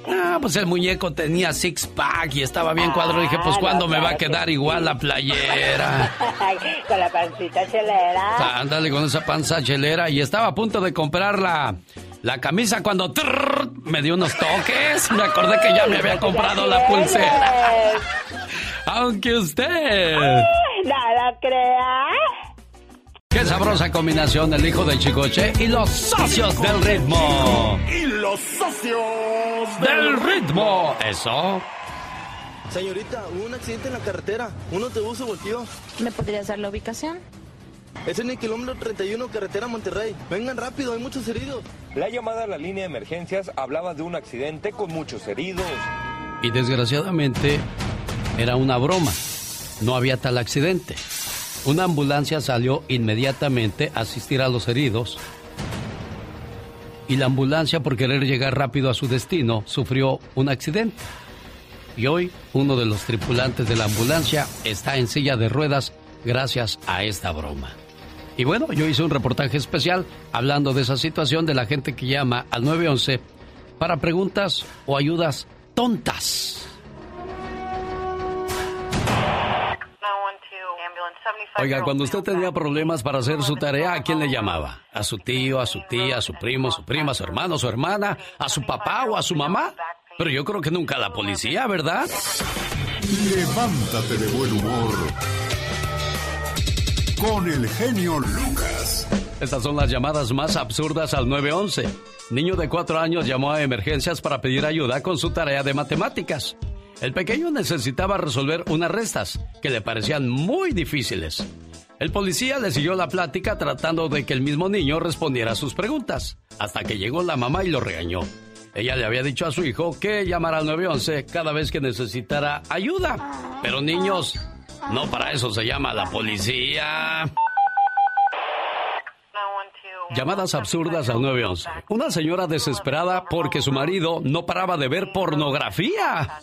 Ah, pues el muñeco tenía six pack y estaba bien cuadrado. Dije, pues ¿cuándo me va a quedar igual la playera? con la pancita chelera. Ándale con esa panza chelera. Y estaba a punto de comprar la, camisa cuando trrr, me dio unos toques. Me acordé que ya me había comprado la pulsera. Aunque usted... Nada crea. Qué sabrosa combinación el hijo del chicoche y los socios del ritmo. Y los socios Del ritmo. Eso. Señorita, hubo un accidente en la carretera. Un autobús se volteó. ¿Me podrías dar la ubicación? Es en el kilómetro 31, carretera Monterrey. Vengan rápido, hay muchos heridos. La llamada a la línea de emergencias hablaba de un accidente con muchos heridos. Y desgraciadamente era una broma. No había tal accidente. Una ambulancia salió inmediatamente a asistir a los heridos. y la ambulancia por querer llegar rápido a su destino sufrió un accidente. Y hoy uno de los tripulantes de la ambulancia está en silla de ruedas gracias a esta broma. Y bueno, yo hice un reportaje especial hablando de esa situación de la gente que llama al 911 para preguntas o ayudas tontas. Oiga, cuando usted tenía problemas para hacer su tarea, ¿a quién le llamaba? ¿A su tío, a su tía, a su primo, a su prima, a su hermano, a su hermana, a su papá o a su mamá? Pero yo creo que nunca a la policía, ¿verdad? Levántate de buen humor con el genio Lucas. Estas son las llamadas más absurdas al 911. Niño de cuatro años llamó a emergencias para pedir ayuda con su tarea de matemáticas. El pequeño necesitaba resolver unas restas que le parecían muy difíciles. El policía le siguió la plática tratando de que el mismo niño respondiera a sus preguntas, hasta que llegó la mamá y lo regañó. Ella le había dicho a su hijo que llamara al 911 cada vez que necesitara ayuda. Pero niños, no para eso se llama la policía. Llamadas absurdas al 911. Una señora desesperada porque su marido no paraba de ver pornografía.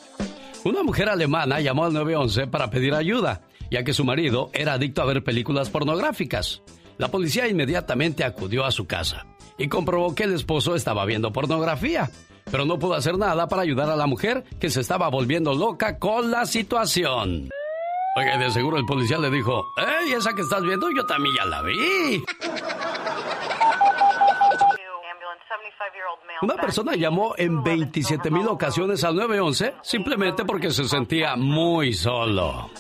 Una mujer alemana llamó al 911 para pedir ayuda, ya que su marido era adicto a ver películas pornográficas. La policía inmediatamente acudió a su casa y comprobó que el esposo estaba viendo pornografía, pero no pudo hacer nada para ayudar a la mujer que se estaba volviendo loca con la situación. De seguro el policía le dijo, ¡Ey, esa que estás viendo yo también ya la vi! Una persona llamó en 27 mil ocasiones al 911 simplemente porque se sentía muy solo.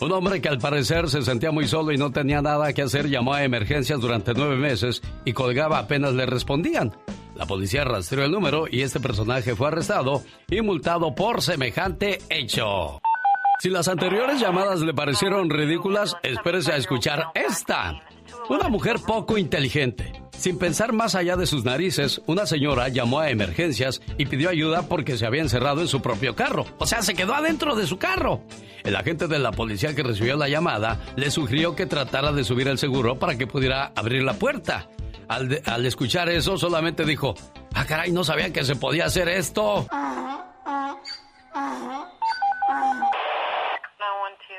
Un hombre que al parecer se sentía muy solo y no tenía nada que hacer llamó a emergencias durante nueve meses y colgaba apenas le respondían. La policía rastreó el número y este personaje fue arrestado y multado por semejante hecho. Si las anteriores llamadas le parecieron ridículas, espérese a escuchar esta. Una mujer poco inteligente. Sin pensar más allá de sus narices, una señora llamó a emergencias y pidió ayuda porque se había encerrado en su propio carro. O sea, se quedó adentro de su carro. El agente de la policía que recibió la llamada le sugirió que tratara de subir el seguro para que pudiera abrir la puerta. Al, escuchar eso, solamente dijo, ah, caray, no sabía que se podía hacer esto.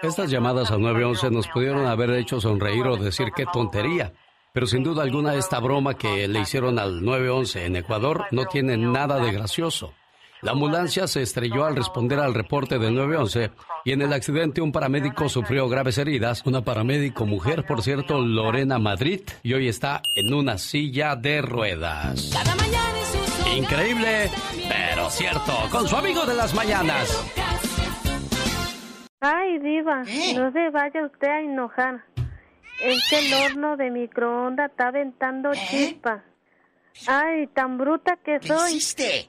Estas llamadas al 911 nos pudieron haber hecho sonreír o decir qué tontería. Pero sin duda alguna esta broma que le hicieron al 911 en Ecuador no tiene nada de gracioso. La ambulancia se estrelló al responder al reporte del 911 y en el accidente un paramédico sufrió graves heridas. Una paramédico mujer, por cierto, Lorena Madrid, y hoy está en una silla de ruedas. Increíble, pero cierto, con su amigo de las mañanas. Ay, diva, no se vaya usted a enojar. Es que el horno de microondas está aventando chispa. Ay, tan bruta que soy.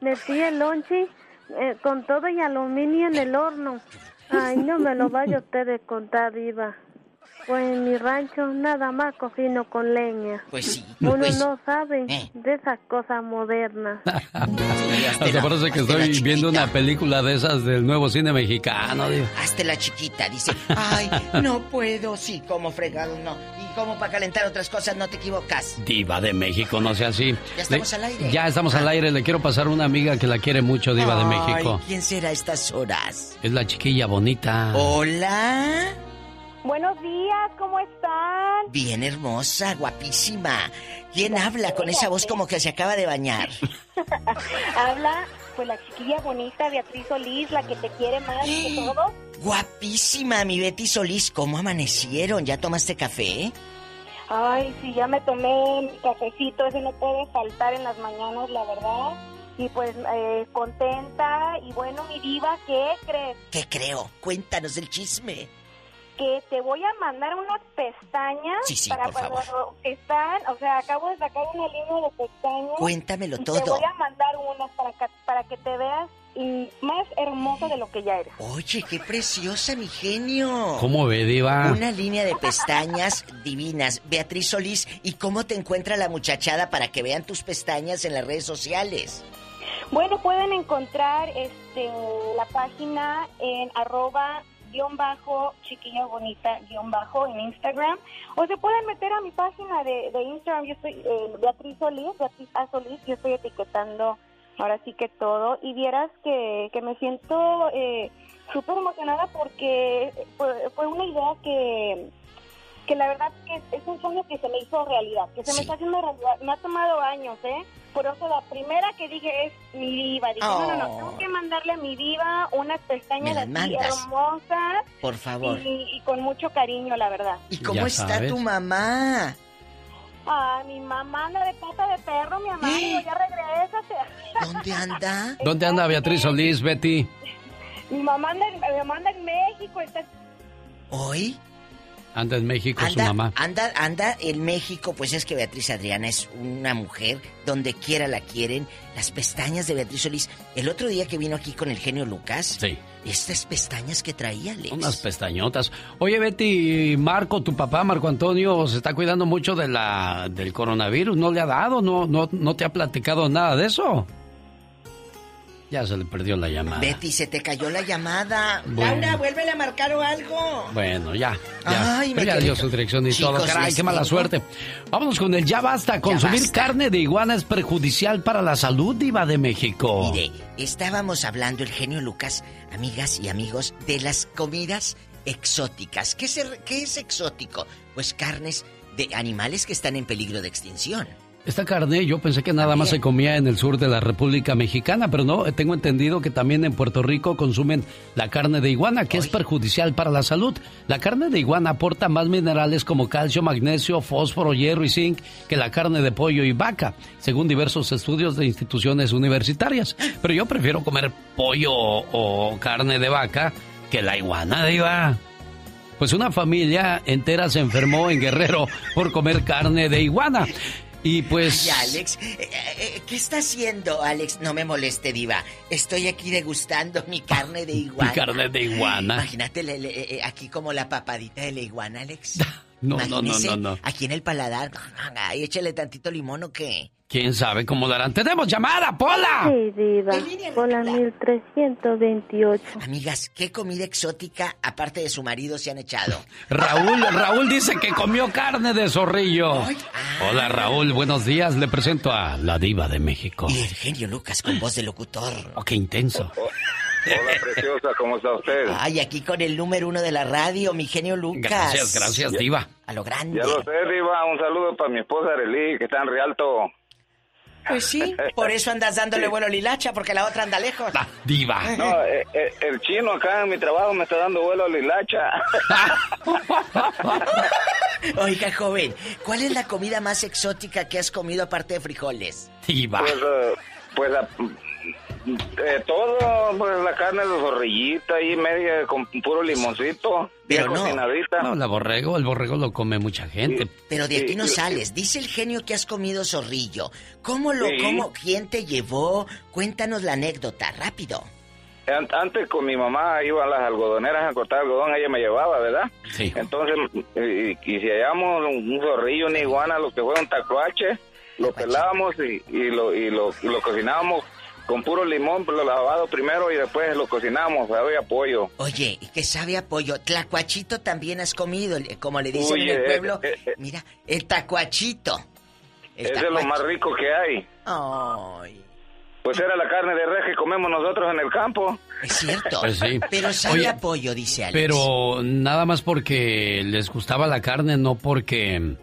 Metí el lonche eh, con todo y aluminio en el horno. Ay, no me lo vaya usted de contar, diva. Pues en mi rancho nada más cocino con leña. Pues sí. Uno pues- no sabe Eh. de esas cosas modernas. Hasta parece que estoy viendo una película de esas del nuevo cine mexicano. Hazte la chiquita, dice, ay, no puedo, sí, como fregado, no. Y como para calentar otras cosas, no te equivocas. Diva de México, no sea así. Ya estamos Le- al aire. Ya estamos al aire. Le quiero pasar una amiga que la quiere mucho, Diva de Ay, México. ¿quién será a estas horas? Es la chiquilla bonita. Hola. Buenos días, ¿cómo están? Bien hermosa, guapísima. ¿Quién habla con esa voz como que se acaba de bañar? Habla pues la chiquilla bonita Beatriz Solís, la que te quiere más que todo. Guapísima, mi Betty Solís. ¿Cómo amanecieron? ¿Ya tomaste café? Ay, sí, ya me tomé mi cafecito, ese no puede faltar en las mañanas, la verdad. Y pues eh, contenta y bueno, mi diva, ¿qué crees? ¿Qué creo? Cuéntanos el chisme. Que te voy a mandar unas pestañas Sí, sí, para por cuando favor. están, o sea, acabo de sacar una línea de pestañas. Cuéntamelo y todo. Te voy a mandar unas para que, para que te veas mm, más hermosa de lo que ya eres. Oye, qué preciosa, mi genio. ¿Cómo ve, Diva? Una línea de pestañas divinas. Beatriz Solís, ¿y cómo te encuentra la muchachada para que vean tus pestañas en las redes sociales? Bueno, pueden encontrar este, la página en arroba guion bajo, chiquilla bonita guion bajo en Instagram. O se pueden meter a mi página de, de Instagram, yo soy eh, Beatriz Solís, Beatriz A. Solís, yo estoy etiquetando ahora sí que todo. Y vieras que, que me siento eh, súper emocionada porque fue, fue una idea que que la verdad que es, es un sueño que se me hizo realidad, que se me está haciendo realidad. Me ha tomado años, ¿eh? Por eso la primera que dije es mi diva. Dije, no, no, no, Oh. tengo que mandarle a mi diva unas pestañas así mandas. hermosas Por favor. y, y con mucho cariño, la verdad. ¿Y cómo Ya está sabes. tu mamá? Ah, mi mamá anda de pata de perro, mi mamá, digo, ya regrésate. ¿Dónde anda? ¿Dónde anda Beatriz Solís, Betty? Mi mamá anda, en- mi mamá anda en México, está ¿Hoy? Anda en México su mamá. anda, anda en México, pues es que Beatriz Adriana es una mujer, donde quiera la quieren. Las pestañas de Beatriz Solís. El otro día que vino aquí con el genio Lucas, Sí. estas pestañas que traía, Alex. Unas pestañotas. Oye, Betty, Marco, tu papá, Marco Antonio, se está cuidando mucho de la, del coronavirus. ¿No le ha dado? ¿No, no, no te ha platicado nada de eso? Ya se le perdió la llamada. Betty, se te cayó la llamada. Bueno. Laura, vuélvele a marcar o algo. Bueno, ya. ya. Ay, me ya dio su dirección y Chicos, todo. Caray, qué mala tengo- suerte. Vámonos con el ya basta. Consumir basta. carne de iguana es perjudicial para la salud, diva de México. Mire, estábamos hablando el genio Lucas, amigas y amigos, de las comidas exóticas. ¿Qué es, qué es exótico? Pues carnes de animales que están en peligro de extinción. Esta carne yo pensé que nada más se comía en el sur de la República Mexicana, pero no, tengo entendido que también en Puerto Rico consumen la carne de iguana, que es perjudicial para la salud. La carne de iguana aporta más minerales como calcio, magnesio, fósforo, hierro y zinc que la carne de pollo y vaca, según diversos estudios de instituciones universitarias. Pero yo prefiero comer pollo o, o carne de vaca que la iguana, diva. Pues una familia entera se enfermó en Guerrero por comer carne de iguana. Y pues... Ay, Alex, eh, eh, ¿qué está haciendo, Alex? No me moleste, diva. Estoy aquí degustando mi carne de iguana. Mi carne de iguana. Imagínate le- le- eh, aquí como la papadita de la iguana, Alex. No, no, no, no, no. Aquí en el paladar. Ay, échale tantito limón o qué. ¿Quién sabe cómo lo harán? ¡Tenemos llamada, Pola! Sí, diva. Hola, 1328. Amigas, ¿qué comida exótica, aparte de su marido, se han echado? Raúl, Raúl dice que comió carne de zorrillo. Hola, Raúl, buenos días. Le presento a la diva de México. Y el genio Lucas con voz de locutor. Oh, qué intenso. Hola, preciosa, ¿cómo está usted? Ay, aquí con el número uno de la radio, mi genio Lucas. Gracias, gracias, diva. A lo grande. Ya lo sé, Diva. Un saludo para mi esposa Arely, que está en Rialto. Pues sí, por eso andas dándole vuelo a Lilacha, porque la otra anda lejos. diva. No, eh, eh, el chino acá en mi trabajo me está dando vuelo a Lilacha. Oiga, joven, ¿cuál es la comida más exótica que has comido aparte de frijoles? Diva. Pues, eh, pues ah, eh, todo, pues la carne de zorrillita ahí media con puro limoncito, bien Pero no. cocinadita. No, la borrego, el borrego lo come mucha gente. Pero de aquí no Sí, sales. Dice el genio que has comido zorrillo. ¿Cómo lo, Sí. cómo, quién te llevó? Cuéntanos la anécdota, rápido. An- Antes con mi mamá iba a las algodoneras a cortar algodón, ella me llevaba, ¿verdad? Sí. Entonces, y, y si hallamos un, un zorrillo, una iguana, lo que fue un tacuache, lo pelábamos y, y lo, y, lo, y lo cocinábamos con puro limón, lo lavado primero y después lo cocinábamos, había pollo. Oye, ¿qué sabe a pollo? Tlacuachito también has comido, le- como le dicen Uy, en el eh, pueblo. eh, eh. Mira, el tacuachito. El Ese es lo tacuachi- más rico que hay. Ay, Pues era la carne de res que comemos nosotros en el campo. es cierto. Pues sí. Pero sabe Oye, a pollo, dice Alex. Pero nada más porque les gustaba la carne, no porque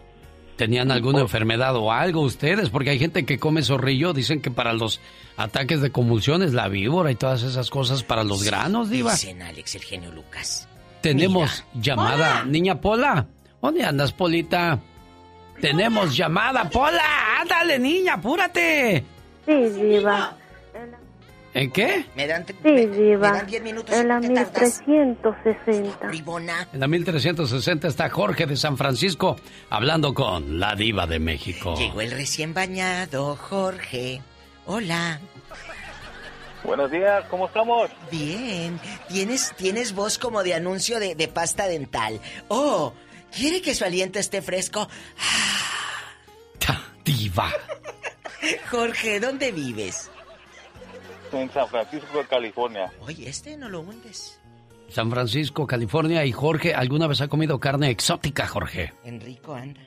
tenían alguna enfermedad o algo ustedes, porque hay gente que come zorrillo, dicen que para los ataques de convulsiones, la víbora y todas esas cosas para los granos, diva. Dicen Alex, el genio Lucas. Tenemos llamada. Niña Pola, ¿dónde andas, Polita? Tenemos llamada, Pola. Ándale, niña, apúrate. Sí, diva. ¿En qué? Me dan, Sí, me diva. dan 10 minutos. En la ¿te tardas? 1360. Ribona. En la 1360 está Jorge de San Francisco hablando con la diva de México. Llegó el recién bañado, Jorge. Hola. Buenos días, ¿cómo estamos? Bien. Tienes, tienes voz como de anuncio de, de pasta dental. Oh, ¿quiere que su aliento esté fresco? Diva. Jorge, ¿dónde vives? En San Francisco, California. Oye, este no lo hundes. San Francisco, California. Y Jorge, ¿alguna vez ha comido carne exótica, Jorge? Enrico, anda.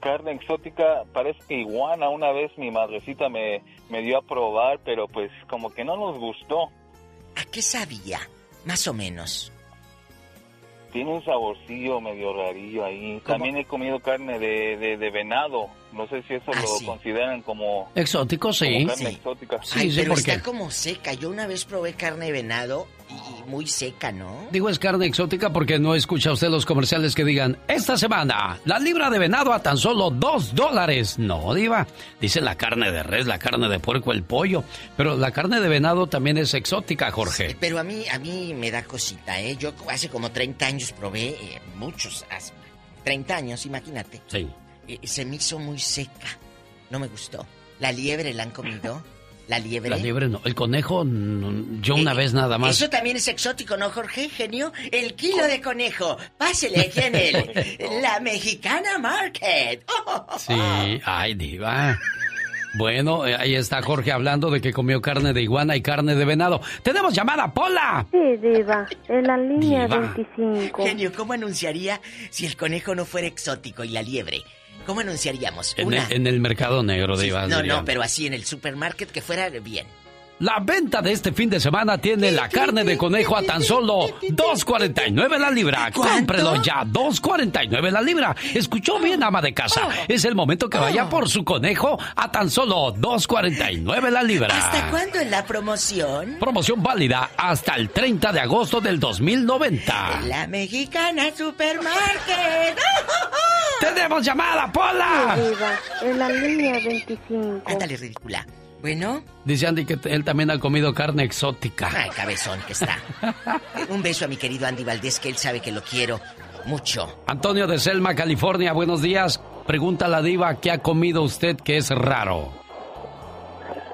Carne exótica, parece que iguana. Una vez mi madrecita me, me dio a probar, pero pues como que no nos gustó. ¿A qué sabía? Más o menos. Tiene un saborcillo medio rarillo ahí. También he comido carne de, de, de venado. No sé si eso Ah, lo sí. consideran como, Exótico, sí. como carne Sí. exótica. Ay, sí, pero porque- está como seca. Yo una vez probé carne de venado y, muy seca, ¿no? Digo es carne exótica porque no escucha usted los comerciales que digan, esta semana, la libra de venado a tan solo dos dólares. No, diva. Dice la carne de res, la carne de puerco, el pollo. Pero la carne de venado también es exótica, Jorge. Pero a mí, a mí me da cosita, ¿eh? Yo hace como 30 años probé, eh, muchos, hace 30 años, imagínate. Sí. Eh, se me hizo muy seca. No me gustó. ¿La liebre la han comido? ¿La liebre? La liebre no. El conejo, no, yo una vez nada más. Eso también es exótico, ¿no, Jorge? Genio. El kilo de conejo. Pásele aquí en el... la Mexicana Market. Sí, ay, diva. Bueno, eh, ahí está Jorge hablando de que comió carne de iguana y carne de venado. ¡Tenemos llamada, Pola! Sí, Diva, en la línea Diva. 25. Genio, ¿cómo anunciaría si el conejo no fuera exótico y la liebre? ¿Cómo anunciaríamos? En Una... el, en el mercado negro, diva. No, diría. no, pero así en el supermarket que fuera bien. La venta de este fin de semana tiene la carne de conejo a tan solo 2.49 la libra. Cómprelo ya, 2.49 la libra. Escuchó bien, ama de casa. Es el momento que vaya por su conejo a tan solo 2.49 la libra. ¿Hasta cuándo en la promoción? Promoción válida hasta el 30 de agosto del 2090. La Mexicana Supermarket. ¡Tenemos llamada, Pola! En la línea 25. Ándale, ridícula. Bueno. Dice Andy que él también ha comido carne exótica. Ay, cabezón que está. Un beso a mi querido Andy Valdés, que él sabe que lo quiero mucho. Antonio de Selma, California, buenos días. Pregunta a la diva, ¿qué ha comido usted que es raro?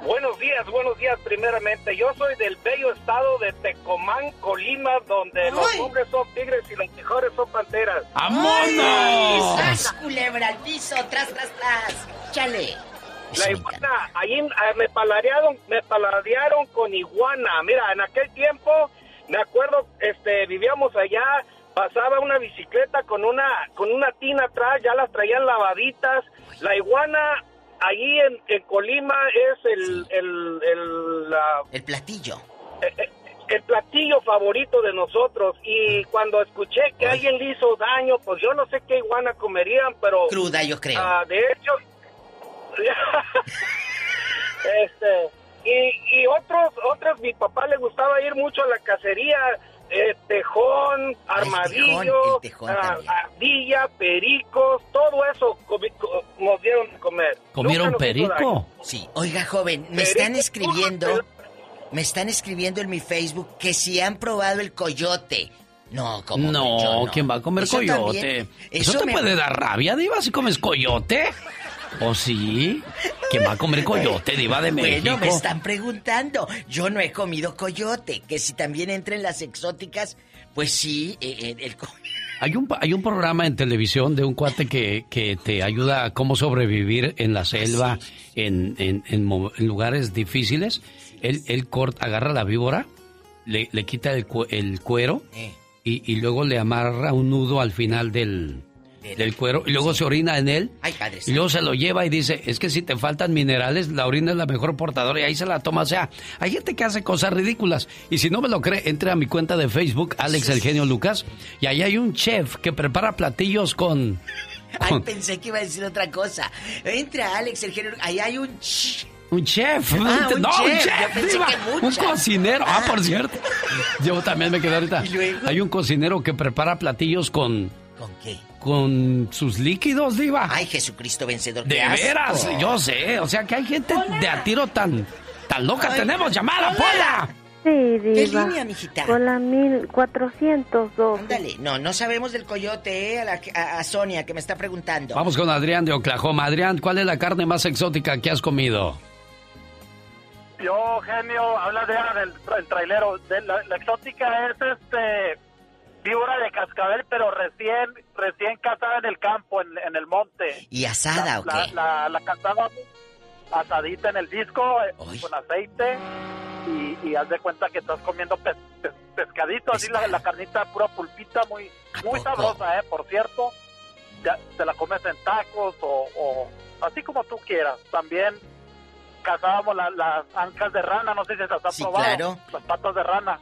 Buenos días, buenos días primeramente. Yo soy del bello estado de Tecomán, Colima, donde los hombres son tigres y las mejores son panteras. ¡Vámonos! ¡Sas, culebra al piso! ¡Tras, tras, tras! ¡Chale! La iguana, allí eh, me paladearon, me paladearon con iguana. Mira, en aquel tiempo, me acuerdo, este, vivíamos allá, pasaba una bicicleta con una, con una tina atrás, ya las traían lavaditas. La iguana, allí en, en Colima, es el, el, el, la- El platillo. eh, el platillo favorito de nosotros y cuando escuché que alguien le hizo daño, pues yo no sé qué iguana comerían, pero... Cruda, yo creo. Ah, de hecho... este... Y, y otros, otros, mi papá le gustaba ir mucho a la cacería, eh, tejón, armadillo, el tejón ah, ardilla, pericos, todo eso comi- co- nos dieron de comer. ¿Comieron perico? Sí. Oiga, joven, me Perico, están escribiendo... Me están escribiendo en mi Facebook que si han probado el coyote. No, como No, ¿quién va a comer Eso coyote? también- ¿Eso, eso te me- puede dar rabia, Diva, si comes coyote? ¿O sí? ¿Quién va a comer coyote, Diva de México? Bueno, me están preguntando. Yo no he comido coyote. Que si también entra en las exóticas, pues sí, eh, eh, el Hay un, hay un programa en televisión de un cuate que, que te ayuda a cómo sobrevivir en la selva, en, en- en lugares difíciles. Él, él corta, agarra la víbora, le, le quita el, el cuero Eh. y, y luego le amarra un nudo al final del, del cuero y luego se orina en él. Ay, padre. Y luego se lo lleva y dice, es que si te faltan minerales, la orina es la mejor portadora y ahí se la toma. O sea, hay gente que hace cosas ridículas. Y si no me lo cree, entre a mi cuenta de Facebook, Alex El Genio Lucas, y ahí hay un chef que prepara platillos con... Ay, pensé que iba a decir otra cosa. Entra Alex, el género. Ahí hay un. Un chef. Ah, un no, un chef. chef. Diva. que un cocinero. Ah, por cierto. Yo también me quedé ahorita. ¿Y luego? Hay un cocinero que prepara platillos con... ¿Con qué? Con sus líquidos, diva. Ay, Jesucristo vencedor. De qué asco. veras, yo sé. O sea que hay gente de a tiro tan, tan loca. Ay, Tenemos llamada, hola. Pola. Sí, Diva. línea, mijita? Con la 1402. Ándale. No, no sabemos del coyote, ¿eh? A, la que- a- a Sonia, que me está preguntando. Vamos con Adrián de Oklahoma. Adrián, ¿cuál es la carne más exótica que has comido? Yo, genio, habla de del el trailero. De la, la exótica es este víbora de cascabel, pero recién recién cazada en el campo, en, en el monte. ¿Y asada o La, qué? la, la cazada asadita en el disco con aceite y, y haz de cuenta que estás comiendo pes- pes- pescadito, así la, la carnita pura pulpita, muy, muy sabrosa, ¿eh? Por cierto, ya te la comes en tacos o, o así como tú quieras. También cazábamos la- las ancas de rana, no sé si las has Sí, probado. claro. Las patas de rana.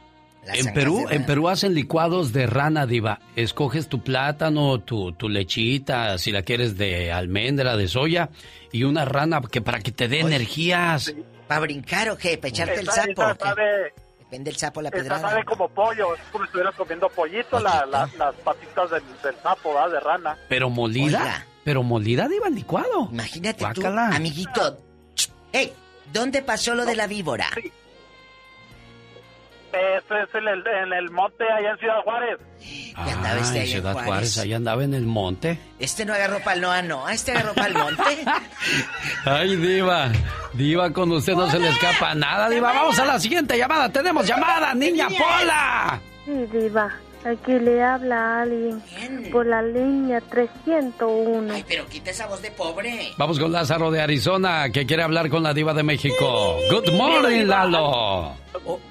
En Perú, en Perú hacen licuados de rana, diva. Escoges tu plátano, tu, tu lechita, si la quieres de almendra, de soya, y una rana que para que te dé energías. ¿Para brincar o qué? ¿Para echarte el sapo? esta sabe- Depende del sapo la Esta pedrada. sabe como pollo, es como si estuvieras comiendo pollito, la- la- las patitas del, del sapo, ¿verdad? De rana. Pero molida. Oiga. Pero molida, diva, en licuado. Imagínate Guácala. tú, amiguito. ¡Ey! ¿Dónde pasó lo de la víbora? Ese es en el, en el monte allá en Ciudad Juárez. Ah, andaba este en Ciudad Juárez. Juárez, allá andaba en el monte. Este no agarró pa'l Noa, no. Este agarró pa'l monte. Ay, diva. Diva, con usted no se le escapa nada, diva. Vamos a la siguiente llamada. Tenemos llamada, niña Pola. Sí, Diva. Aquí le habla a alguien por la línea 301. Pero quita esa voz de pobre. Vamos con Lázaro de Arizona, que quiere hablar con la diva de México. Good morning, Lalo.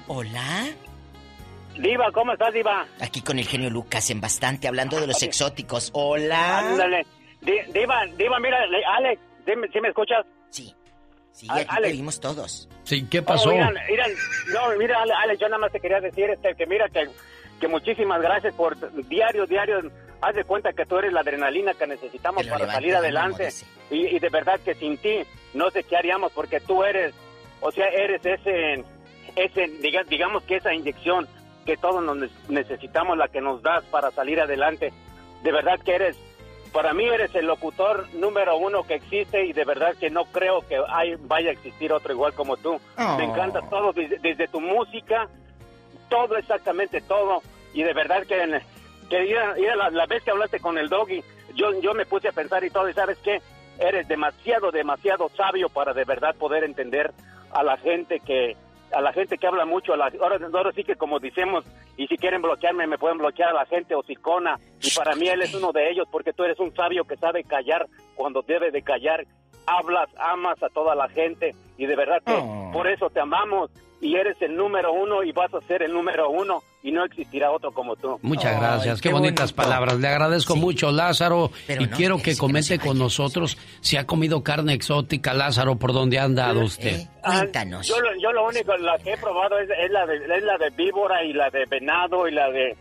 ¿Hola? Diva, ¿cómo estás, Diva? Aquí con el genio Lucas en bastante, hablando de los exóticos. Hola. Ándale. Di- Diva, Diva, mira, le- Alex, ¿sí me, sí me escuchas? Sí. Sí, A- aquí te Alex. oímos todos. Sí, ¿qué Oh, pasó? miran, miran, no, mira, Ale- Alex, yo nada más te quería decir este, que mira, que, que muchísimas gracias por diario, diario. Haz de cuenta que tú eres la adrenalina que necesitamos para levante salir el adelante. Y, y de verdad que sin ti no sé qué haríamos porque tú eres, o sea, eres ese, ese diga- digamos que esa inyección que todos nos ne- necesitamos, la que nos das para salir adelante. De verdad que eres, para mí eres el locutor número uno que existe y de verdad que no creo que hay, vaya a existir otro igual como tú. Oh. Me encanta todo, desde, desde tu música, todo exactamente todo. Y de verdad que, que la, la vez que hablaste con el doggy, yo, yo me puse a pensar y todo, y sabes qué, eres demasiado, demasiado sabio para de verdad poder entender a la gente que a la gente que habla mucho, a la, ahora, ahora sí que como decimos, y si quieren bloquearme, me pueden bloquear a la gente hocicona, y para mí él es uno de ellos, porque tú eres un sabio que sabe callar cuando debe de callar, hablas, amas a toda la gente, y de verdad que por eso te amamos, y eres el número uno, y vas a ser el número uno, y no existirá otro como tú. Muchas Ay, gracias, qué, qué bonitas bonito. palabras. Le agradezco mucho, Lázaro. Pero y no, quiero que sí que no comente con nosotros si ha comido carne exótica, Lázaro, por dónde ha andado usted. Ah, Yo, lo- yo lo único, la que he probado es, es la de, es la de víbora y la de venado y la de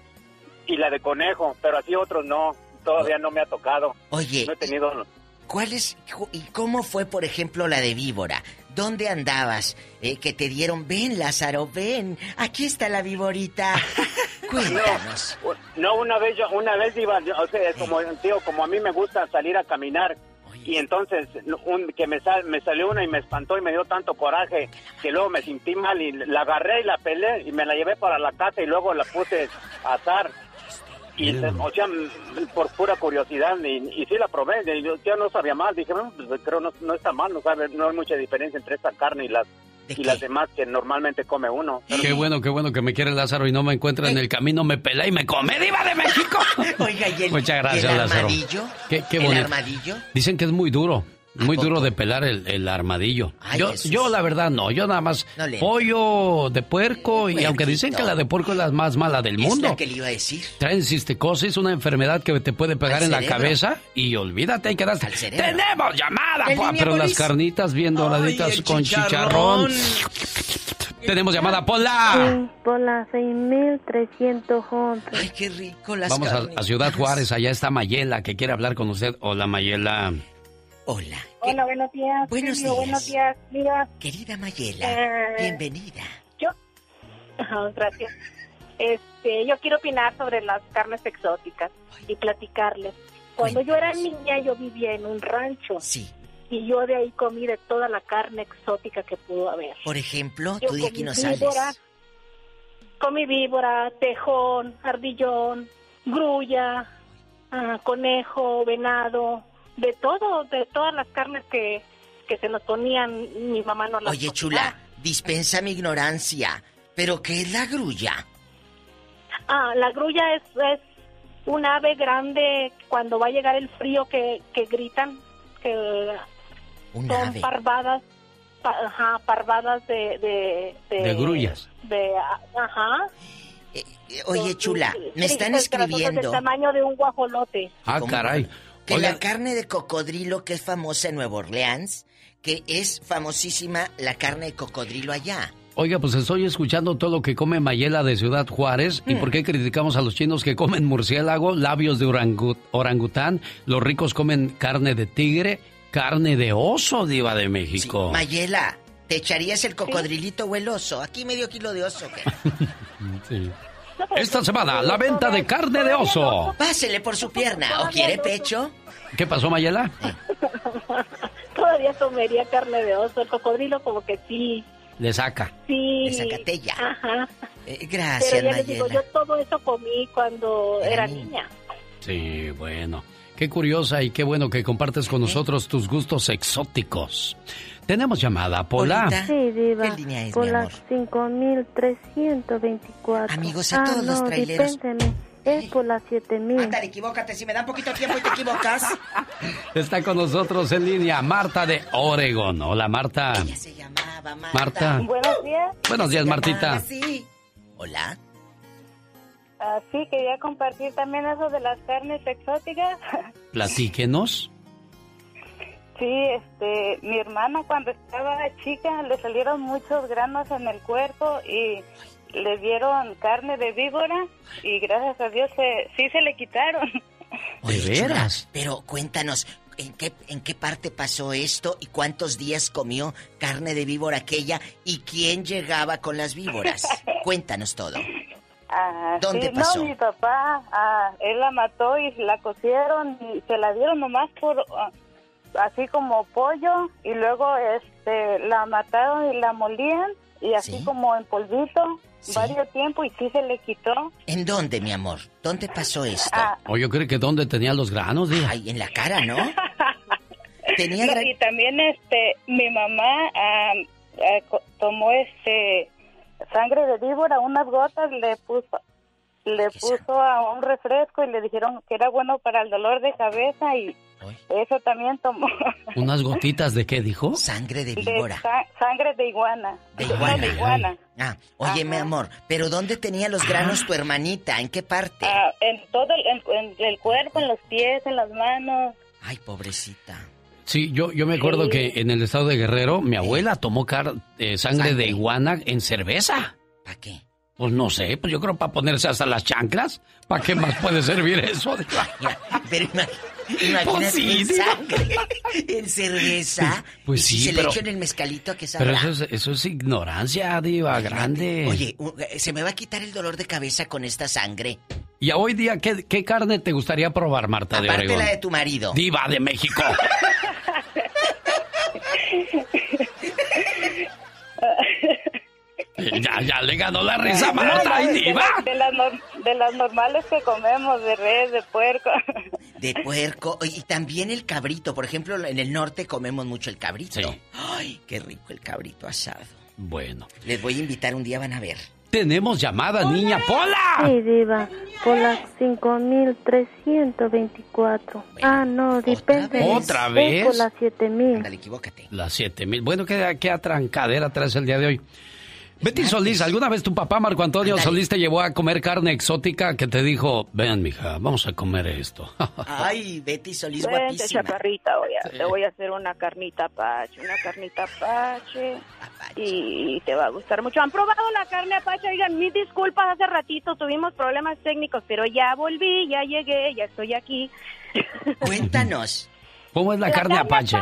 y la de conejo, pero así otros no, todavía no me ha tocado. Oye, no he tenido. ¿Cuál es y cómo fue, por ejemplo, la de víbora? ¿Dónde andabas? Eh, que te dieron, ven, Lázaro, ven, aquí está la víborita. Cuéntanos. No, una vez yo, una vez iba, o sea, como tío, como a mí me gusta salir a caminar y entonces un, que me, sal- me salió una y me espantó y me dio tanto coraje que luego me sentí mal y la agarré y la pelé y me la llevé para la casa y luego la puse a asar. Y, o sea, por pura curiosidad, y, y sí la probé, y yo ya no sabía mal, dije, "Bueno, pues, creo no, no está mal, no, sabe, no hay mucha diferencia entre esta carne y las y las demás que normalmente come uno. Qué bueno, qué bueno que me quiere Lázaro y no me encuentra en el camino, me pela y me come, diva de México. Oiga, ¿y el, Muchas gracias, y el Lázaro. armadillo? Qué, qué ¿El bonito. armadillo? Dicen que es muy duro, muy duro de pelar el, el armadillo. Ay, yo, Jesús. yo la verdad no, yo nada más No pollo de puerco y aunque dicen que la de puerco es la más mala del Es mundo. lo que le iba a decir. Traen cisticosis, una enfermedad que te puede pegar Al en la cabeza y olvídate, hay que dar. ¡Tenemos llamada! ¿En pa- línea, Pero las carnitas bien doraditas con chicharrón. chicharrón. Tenemos llamada, Pola. Sí, por la 6311. Ay, qué rico las Vamos a Ciudad Juárez, allá está Mayela que quiere hablar con usted. Hola, Mayela. Hola. Hola, buenos días. Buenos días. Buenos días. Mira, Querida Mayela, Eh, bienvenida. yo. Ajá, gracias. Este, yo quiero opinar sobre las carnes exóticas y platicarles. Cuando yo era niña, yo vivía en un rancho. Sí. Y yo de ahí comí de toda la carne exótica que pudo haber. Por ejemplo, Yo tú de aquí comí no sales. víbora, Comí víbora, tejón, ardillón, grulla, ah, conejo, venado, de todo, de todas las carnes que, que se nos ponían, mi mamá no las Oye, cocinaba. chula, dispensa mi ignorancia. ¿Pero qué es la grulla? Ah, la grulla es, es un ave grande cuando va a llegar el frío que, que gritan, que Un son ave. parvadas. pa- ajá, parvadas de... De, De grullas. De, ajá. Eh, Oye, chula, me están escribiendo del tamaño de un guajolote. Ah, caray. Que la carne de cocodrilo que es famosa en Nueva Orleans, que es famosísima la carne de cocodrilo allá. Oiga, pues estoy escuchando todo lo que come Mayela de Ciudad Juárez. ¿Y Mm. por qué criticamos a los chinos que comen murciélago, labios de orangu- orangután? Los ricos comen carne de tigre, carne de oso, diva de México. Mayela, ¿te echarías el cocodrilito o el oso? Aquí medio kilo de oso. ¿qué? Sí. Esta semana, la venta de carne de oso. Pásele por su pierna. ¿O quiere pecho? ¿Qué pasó, Mayela? Todavía comería carne de oso. El cocodrilo como que sí, Le saca. sí. De Zacatella. Ajá. Eh, gracias, Pero ya les digo, Mayela. yo todo eso comí cuando Era era niña. niña. Sí, bueno. Qué curiosa y qué bueno que compartes con nosotros tus gustos exóticos. Tenemos llamada, Pola. Sí, Diva. ¿Qué línea es, por mi las amor? 5324. Amigos, a ah, todos los traileros. dispénseme. Es por las 7000. Ándale, equivócate. Si me dan poquito tiempo y te equivocas. Está con nosotros en línea Marta de Oregón. Hola, Marta. Ella se llamaba Marta. Marta. Buenos días. Buenos días, Martita. Sí. Hola. Ah, sí, quería compartir también eso de las carnes exóticas. Platíquenos. Sí, este, mi hermana cuando estaba chica le salieron muchos granos en el cuerpo y le dieron carne de víbora y gracias a Dios se, sí se le quitaron. Oye, ¿De chula, veras? pero cuéntanos, ¿en qué, ¿en qué parte pasó esto y cuántos días comió carne de víbora aquella y quién llegaba con las víboras? Cuéntanos todo. Ah, ¿Dónde sí, pasó? No, mi papá, ah, él la mató y la cocieron y se la dieron nomás por ah, así como pollo y luego este la mataron y la molían y así Sí. como en polvito varios tiempo y sí se le quitó. ¿En dónde, mi amor? ¿Dónde pasó esto? Ah, O yo creo que dónde tenía los granos, diva. Ay, en la cara, ¿no? Tenía No, gran- y también este mi mamá ah, ah, co- tomó este sangre de víbora unas gotas le puso le puso a un refresco y le dijeron que era bueno para el dolor de cabeza y eso también tomó ¿Unas gotitas de qué dijo? Sangre de de víbora. sa- sangre de iguana De iguana. de iguana. Ah, oye, mi amor, ¿pero dónde tenía los granos tu hermanita? ¿En qué parte? Ah, en todo el, en- en el cuerpo en los pies en las manos Ay, pobrecita. Sí, yo, yo me acuerdo que en el estado de Guerrero, mi abuela tomó car- eh, sangre, de iguana en cerveza. ¿Para qué? Pues no sé, pues yo creo para ponerse hasta las chanclas. ¿Para qué más puede servir eso? Pero imagínate Pues sí, en sangre, en cerveza. Pues y si sí, se pero- le echa en el mezcalito, ¿qué Pero sabrá? eso es, eso es ignorancia, diva, grande. Oye, u- se me va a quitar el dolor de cabeza con esta sangre. Y a hoy día, ¿qué, qué carne te gustaría probar, Marta de Aparte Oregón? la de tu marido. Diva de México. ya, ya le ganó la risa, No, Marta no, y de, diva. de las, nor- de las normales que comemos de res de puerco De puerco. Y también el cabrito. Por ejemplo, en el norte comemos mucho el cabrito. Ay, qué rico el cabrito asado. Bueno. Les voy a invitar un día, van a ver. Tenemos llamada, niña Pola. Sí, Diva. Por las 5324. ah, no, dispénseme. ¿Otra vez? por las 7000. Ándale, equivócate. Las siete mil. Bueno, qué, qué atrancadera traes el día de hoy. Betty Solís, ¿alguna vez tu papá Marco Antonio Solís te llevó a comer carne exótica que te dijo, ven, mija, vamos a comer esto? Ay, Betty Solís, Vente, guapísima. chaparrita, voy a, te voy a hacer una carnita apache, una carnita apache, y te va a gustar mucho. ¿Han probado la carne apache? Oigan, mis disculpas, hace ratito tuvimos problemas técnicos, pero ya volví, ya llegué, ya estoy aquí. Cuéntanos. ¿Cómo es la, carne apache?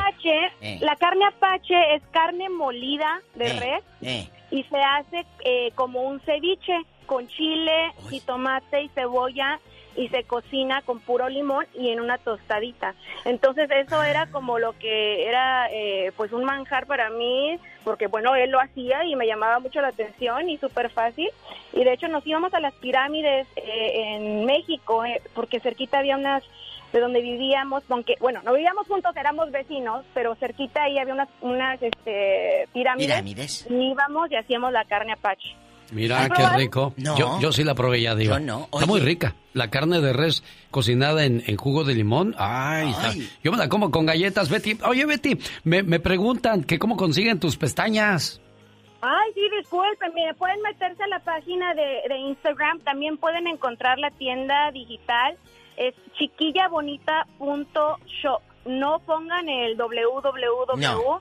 Eh. La carne apache es carne molida de Eh, res eh. Y se hace eh, como un ceviche con chile y tomate y cebolla y se cocina con puro limón y en una tostadita. Entonces eso era como lo que era eh, pues un manjar para mí porque bueno, él lo hacía y me llamaba mucho la atención y súper fácil. Y de hecho nos íbamos a las pirámides eh, en México eh, porque cerquita había unas de donde vivíamos, aunque, bueno, no vivíamos juntos, éramos vecinos, pero cerquita ahí había unas, unas este, pirámides. Pirámides. Y íbamos y hacíamos la carne apache. Mira, ¿Has qué probado? rico. No. Yo, yo sí la probé ya, Diva. Yo no. Está muy rica. La carne de res cocinada en, en jugo de limón. Ay, está- Ay. Yo me la como con galletas, Betty. Oye, Betty, me, me preguntan que cómo consiguen tus pestañas. Ay, sí, disculpen, mire, pueden meterse a la página de, de Instagram, también pueden encontrar la tienda digital, es chiquillabonita.shop. No pongan el www, No.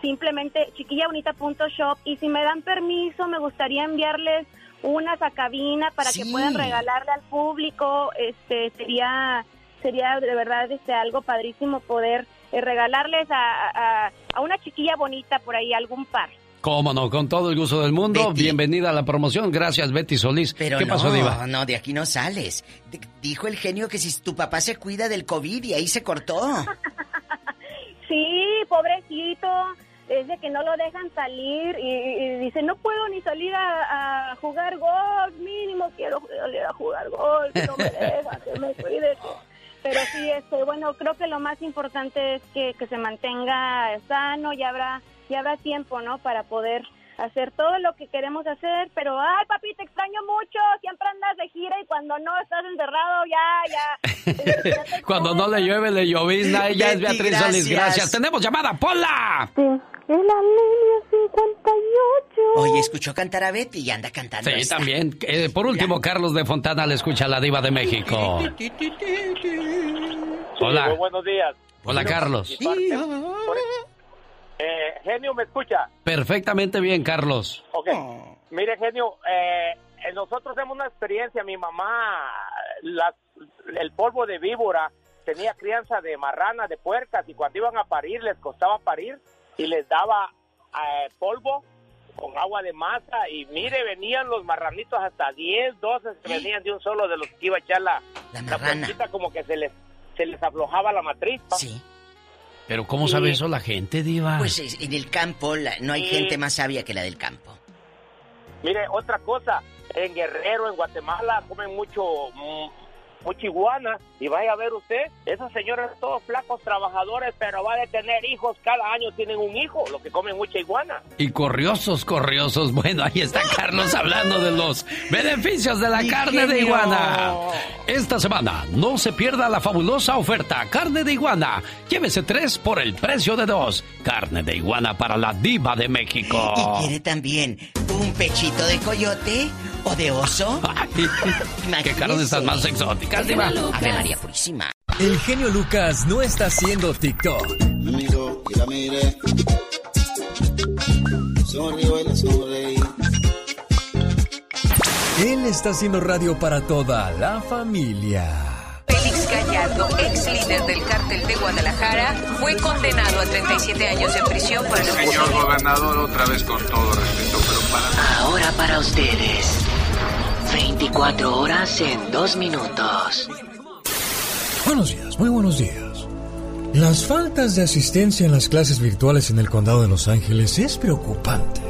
simplemente chiquillabonita.shop y si me dan permiso, me gustaría enviarles unas a cabina para Sí. que puedan regalarle al público, este sería sería de verdad este algo padrísimo poder eh, regalarles a, a, a una chiquilla bonita por ahí algún par. Cómo no, con todo el gusto del mundo. Betty. Bienvenida a la promoción. Gracias, Betty Solís. Pero ¿Qué no, pasó, Diva? no, de aquí no sales. D- dijo el genio que si tu papá se cuida del COVID y ahí se cortó. Sí, pobrecito, es de que no lo dejan salir y, y dice, no puedo ni salir a, a jugar golf, mínimo quiero salir a jugar golf, no me dejan, que me cuide. que-". Pero sí, este, bueno, creo que lo más importante es que, que se mantenga sano y habrá, y habrá tiempo, ¿no? Para poder hacer todo lo que queremos hacer, pero ay papi te extraño mucho, siempre andas de gira y cuando no estás encerrado ya, ya, Cuando no le llueve, le llovizna. Ella es Beatriz Solís. gracias. Gracias. Tenemos llamada, Pola. Sí, es la línea 58. Oye, escuchó cantar a Betty y anda cantando. Sí, esta. también. Eh, por último, Carlos de Fontana le escucha a la diva de México. Hola. Muy buenos días. Hola, Carlos. Por- Eh, genio, ¿me escucha? Perfectamente bien, Carlos. Ok. Mire, genio, eh, eh, nosotros tenemos una experiencia. Mi mamá, las- el polvo de víbora, tenía crianza de marrana, de puercas, y cuando iban a parir, les costaba parir, y les daba eh, polvo con agua de masa, y mire, venían los marranitos hasta 10, 12, se venían de un solo de los que iba a echar la, La la marrana. puerquita, como que se les, se les aflojaba la matriz. ¿no? Sí. Pero ¿cómo sabe eso la gente, diva? Pues es- en el campo la- no hay gente más sabia que la del campo. Mire, otra cosa, en Guerrero, en Guatemala, comen mucho, mm, mucha iguana, y vaya a ver usted, esos señores todos flacos trabajadores, pero va a tener hijos, cada año tienen un hijo, lo que comen mucha iguana. Y corriosos, corriosos. Bueno, ahí está Carlos hablando de los beneficios de la carne de iguana. Esta semana no se pierda la fabulosa oferta carne de iguana. Llévese tres por el precio de dos. Carne de iguana para la diva de México. ¿Y quiere también un pechito de coyote o de oso? Ay, ¿Qué carne estás más Ave María Purísima. El genio Lucas no está haciendo TikTok. Amigo, y la mire. Sonrío y la sonreí. Él está haciendo radio para toda la familia. Félix Gallardo, ex líder del cártel de Guadalajara, fue condenado a 37 años de prisión por el Señor gobernador, otra vez con todo respeto, pero para Ahora para ustedes. 24 horas en 2 minutos. Buenos días, muy buenos días. Las faltas de asistencia en las clases virtuales en el condado de Los Ángeles es preocupante,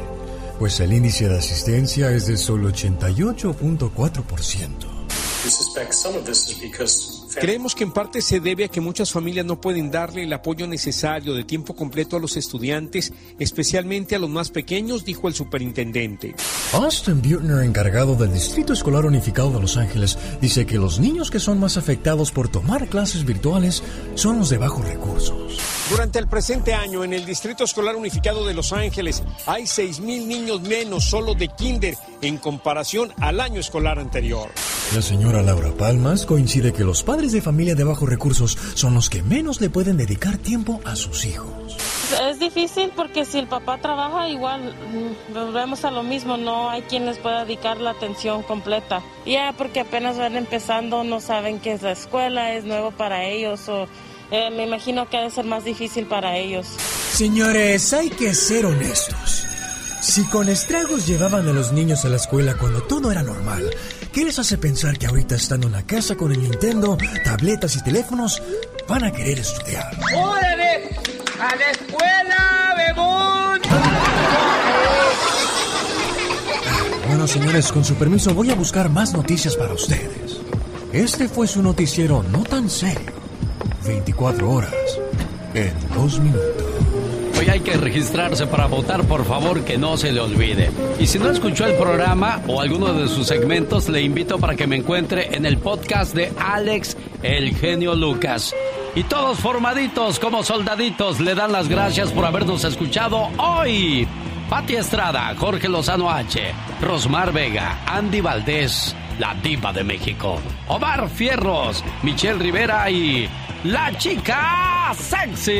pues el índice de asistencia es de solo 88.4%. Creemos que en parte se debe a que muchas familias no pueden darle el apoyo necesario de tiempo completo a los estudiantes, especialmente a los más pequeños, dijo el superintendente. Austin Butner, encargado del Distrito Escolar Unificado de Los Ángeles, dice que los niños que son más afectados por tomar clases virtuales son los de bajos recursos. Durante el presente año, en el Distrito Escolar Unificado de Los Ángeles, hay 6.000 niños menos solo de kinder en comparación al año escolar anterior. La señora Laura Palmas coincide que los padres de familia de bajos recursos son los que menos le pueden dedicar tiempo a sus hijos. Es difícil porque si el papá trabaja igual mm, volvemos a lo mismo, no hay quien les pueda dedicar la atención completa. Ya porque apenas van empezando, no saben qué es la escuela, es nuevo para ellos o eh, me imagino que ha de ser más difícil para ellos. Señores, hay que ser honestos. Si con estragos llevaban a los niños a la escuela cuando todo era normal, ¿qué les hace pensar que ahorita estando en la casa con el Nintendo, tabletas y teléfonos, van a querer estudiar? ¡Órale! ¡A la escuela, bebón! Bueno, señores, con su permiso voy a buscar más noticias para ustedes. Este fue su noticiero no tan serio. 24 horas en 2 minutos. Hay que registrarse para votar, por favor, que no se le olvide. Y si no escuchó el programa o alguno de sus segmentos, le invito para que me encuentre en el podcast de Alex, el genio Lucas. Y todos formaditos como soldaditos le dan las gracias por habernos escuchado hoy. Pati Estrada, Jorge Lozano H, Rosmar Vega, Andy Valdés, la diva de México, Omar Fierros, Michelle Rivera y la chica sexy.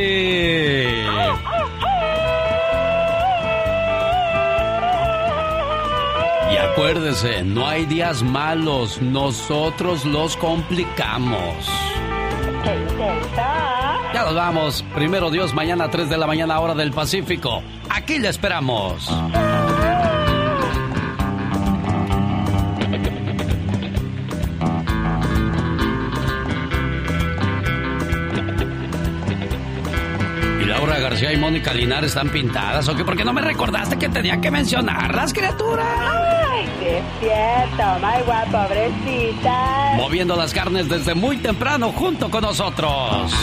Y acuérdese, no hay días malos, nosotros los complicamos. Ya nos vamos. Primero Dios, mañana a 3 de la mañana, hora del Pacífico. Aquí le esperamos. ¿Y Laura García y Mónica Linar están pintadas o qué? ¿Por qué no me recordaste que tenía que mencionarlas, criaturas? Ay, es cierto, my guapa, pobrecita. Moviendo las carnes desde muy temprano junto con nosotros.